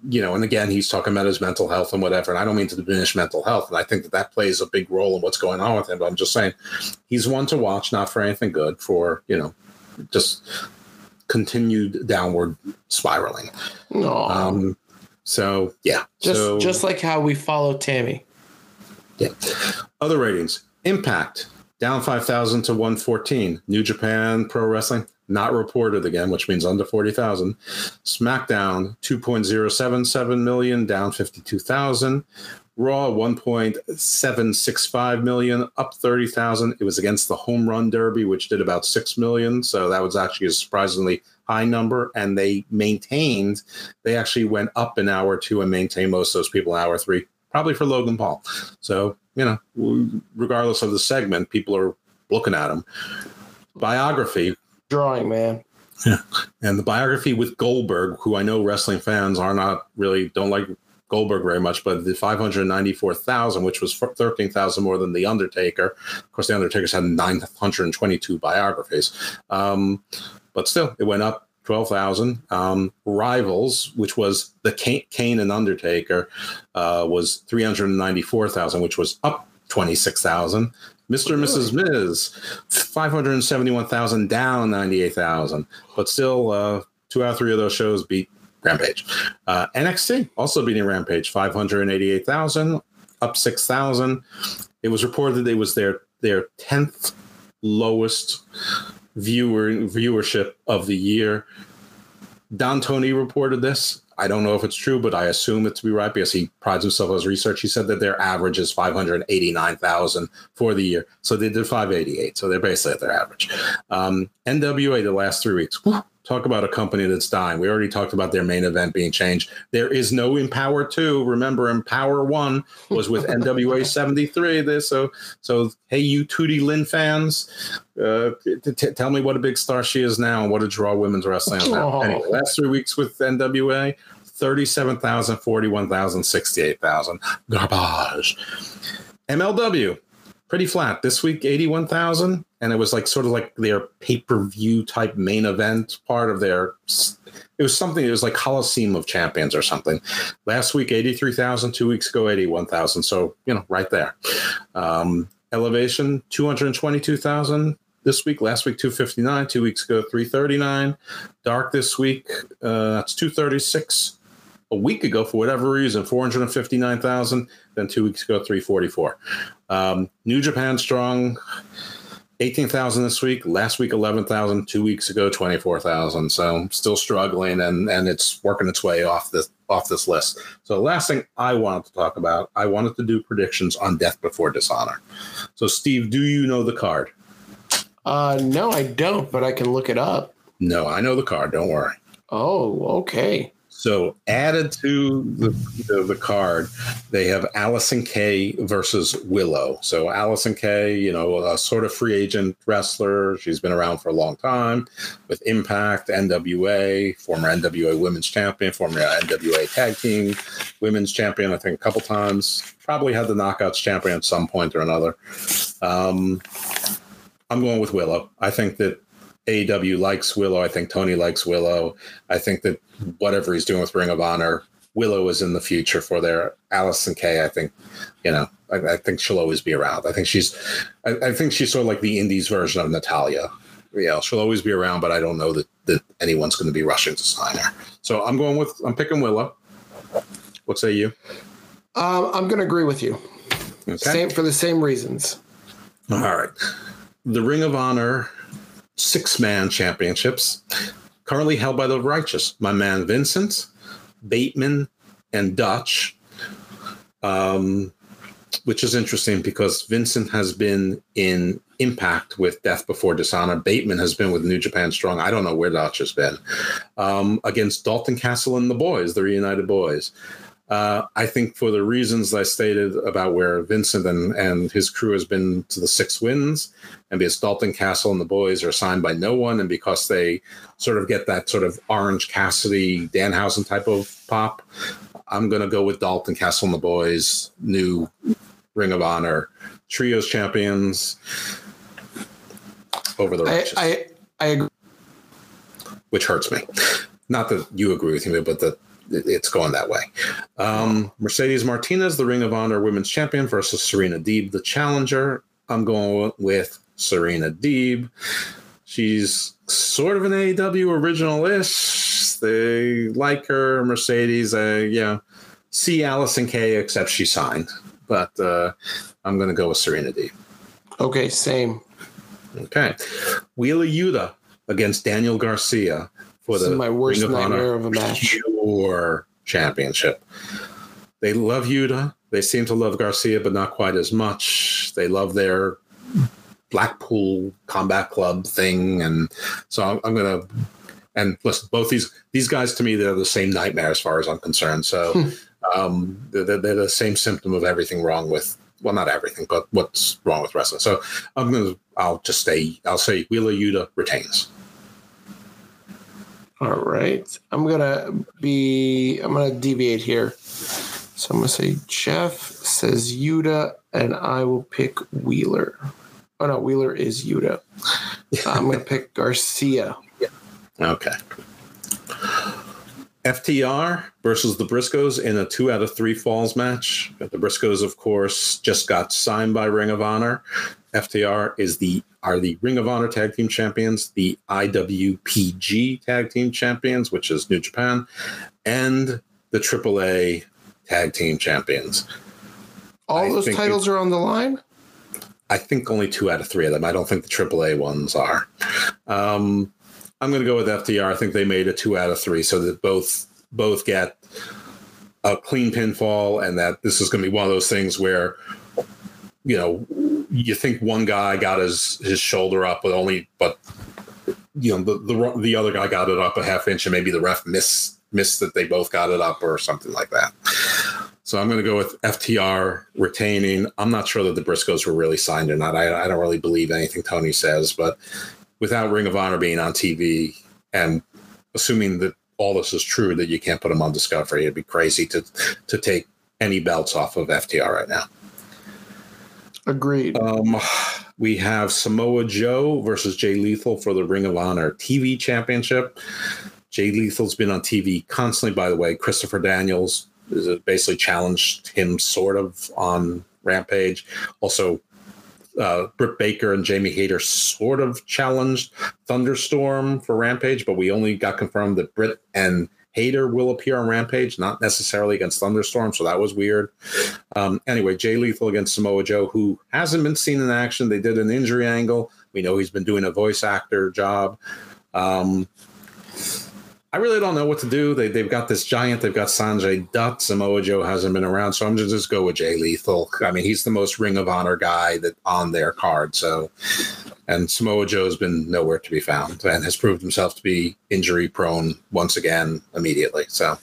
you know, and again, he's talking about his mental health and whatever. And I don't mean to diminish mental health, and I think that that plays a big role in what's going on with him. But I'm just saying, he's one to watch, not for anything good, for you know, just continued downward spiraling. No, Um, so yeah, just so, just like how we follow Tammy. Yeah. Other ratings Impact down 5,000 to 114. New Japan Pro Wrestling not reported again, which means under 40,000. SmackDown 2.077 million, down 52,000. Raw 1.765 million, up 30,000. It was against the Home Run Derby, which did about 6 million. So that was actually a surprisingly high number. And they maintained, they actually went up an hour two and maintained most of those people in hour three probably for Logan Paul. So, you know, regardless of the segment, people are looking at him. Biography. Drawing, man. Yeah. And the biography with Goldberg, who I know wrestling fans are not really, don't like Goldberg very much, but the 594,000, which was 13,000 more than The Undertaker. Of course, The Undertaker's had 922 biographies. Um, but still, it went up 12,000. Um, Rivals, which was the Kane, and Undertaker, uh, was 394,000, which was up 26,000. Mr. and Mrs. Miz, 571,000, down 98,000. But still, uh, two out of three of those shows beat Rampage. Uh, NXT also beating Rampage, 588,000, up 6,000. It was reported it was their their 10th lowest viewer viewership of the year. Don Tony reported this. I don't know if it's true, but I assume it to be right because he prides himself on his research. He said that their average is 589,000 for the year. So they did 588. So they're basically at their average. Um, NWA the last three weeks. Whew, talk about a company that's dying. We already talked about their main event being changed. There is no Empower 2. Remember, Empower 1 was with NWA 73. This so so hey you Tootie Lynn fans, uh, t- t- tell me what a big star she is now and what a draw women's wrestling is now. Oh. Anyway, last three weeks with NWA, 37,000, 41,000, 68,000. Garbage. MLW, pretty flat. This week, 81,000. And it was like sort of like their pay per view type main event part of their. It was something, it was like Coliseum of Champions or something. Last week, 83,000. Two weeks ago, 81,000. So, you know, right there. Um, Elevation, 222,000 this week. Last week, 259. Two weeks ago, 339. Dark this week, uh, that's 236 a week ago for whatever reason 459,000 then 2 weeks ago 344 um, New Japan strong 18,000 this week last week 11,000 2 weeks ago 24,000 so still struggling and and it's working its way off this off this list. So the last thing I wanted to talk about, I wanted to do predictions on Death Before Dishonor. So Steve, do you know the card? Uh, no, I don't, but I can look it up. No, I know the card. Don't worry. Oh, okay. So added to the, the, the card, they have Allison Kay versus Willow. So Allison Kay, you know, a sort of free agent wrestler. She's been around for a long time with Impact, NWA, former NWA Women's Champion, former NWA Tag Team Women's Champion. I think a couple times. Probably had the Knockouts Champion at some point or another. Um, I'm going with Willow. I think that AEW likes Willow. I think Tony likes Willow. I think that whatever he's doing with Ring of Honor, Willow is in the future for their Allison Kay. I think, you know, I, I think she'll always be around. I think she's, I, I, think she's sort of like the Indies version of Natalya. Yeah, she'll always be around, but I don't know that, that anyone's going to be rushing to sign her. So I'm going with, I'm picking Willow. What say you? Um, I'm going to agree with you. Okay. Same for the same reasons. All right. The Ring of Honor six man championships, currently held by the Righteous. My man Vincent, Bateman, and Dutch. Um, which is interesting because Vincent has been in Impact with Death Before Dishonor. Bateman has been with New Japan Strong. I don't know where Dutch has been. Um, against Dalton Castle and the boys, the Reunited Boys. Uh, I think for the reasons I stated about where Vincent and, and his crew has been to the six wins, and because Dalton Castle and the boys are signed by no one, and because they sort of get that sort of Orange Cassidy, Danhausen type of pop, I'm going to go with Dalton Castle and the boys, new Ring of Honor trios champions over the Righteous. I, I, I agree. Which hurts me. Not that you agree with me, but that it's going that way. Um, Mercedes Martinez, the Ring of Honor Women's Champion, versus Serena Deeb, the challenger. I'm going with Serena Deeb. She's sort of an AEW original ish. They like her. Mercedes, uh, yeah. See Allison Kay, except she signed. But uh, I'm going to go with Serena Deeb. Okay, same. Okay. Wheeler Yuta against Daniel Garcia for this the my worst Ring nightmare of, of a match. Pure championship. They love Yuta. They seem to love Garcia, but not quite as much. They love their Blackpool Combat Club thing, and so I'm, I'm gonna. And listen, both these these guys to me they're the same nightmare as far as I'm concerned. So hmm. um, they're, they're the same symptom of everything wrong with well, not everything, but what's wrong with wrestling. So I'm gonna I'll just say I'll say Wheeler Yuta retains. All right. I'm gonna be I'm gonna deviate here. So I'm gonna say Jeff says Yuta, and I will pick Wheeler. Oh no, Wheeler is Yuta. Uh, I'm gonna pick Garcia. Yeah. Okay. FTR versus the Briscoes in a two out of three falls match. The Briscoes, of course, just got signed by Ring of Honor. FTR is the are the Ring of Honor Tag Team Champions, the IWGP Tag Team Champions, which is New Japan, and the AAA Tag Team Champions. All I those titles it, are on the line. I think only two out of three of them. I don't think the AAA ones are. Um, I'm going to go with FTR. I think they made a two out of three, so that both both get a clean pinfall, and that this is going to be one of those things where you know you think one guy got his his shoulder up, but only but you know the the, the other guy got it up a half inch, and maybe the ref missed missed that they both got it up or something like that. So I'm going to go with FTR retaining. I'm not sure that the Briscoes were really signed or not. I, I don't really believe anything Tony says, but without Ring of Honor being on TV and assuming that all this is true, that you can't put them on Discovery, it'd be crazy to to take any belts off of FTR right now. Agreed. Um, we have Samoa Joe versus Jay Lethal for the Ring of Honor TV Championship. Jay Lethal's been on TV constantly, by the way. Christopher Daniels basically challenged him sort of on Rampage. Also, uh, Britt Baker and Jamie Hayter sort of challenged Thunderstorm for Rampage, but we only got confirmed that Britt and Hayter will appear on Rampage, not necessarily against Thunderstorm, so that was weird. Um, anyway, Jay Lethal against Samoa Joe, who hasn't been seen in action. They did an injury angle. We know he's been doing a voice actor job. Um, I really don't know what to do. They they've got this giant. They've got Sanjay Dutt. Samoa Joe hasn't been around, so I'm gonna just go with Jay Lethal. I mean, he's the most Ring of Honor guy that on their card. So, and Samoa Joe's been nowhere to be found and has proved himself to be injury prone once again immediately. So,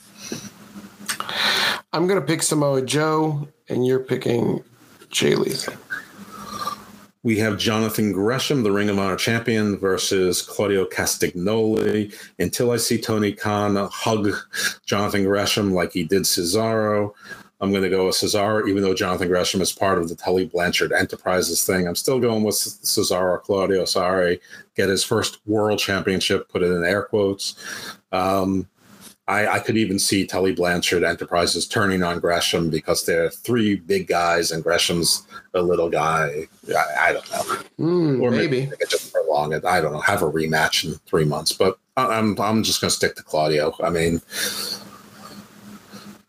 I'm gonna pick Samoa Joe, and you're picking Jay Lethal. We have Jonathan Gresham, the Ring of Honor champion, versus Claudio Castagnoli. Until I see Tony Khan hug Jonathan Gresham like he did Cesaro, I'm going to go with Cesaro, even though Jonathan Gresham is part of the Tully Blanchard Enterprises thing. I'm still going with Cesaro Claudio. Sorry, get his first world championship, put it in air quotes. Um, I, I, could even see Tully Blanchard Enterprises turning on Gresham because they're three big guys and Gresham's a little guy. I, I don't know. Mm, or maybe, maybe. just prolong it. I don't know. Have a rematch in three months, but I'm I'm just going to stick to Claudio. I mean,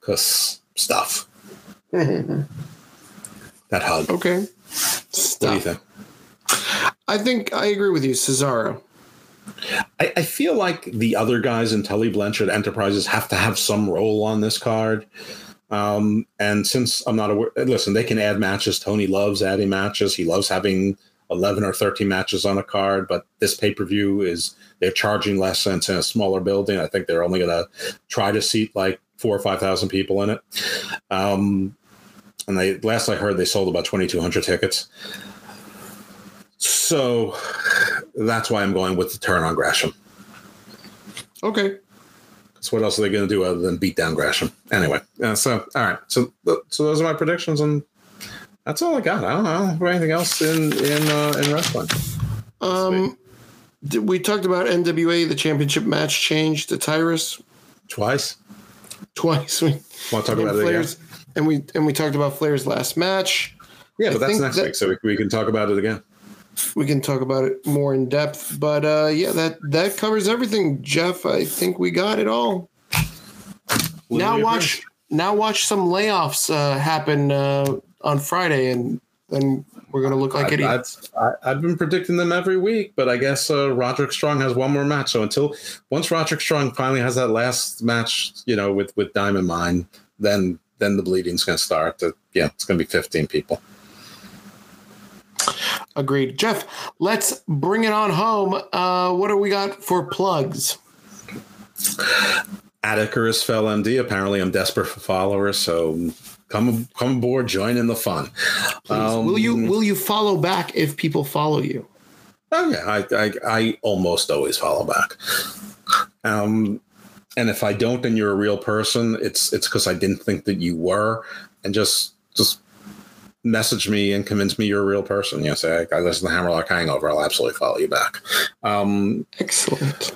because stuff. that hug. Okay. Stuff. What do you think? I think I agree with you, Cesaro. I, I, feel like the other guys in Tully Blanchard Enterprises have to have some role on this card. Um, and since I'm not aware, listen, they can add matches. Tony loves adding matches. He loves having 11 or 13 matches on a card, but this pay per view is they're charging less since in a smaller building. I think they're only going to try to seat like four or 5,000 people in it. Um, and they last I heard, they sold about 2,200 tickets. So that's why I'm going with the turn on Gresham. Okay. So what else are they going to do other than beat down Gresham? Anyway, uh, so all right, so so those are my predictions, and that's all I got. I don't know anything else in in uh, in wrestling. Um, we talked about NWA. The championship match change to Tyrus twice. Twice. We want to talk about Flair's, it again? And we and we talked about Flair's last match. Yeah, but I that's next that, week, so we, we can talk about it again we can talk about it more in depth. But uh, yeah, that that covers everything, Jeff. I think we got it all. now watch now watch some layoffs uh, happen uh, on Friday, and then we're gonna look like idiots. I've, I've, been predicting them every week, but I guess uh, Roderick Strong has one more match. So until once Roderick Strong finally has that last match, you know, with with Diamond Mine, then then the bleeding's gonna start. To, yeah, it's gonna be fifteen people. Agreed. Jeff, let's bring it on home. Uh, what do we got for plugs? Atticus fell MD. Apparently, I'm desperate for followers, so come come aboard, join in the fun. Um, will you will you follow back if people follow you? Oh yeah, I I, I almost always follow back. Um, and if I don't, and you're a real person, it's it's because I didn't think that you were, and just just message me and convince me you're a real person. You know, say I, listen to Hammerlock Hangover. I'll absolutely follow you back. Um, Excellent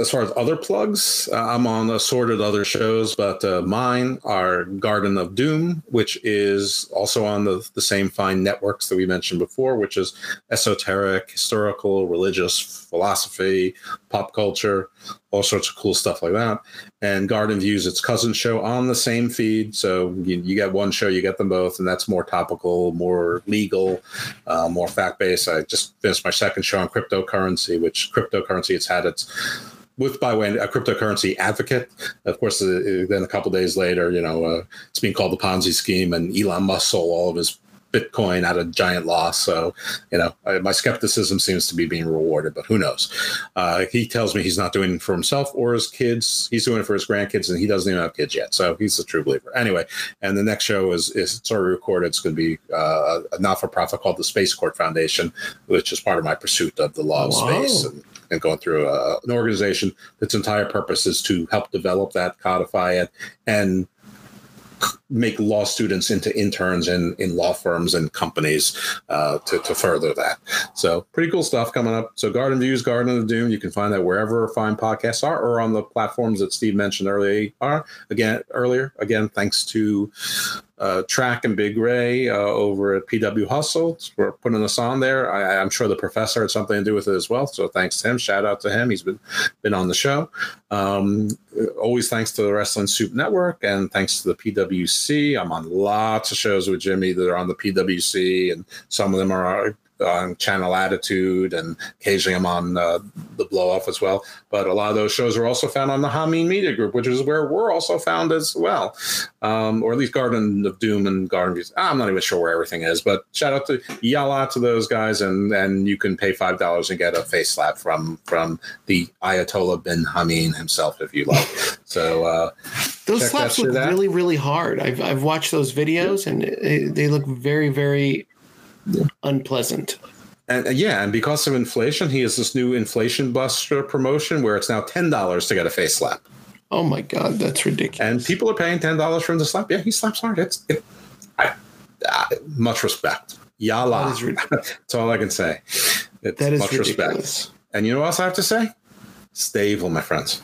as far as other plugs, uh, I'm on assorted other shows, but uh, mine are Garden of Doom, which is also on the, the same fine networks that we mentioned before, which is esoteric, historical, religious, philosophy, pop culture, all sorts of cool stuff like that. And Garden Views, its cousin show on the same feed. So you, you get one show, you get them both, and that's more topical, more legal, uh, more fact based. I just finished my second show on cryptocurrency, which cryptocurrency, it's had its with by way a cryptocurrency advocate. Of course, uh, then a couple days later, you know, uh, it's being called the Ponzi scheme, and Elon Musk sold all of his Bitcoin at a giant loss. So, you know, my skepticism seems to be being rewarded, but who knows? Uh, he tells me he's not doing it for himself or his kids. He's doing it for his grandkids, and he doesn't even have kids yet. So he's a true believer. Anyway, and the next show is is it's already recorded. It's going to be uh, a not for profit called the Space Court Foundation, which is part of my pursuit of the law of wow. space and and going through a, an organization that's entire purpose is to help develop that, codify it, and make law students into interns in, in law firms and companies uh, to, to further that. So pretty cool stuff coming up. So Garden Views, Garden of Doom, you can find that wherever fine podcasts are or on the platforms that Steve mentioned earlier. Are again earlier. Again, thanks to uh, Track and Big Ray uh, over at PW Hustle for putting us on there. I, am sure the professor had something to do with it as well. So thanks to him. Shout out to him. He's been been on the show. Um, Uh, always thanks to the Wrestling Soup Network and thanks to the PWC. I'm on lots of shows with Jimmy that are on the PWC, and some of them are on Channel Attitude, and occasionally I'm on uh, the Blow Off as well. But a lot of those shows are also found on the Hameen Media Group, which is where we're also found as well, um, or at least Garden of Doom and Garden Views. I'm not even sure where everything is, but shout out to out to those guys, and and you can pay five dollars and get a face slap from from the Ayatollah bin Hameen himself if you like. So uh, Those slaps look out. really, really hard. I've I've watched those videos and they look very, very unpleasant. And uh, yeah, and because of inflation, he has this new inflation buster promotion where it's now ten dollars to get a face slap, Oh my god, that's ridiculous. and people are paying ten dollars for him to slap. Yeah, he slaps hard. It's it, I, uh, much respect. Yalla. That is That's all I can say. It's that is much ridiculous. respect. And you know what else I have to say? Stay evil, my friends.